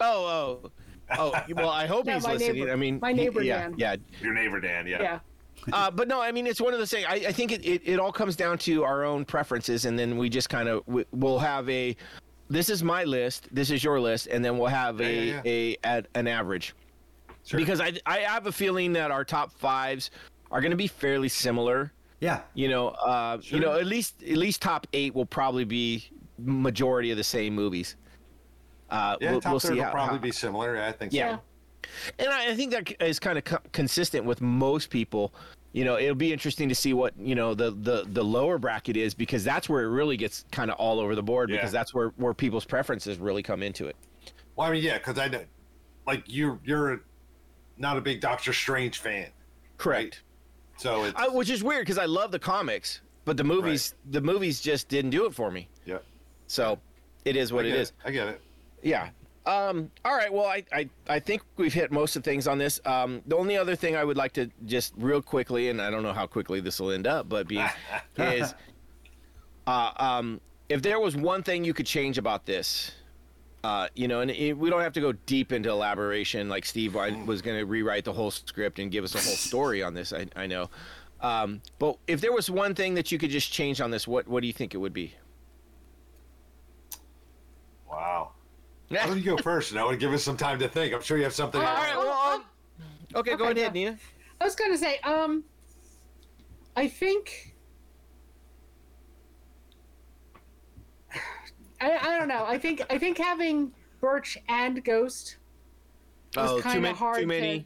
Oh, oh, oh. Well, I hope <laughs> Yeah, he's listening. neighbor- I mean, my he- neighbor yeah, Dan. Yeah, Your neighbor Dan. Yeah. Yeah. uh, but no, I mean it's one of those things. I, I think it, it, it all comes down to our own preferences, and then we just kind of we, we'll have a. This is my list. This is your list, and then we'll have a Yeah, yeah, a at an average. Sure. Because I I have a feeling that our top fives are going to be fairly similar. Yeah. You know, uh, you know, at least at least top eight will probably be majority of the same movies. Uh, yeah, we'll, top we'll third will how, probably how- be similar. I think. yeah. So. And I, I think that is kind of co- consistent with most people. You know, it'll be interesting to see what you know the the the lower bracket is because that's where it really gets kind of all over the board because that's where where people's preferences really come into it. Well, I mean, yeah, because I know, like you, you're not a big Doctor Strange fan, Correct. so it's I, which is weird because I love the comics, but the movies the movies just didn't do it for me. yeah. So it is what it get. I get it. Yeah. Um, all right. Well, I, I, I think we've hit most of the things on this. Um, the only other thing I would like to just real quickly, and I don't know how quickly this will end up, but being <laughs> is, uh, um, if there was one thing you could change about this, uh, you know, and it, we don't have to go deep into elaboration like Steve was going to rewrite the whole script and give us a whole <laughs> story on this. I, I know. Um, but if there was one thing that you could just change on this, what, what do you think it would be? Wow. <laughs> Why don't you go first, Noah, and give us some time to think? I'm sure you have something. All right. Well, um, okay, go ahead, yeah. Nina. I was gonna say, um, I think. I, I don't know. I think I think having Burch and Ghost was Oh, kind of hard. Too many. To,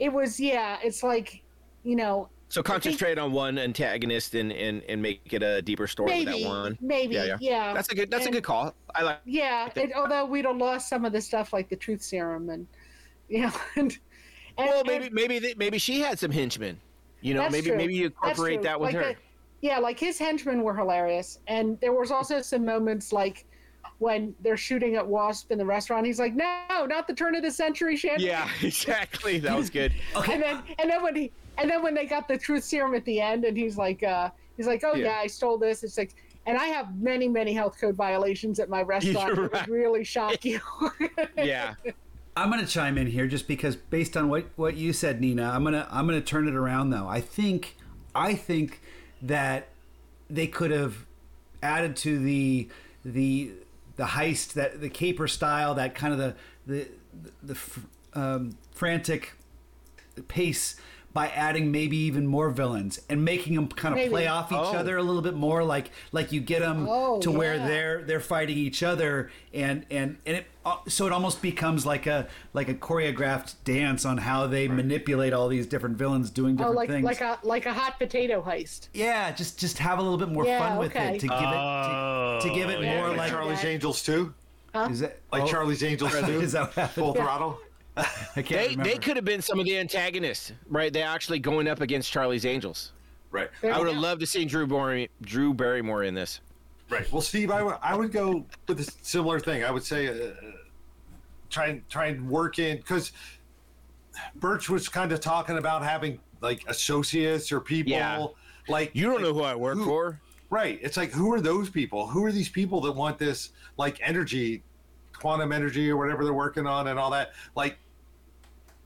it was yeah. It's like, you know, So concentrate on one antagonist and, and, and make it a deeper story with that one. maybe, Yeah, yeah, yeah. That's a good. That's And- a good call. I like. Yeah, it, although we'd have lost some of the stuff like the truth serum and, <laughs> you know, and, and Well, and- maybe maybe maybe she had some henchmen. You know, maybe true. maybe you incorporate that with Like her. the- yeah, like his henchmen were hilarious, and there was also some moments like when they're shooting at Wasp in the restaurant. He's like, "No, not the turn of the century chandelier." yeah, <laughs> exactly. That was good. <laughs> And then and then when he and then when they got the truth serum at the end, and he's like, uh, he's like, "Oh Yeah. yeah, I stole this." It's like. And I have many, many health code violations at my <laughs> restaurant. You're It would really shock you. Yeah. I'm going to chime in here just because based on what what you said Nina, I'm going to I'm going to turn it around though. I think I think that they could have added to the the the heist that the caper style that kind of the the the, fr- um, frantic pace by adding maybe even more villains and making them kind of Maybe. play off each Oh. other a little bit more like like you get them Oh, to where they're they're fighting each other and and and it uh, so it almost becomes like a like a choreographed dance on how they manipulate all these different villains doing oh, different like things like a like a hot potato heist. yeah just just have a little bit more Yeah, fun with okay. it to give it to, to give it yeah. more like like Charlie's Yeah. Angels too, is it like oh, Charlie's Angels too, <laughs> is that what happened? full throttle. <laughs> I can't They remember. they could have been some of the antagonists, right? They're actually going up against Charlie's Angels. Right, There I would have go. loved to see Drew Barry, Drew Barrymore in this. right. Well, Steve, I would I would go with a similar thing. I would say uh, try and try and work in because Burch was kind of talking about having like associates or people Yeah. like You don't like, know who I work who- for. Right. It's like who are those people? Who are these people that want this like energy, quantum energy or whatever they're working on and all that? Like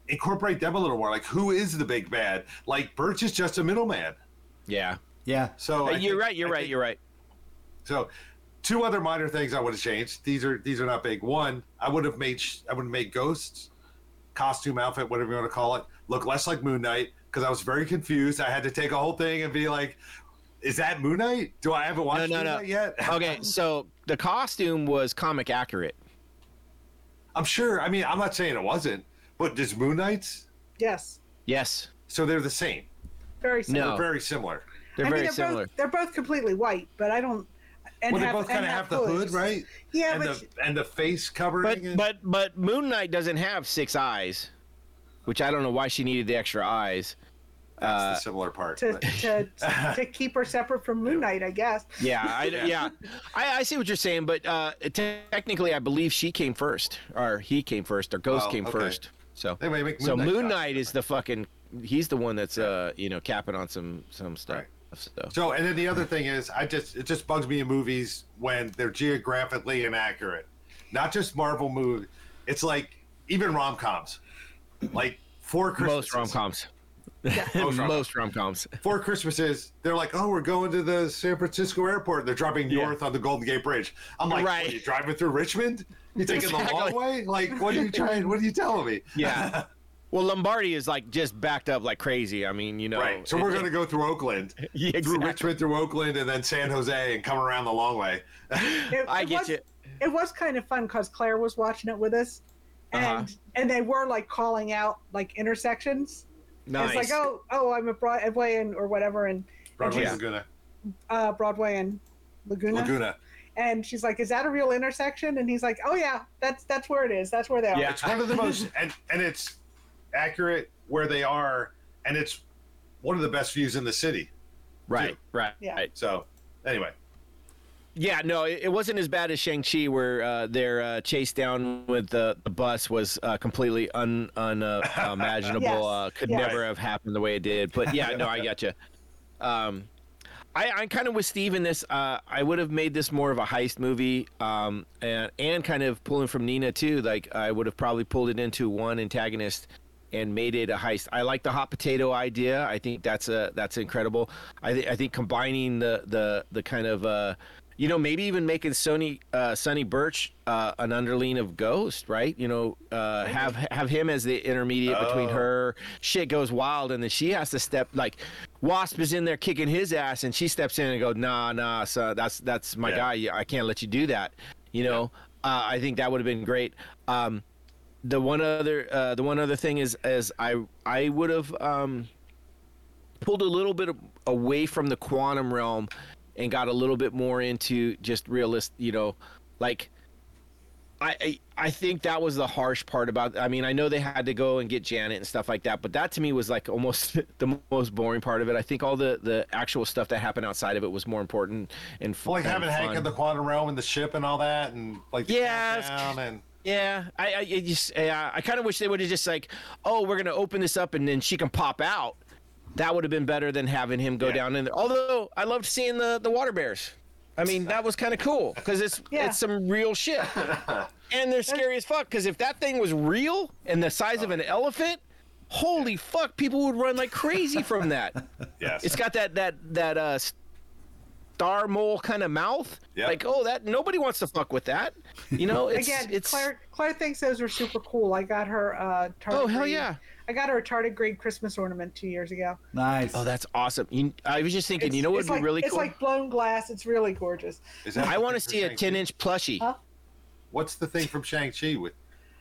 incorporate them a little more. Like who is the big bad? Like Burch is just a middleman. Yeah. yeah So I you're think- right. You're I right. think- You're right. So two other minor things I would have changed. These are these are not big. One, I would have made I would have made ghosts costume outfit, whatever you want to call it, look less like Moon Knight because I was very confused. I had to take a whole thing and be like, "Is that Moon Knight? Do I haven't watched no, Moon no. Knight yet?" <laughs> Okay, so the costume was comic accurate. I'm sure. I mean, I'm not saying it wasn't, but does Moon Knight's? Yes, Yes, So they're the same. very similar. No. They're very similar. they're I mean, very they're similar. both they're both completely white, but I don't. And well, they have, both kind of have the hood, right? Yeah, and but the and the face covering. But and- but but Moon Knight doesn't have six eyes, which I don't know why she needed the extra eyes. that's uh, the similar part. to, to <laughs> to keep her separate from Moon Knight, I guess. Yeah, I, <laughs> yeah, I, I see what you're saying, but uh, technically, I believe she came first, or he came first, or Ghost Oh, came okay. first. So Anyway, make so Moon Knight Moon. Knight is the fucking. He's the one that's uh you know capping on some some stuff. Right. So So, and then the other thing is, I just it just bugs me in movies when they're geographically inaccurate. Not just Marvel movie. It's like even rom coms, like four Christmases. most rom coms. Most rom-coms. most rom coms. Four Christmases. They're like, oh, we're going to the San Francisco airport. They're driving Yeah. north on the Golden Gate Bridge. I'm like, Right. what, are you driving through Richmond? You taking the long way? Like, what are you trying? What are you telling me? Yeah. <laughs> Well, Lombardi is like just backed up like crazy. I mean, you know. Right. So we're going to go through Oakland, <laughs> Yeah, through. Richmond, through Oakland, and then San Jose, and come around the long way. It, <laughs> I it get was, you. It was kind of fun because Claire was watching it with us, and Uh-huh. and they were like calling out like intersections. Nice. It's like, oh, oh, I'm a Broadway and or whatever, and Broadway Yeah. Laguna. uh, Broadway and Laguna. Laguna. And she's like, "Is that a real intersection?" And he's like, "Oh yeah, that's that's where it is. That's where they are." Yeah. It's one of the most, and, and it's accurate where they are, and it's one of the best views in the city. Right, right, Yeah. right. So, anyway, Yeah, no, it, it wasn't as bad as Shang Chi, where uh, their uh, chase down with the, the bus was uh, completely un, <laughs> uh. Yes, Uh, could yes. never have happened the way it did. But yeah, no, I got you. Um, I, I'm kind of with Steve in this. Uh, I would have made this more of a heist movie, um, and and kind of pulling from Nina too. Like I would have probably pulled it into one antagonist and made it a heist. I like the hot potato idea. I think that's a that's incredible. I think I think combining the the the kind of uh, you know maybe even making Sony uh, Sonny Burch uh, an underling of Ghost, right? You know, uh, have have him as the intermediate between Oh. her. Shit goes wild, and then she has to step like Wasp is in there kicking his ass, and she steps in and go, Nah, nah, son, that's that's my Yeah. guy. I can't let you do that. You know, uh, I think that would have been great. Um, the one other uh, the one other thing is is I I would have um, pulled a little bit away from the quantum realm and got a little bit more into just realist. You know, like I, I I think that was the harsh part about. I mean, I know they had to go and get Janet and stuff like that, but that to me was like almost <laughs> the most boring part of it. I think all the the actual stuff that happened outside of it was more important and f- well, like having Hank in the quantum realm and the ship and all that, and like Yeah, and Yeah, I, I just yeah, I kind of wish they would have just like, oh, we're gonna open this up and then she can pop out. That would have been better than having him go Yeah. down in there. Although I loved seeing the the water bears. I mean, that was kind of cool because it's Yeah. it's some real shit, <laughs> and they're scary as fuck. Because if that thing was real and the size of an elephant, holy fuck, people would run like crazy from that. <laughs> yes, It's got that that that uh star mole kind of mouth. Yep. Like, oh, that nobody wants to fuck with that. You know, it's <laughs> Again, it's Claire Claire thinks those are super cool. I got her uh tardigrade, Oh, hell yeah. I got a retarded tardigrade Christmas ornament two years ago. Nice. Oh, that's awesome. You, I was just thinking, you know what would it's be like, really It's cool? like blown glass. It's really gorgeous. Is that I want to see a Shang-Chi? 10 inch plushie. Huh? What's the thing from Shang Chi with?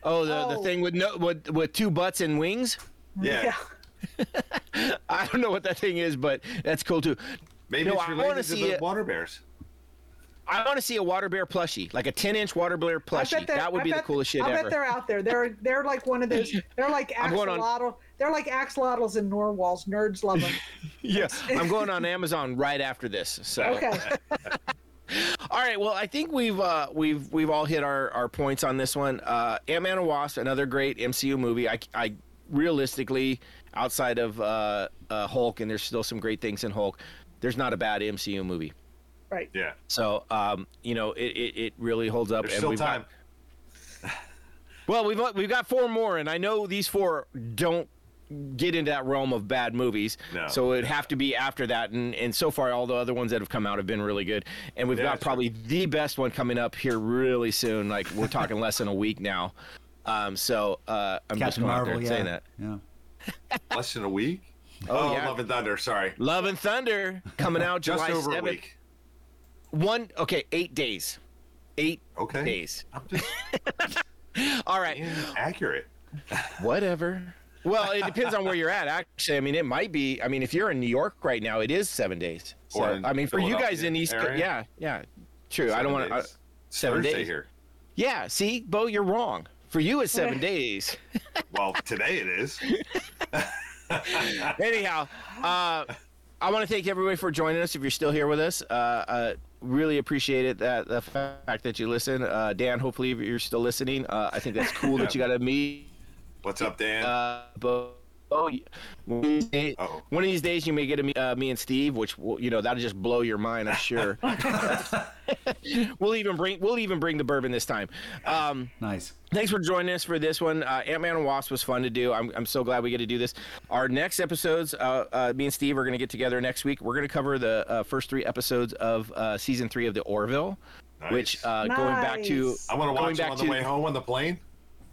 Oh, the, the Oh. thing with no with, with two butts and wings. Yeah, <laughs> I don't know what that thing is, but that's cool too. maybe No, it's related wanna to see the it. water bears. I want to see a water bear plushie, like a 10 inch water bear plushie. That would I be the coolest shit I ever. bet they're out there. They're they're like one of those. They're like <laughs> on- axolotl. They're like axolotls and narwhals. Nerds love them. <laughs> yeah, I'm going on Amazon right after this. So Okay. <laughs> All right. Well, I think we've uh, we've we've all hit our, our points on this one. Uh, Ant Man and Wasp, another great MCU movie. I, I realistically, outside of uh, uh, Hulk, and there's still some great things in Hulk. There's not a bad MCU movie. Right. Yeah, So um, you know, it, it, it really holds up. there's and still time. Got, <laughs> well, we've we've got four more, and I know these four don't get into that realm of bad movies. No. So it'd have to be after that. And, and so far, all the other ones that have come out have been really good. And we've Yeah, got sure. probably the best one coming up here really soon. Like we're talking less than a week now. Um, so uh, I'm just Captain going out Marvel. there and yeah. saying that. Yeah. Less than a week. Oh, Oh, yeah. Love and Thunder. Sorry, Love and Thunder coming out just July over 7th. a week. One, okay, eight days. Eight Okay, days. Just <laughs> All right. being accurate. Whatever. Well, it depends on where you're at. Actually, I mean, it might be. I mean, if you're in New York right now, it is seven days. So, Or I mean, for you guys in East, Co- area. yeah, yeah, true. I don't want to. Uh, days. Seven Thursday days. here. yeah, see, Bo, you're wrong. For you, it's seven <laughs> days. Well, today it is. <laughs> Anyhow, uh, I want to thank everybody for joining us. If you're still here with us, uh, uh, really appreciate it. That the fact that you listen, uh, Dan. Hopefully, you're still listening. Uh, I think that's cool that <laughs> you got to meet. What's up, Dan? Uh, Bo. Oh, one of these days- Uh-oh. one of these days you may get to meet uh, me and Steve, which will, you know that'll just blow your mind, I'm sure. <laughs> <laughs> we'll even bring we'll even bring the bourbon this time. Um, Nice. thanks for joining us for this one. Uh, Ant Man and Wasp was fun to do. I'm, I'm so glad we get to do this. Our next episodes, uh, uh, me and Steve are going to get together next week. We're going to cover the uh, first three episodes of uh, season three of the Orville, which Nice. uh, going back to I want to going watch it back on the to- way home on the plane.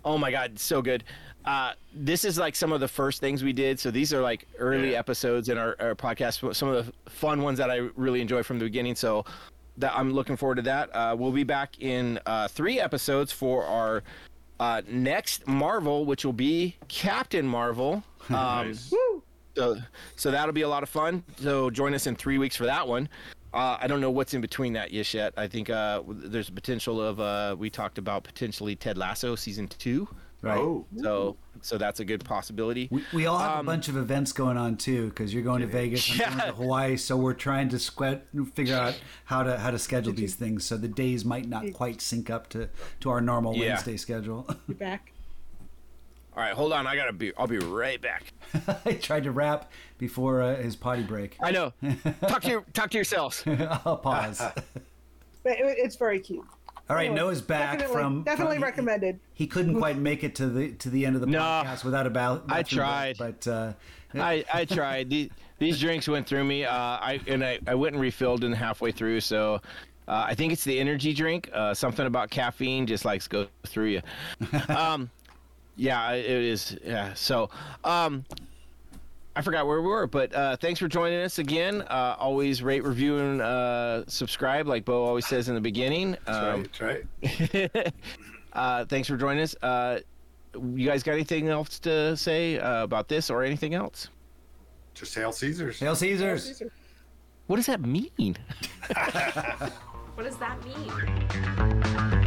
Oh my god, so good. Uh, this is like some of the first things we did. So these are like early Yeah. episodes in our, our podcast. Some of the fun ones that I really enjoy from the beginning. So that I'm looking forward to that. Uh, we'll be back in uh, three episodes for our uh, next Marvel, which will be Captain Marvel. <laughs> Um, Nice. So, so that'll be a lot of fun. So join us in three weeks for that one. Uh, I don't know what's in between that just yet. I think uh, there's a potential of uh, we talked about potentially Ted Lasso season two. Right. Oh, So so that's a good possibility. We, we all have Um, a bunch of events going on too because you're going to Vegas, I'm going Yeah. to Hawaii, so we're trying to squat, figure out <laughs> how to how to schedule these things so the days might not quite sync up to to our normal Yeah. Wednesday schedule. You <laughs> back? All right, hold on. I gotta be. I'll be right back. <laughs> I tried to wrap before uh, his potty break. I know. talk to your talk to yourselves. I'll pause. But it, it's very cute. All right, Anyway, Noah's back definitely, from definitely from- recommended. He couldn't quite <laughs> make it to the to the end of the No, podcast without a ba- I tried. break, but uh, I, I tried. These, these drinks went through me. Uh, I and I, I went and refilled in halfway through. So uh, I think it's the energy drink. Uh, something about caffeine just likes go through you. <laughs> Um, yeah, it is. Yeah. So um, I forgot where we were, but uh, thanks for joining us again. Uh, always rate, review, and uh, subscribe, like Bo always says in the beginning. Um, that's right. That's <laughs> right. uh, thanks for joining us. Uh, you guys got anything else to say uh, about this or anything else? Just Hail Caesars. Hail Caesars. These are- What does that mean? <laughs> What does that mean?